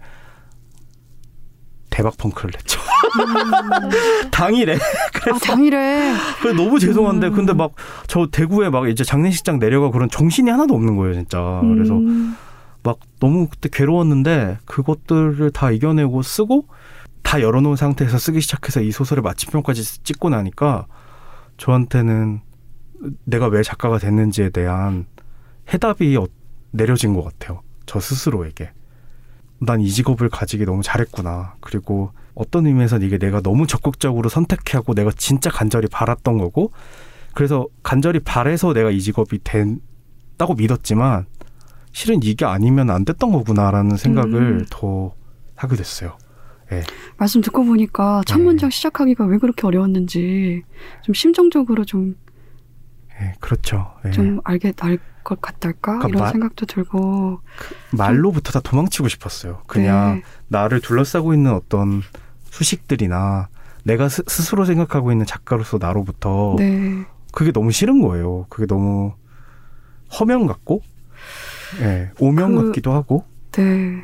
대박 펑크를 냈죠. 당일에. 아 당일에 그래 너무 죄송한데 음. 근데 막 저 대구에 막 이제 장례식장 내려가 그런 정신이 하나도 없는 거예요 진짜. 그래서 음, 막 너무 그때 괴로웠는데 그것들을 다 이겨내고 쓰고 다 열어놓은 상태에서 쓰기 시작해서 이 소설의 마침표까지 찍고 나니까 저한테는 내가 왜 작가가 됐는지에 대한 해답이 어- 내려진 것 같아요. 저 스스로에게. 난 이 직업을 가지기 너무 잘했구나. 그리고 어떤 의미에서는 이게 내가 너무 적극적으로 선택하고 내가 진짜 간절히 바랐던 거고 그래서 간절히 바래서 내가 이 직업이 됐다고 믿었지만 실은 이게 아니면 안 됐던 거구나라는 생각을 음. 더 하게 됐어요. 말씀 듣고 보니까 첫 네. 문장 시작하기가 왜 그렇게 어려웠는지 좀 심정적으로 좀 예, 그렇죠. 예. 좀 알게 알것 같달까 그러니까 이런 마- 생각도 들고 말로부터 다 도망치고 싶었어요. 그냥 네. 나를 둘러싸고 있는 어떤 수식들이나 내가 스, 스로 생각하고 있는 작가로서 나로부터 네. 그게 너무 싫은 거예요. 그게 너무 허명 같고, 예, 오명 그- 같기도 하고, 네.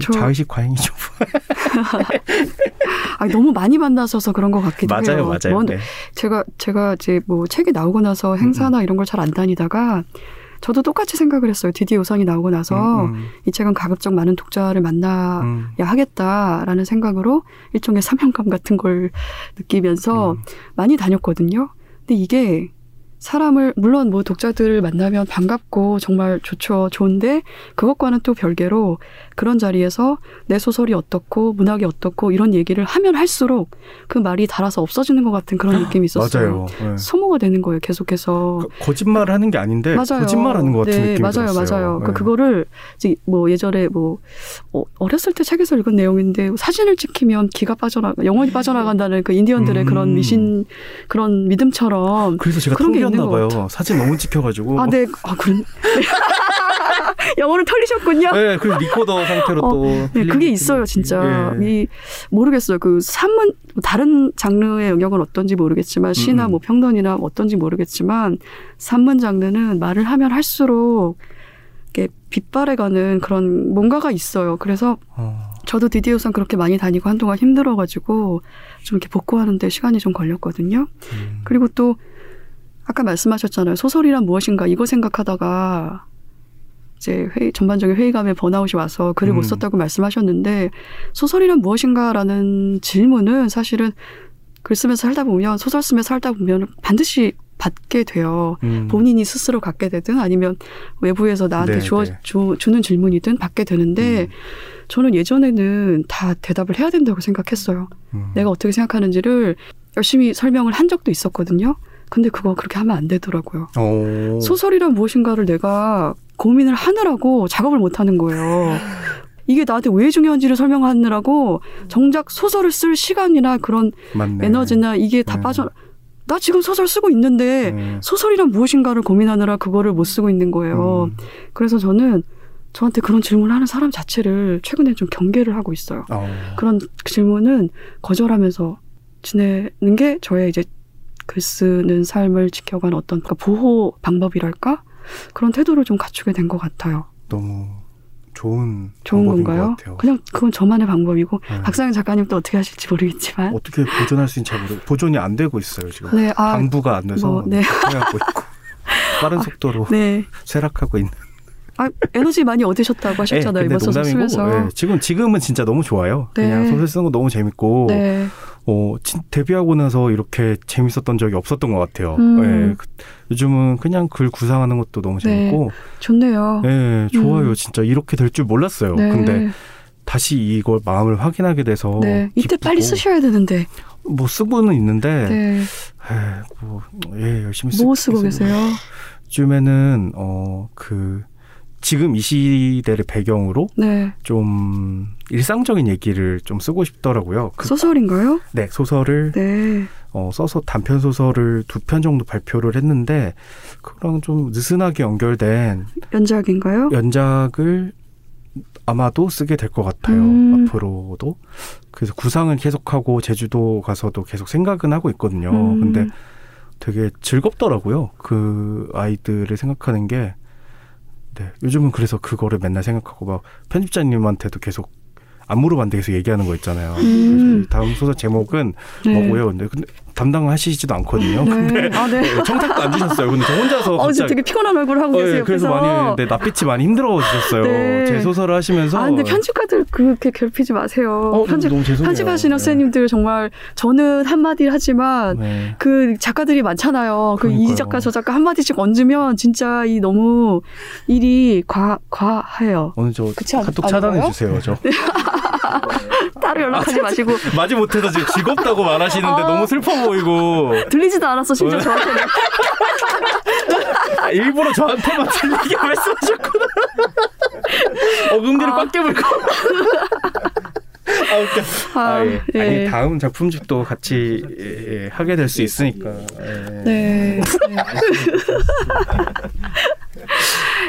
저- 자의식 과잉이죠. 아 너무 많이 만나셔서 그런 것 같기도 맞아요, 해요. 맞아요. 먼- 네. 제가 제가 이제 뭐 책이 나오고 나서 행사나 이런 걸 잘 안 다니다가 저도 똑같이 생각을 했어요. 디디 요상이 나오고 나서 음, 이 책은 가급적 많은 독자를 만나야 음, 하겠다라는 생각으로 일종의 사명감 같은 걸 느끼면서 음. 많이 다녔거든요. 근데 이게 사람을 물론 뭐 독자들을 만나면 반갑고 정말 좋죠. 좋은데 그것과는 또 별개로 그런 자리에서 내 소설이 어떻고 문학이 어떻고 이런 얘기를 하면 할수록 그 말이 달아서 없어지는 것 같은 그런 느낌이 있었어요. 맞아요. 예. 소모가 되는 거예요. 계속해서. 그- 거짓말을 하는 게 아닌데 맞아요. 거짓말하는 것 같은 네, 느낌이 맞아요, 들었어요. 맞아요. 그 예. 그거를 이제 뭐 예전에 뭐 어, 어렸을 때 책에서 읽은 내용인데 사진을 찍히면 기가 빠져나 영혼이 빠져나간다는 그 인디언들의 음. 그런 미신 그런 믿음처럼 그래서 제가 그런 게 있는 봐요. 사진 너무 찍혀가지고 아, 네. 아, 그런 영어를 털리셨군요. 네, 그리고 리코더 상태로 어, 또. 네, 그게. 있어요, 진짜. 예. 이 모르겠어요. 그 산문 다른 장르의 영역은 어떤지 모르겠지만 시나 음, 음. 뭐 평론이나 어떤지 모르겠지만 산문 장르는 말을 하면 할수록 이게 빗발해가는 그런 뭔가가 있어요. 그래서 어, 저도 디디오상 그렇게 많이 다니고 한동안 힘들어가지고 좀 이렇게 복구하는데 시간이 좀 걸렸거든요. 음. 그리고 또 아까 말씀하셨잖아요. 소설이란 무엇인가 이거 생각하다가 이제 회의, 전반적인 회의감에 번아웃이 와서 글을 못 음. 썼다고 말씀하셨는데 소설이란 무엇인가라는 질문은 사실은 글 쓰면서 살다 보면 소설 쓰면서 살다 보면 반드시 받게 돼요. 음. 본인이 스스로 갖게 되든 아니면 외부에서 나한테 네, 주어, 네. 주, 주는 질문이든 받게 되는데 음. 저는 예전에는 다 대답을 해야 된다고 생각했어요. 음. 내가 어떻게 생각하는지를 열심히 설명을 한 적도 있었거든요. 근데 그거 그렇게 하면 안 되더라고요. 오. 소설이란 무엇인가를 내가 고민을 하느라고 작업을 못 하는 거예요. 이게 나한테 왜 중요한지를 설명하느라고 정작 소설을 쓸 시간이나 그런 맞네. 에너지나 이게 다 네. 빠져. 나 지금 소설 쓰고 있는데 네. 소설이란 무엇인가를 고민하느라 그거를 못 쓰고 있는 거예요. 음. 그래서 저는 저한테 그런 질문을 하는 사람 자체를 최근에 좀 경계를 하고 있어요. 어. 그런 질문은 거절하면서 지내는 게 저의 이제 글 쓰는 삶을 지켜가는 어떤 그러니까 보호 방법이랄까 그런 태도를 좀 갖추게 된 것 같아요. 너무 좋은 좋은 건가요? 그냥 그건 저만의 방법이고 네. 박상현 작가님 또 어떻게 하실지 모르겠지만 어떻게 보존할 수 있는지 잘 모르. 보존이 안 되고 있어요 지금. 네, 아, 방부가 안 돼서 뭐, 네. 하고 있고 빠른 속도로 네, 쇠락하고 있는. 아 에너지 많이 얻으셨다고 하셨잖아요 예, 이번 근데 소설 농담이고 쓰면서. 예, 지금 지금은 진짜 너무 좋아요. 네. 그냥 소설 쓰는 거 너무 재밌고 네, 어, 진- 데뷔하고 나서 이렇게 재밌었던 적이 없었던 것 같아요. 음. 예, 그- 요즘은 그냥 글 구상하는 것도 너무 네. 재밌고, 좋네요. 예, 좋아요. 음. 진짜 이렇게 될 줄 몰랐어요. 네, 근데 다시 이걸 마음을 확인하게 돼서 네, 이때 빨리 쓰셔야 되는데. 뭐 쓰고는 있는데, 네, 예, 뭐, 예, 열심히 뭐 쓰고 쓰고 계세요? 요즘에는 어, 그 지금 이 시대를 배경으로 네, 좀 일상적인 얘기를 좀 쓰고 싶더라고요. 그, 소설인가요? 네, 소설을 네, 어, 써서 단편 소설을 두 편 정도 발표를 했는데 그거랑 좀 느슨하게 연결된 연작인가요? 연작을 아마도 쓰게 될 것 같아요. 음. 앞으로도. 그래서 구상은 계속하고 제주도 가서도 계속 생각은 하고 있거든요. 음. 근데 되게 즐겁더라고요. 그 아이들을 생각하는 게. 네. 요즘은 그래서 그거를 맨날 생각하고 막 편집자님한테도 계속 안 물어봤는데 계속 얘기하는 거 있잖아요. 음. 다음 소설 제목은 네. 뭐고요? 근데, 근데 담당하시지도 않거든요. 네, 아, 네. 청탁도 안 주셨어요. 근데 저 혼자서 어, 갑자기 되게 피곤한 얼굴 하고 어, 예, 계세요. 그래서 많이 네, 낯빛이 많이 힘들어지셨어요. 네. 제 소설을 하시면서 아, 근데 편집가들 그렇게 괴롭히지 마세요. 어, 편집. 편집하시는 네. 선생님들 정말 저는 한 마디 하지만 네. 그 작가들이 많잖아요. 그 이. 작가 저 작가 한 마디씩 얹으면 진짜 이 너무 일이 과, 과해요. 오늘 저 그치 않- 카톡? 차단해 주세요. 저 따로 연락하지 마시고 마지 못해서 지금 즐겁다고 말하시는데 어. 너무 슬퍼 보이고 들리지도 않았어 심지어 왜? 저한테는. 아, 일부러 저한테만 들리게 말씀하셨구나. 어금니를 아. 꽉 깨물고. 아, 웃겨. 아, 아, 예. 예. 아니, 다음 작품집도 같이 예, 예, 하게 될 수 있으니까. 예. 네. 네.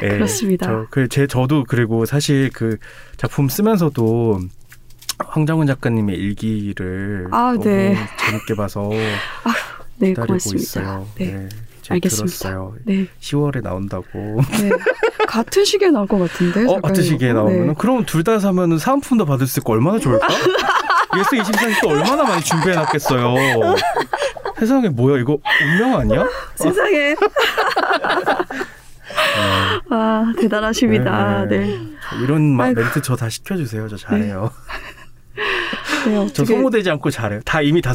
예, 그렇습니다. 저, 그, 제, 저도 그리고 사실 그 작품 쓰면서도 황정은 작가님의 일기를 아, 너무 네. 재밌게 봐서 네, 기다리고 고맙습니다. 있어요. 네. 네. 알겠습니다. 들었어요. 네. 10월에 나온다고. 네. 같은 시기에 나올 것 같은데. 어. 같은 시기에 나오면 네. 그럼 둘 다 사면은 사은품도 받을 수 있고 얼마나 좋을까? 예스 24또 얼마나 많이 준비해 놨겠어요. 세상에 뭐야 이거 운명 아니야? 세상에. 아, 대단하십니다. 네, 네. 네. 이런 마- 아이고. 멘트 저 다 시켜주세요. 저 잘해요. 네, 저 어떻게 소모되지 않고 잘해요. 다 이미 다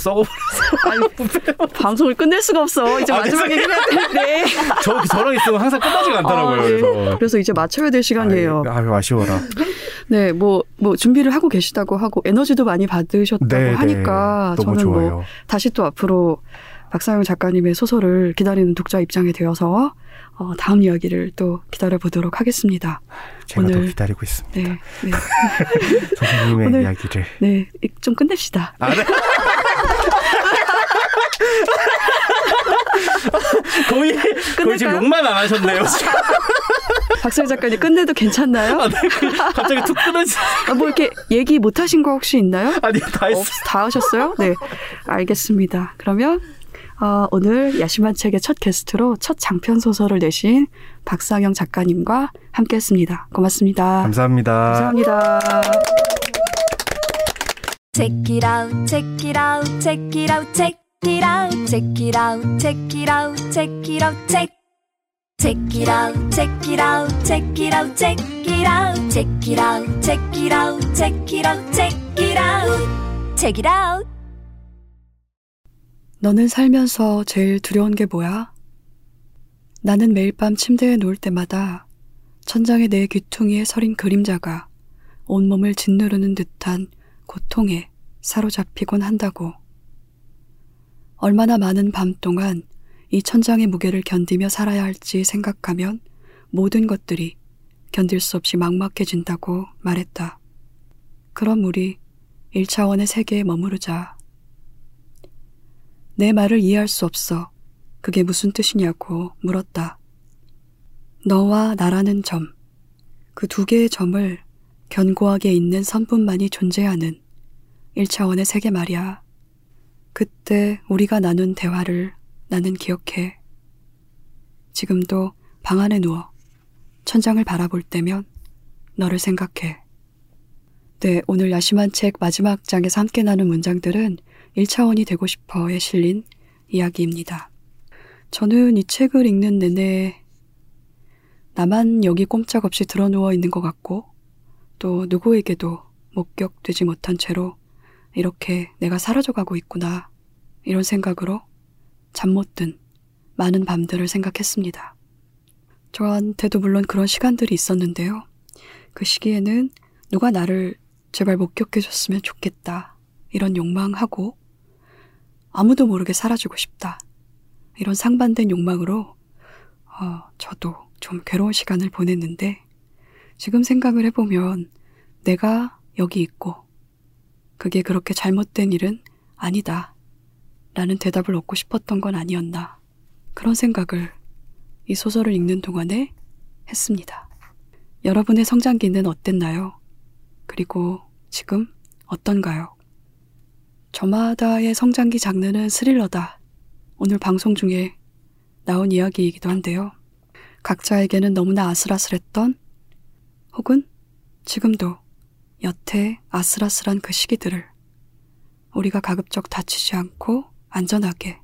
아니, 방송을 끝낼 수가 없어. 이제 아, 마지막에 해야 되는데. 저 저랑 있으면 항상 끝나지가 않더라고요. 아, 네. 그래서 그래서 이제 맞춰야 될 시간이에요. 아유, 아유, 아쉬워라. 네, 뭐, 뭐, 준비를 하고 계시다고 하고, 에너지도 많이 받으셨다고 네, 하니까, 네. 너무 저는 뭐, 좋아요. 다시 또 앞으로 박상영 작가님의 소설을 기다리는 독자 입장이 되어서, 어, 다음 이야기를 또 기다려보도록 하겠습니다. 제가 더 오늘- 기다리고 있습니다. 네, 네, 선생님의 오늘- 이야기를. 네, 좀 끝냅시다. 아, 네. 거의 거의 지금? 욕만 안 하셨네요. 박서희 작가님 끝내도 괜찮나요? 아, 네. 그 갑자기 툭 끊어지. 아, 뭐 이렇게 얘기 못 하신 거 혹시 있나요? 아니 다 어, 했어. 다 하셨어요? 네. 알겠습니다. 그러면 어, 오늘 야심한 책의 첫 게스트로 첫 장편 소설을 내신 박상영 작가님과 함께했습니다. 고맙습니다. 감사합니다. 감사합니다. Check it out, check it out, check it out, check it out, check it out, check it out, check it out, check. Check it out, check it out, check it out, check it out, check it out, check it out, check it out, check it out, check it out. 너는 살면서 제일 두려운 게 뭐야? 나는 매일 밤 침대에 누울 때마다 천장에 내 귀퉁이에 서린 그림자가 온몸을 짓누르는 듯한 고통에 사로잡히곤 한다고. 얼마나 많은 밤 동안 이 천장의 무게를 견디며 살아야 할지 생각하면 모든 것들이 견딜 수 없이 막막해진다고 말했다. 그럼 우리 1차원의 세계에 머무르자. 내 말을 이해할 수 없어. 그게 무슨 뜻이냐고 물었다. 너와 나라는 점, 그 두 개의 점을 견고하게 있는 선분만이 존재하는 1차원의 세계 말이야. 그때 우리가 나눈 대화를 나는 기억해. 지금도 방 안에 누워 천장을 바라볼 때면 너를 생각해. 네, 오늘 야심한 책 마지막 장에서 함께 나눈 문장들은 1차원이 되고 싶어에 실린 이야기입니다. 저는 이 책을 읽는 내내 나만 여기 꼼짝없이 드러누워 있는 것 같고 또 누구에게도 목격되지 못한 채로 이렇게 내가 사라져가고 있구나 이런 생각으로 잠 못 든 많은 밤들을 생각했습니다. 저한테도 물론 그런 시간들이 있었는데요. 그 시기에는 누가 나를 제발 목격해줬으면 좋겠다 이런 욕망하고 아무도 모르게 사라지고 싶다. 이런 상반된 욕망으로 어, 저도 좀 괴로운 시간을 보냈는데 지금 생각을 해보면 내가 여기 있고 그게 그렇게 잘못된 일은 아니다. 라는 대답을 얻고 싶었던 건 아니었나. 그런 생각을 이 소설을 읽는 동안에 했습니다. 여러분의 성장기는 어땠나요? 그리고 지금 어떤가요? 저마다의 성장기 장르는 스릴러다. 오늘 방송 중에 나온 이야기이기도 한데요. 각자에게는 너무나 아슬아슬했던 혹은 지금도 여태 아슬아슬한 그 시기들을 우리가 가급적 다치지 않고 안전하게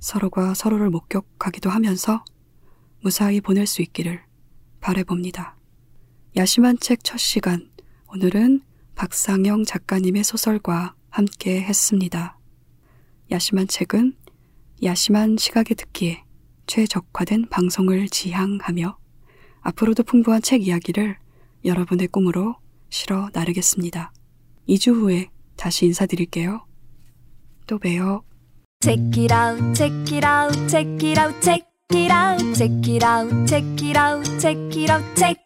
서로가 서로를 목격하기도 하면서 무사히 보낼 수 있기를 바래봅니다. 야심한 책 첫 시간, 오늘은 박상영 작가님의 소설과 함께 했습니다. 야심한 책은 야심한 시각에 듣기에 최적화된 방송을 지향하며 앞으로도 풍부한 책 이야기를 여러분의 꿈으로 실어 나르겠습니다. 2주 후에 다시 인사드릴게요. 또 봬요. Check it out, check it out, check it out, check it out, check it out, check it out, check it out, check.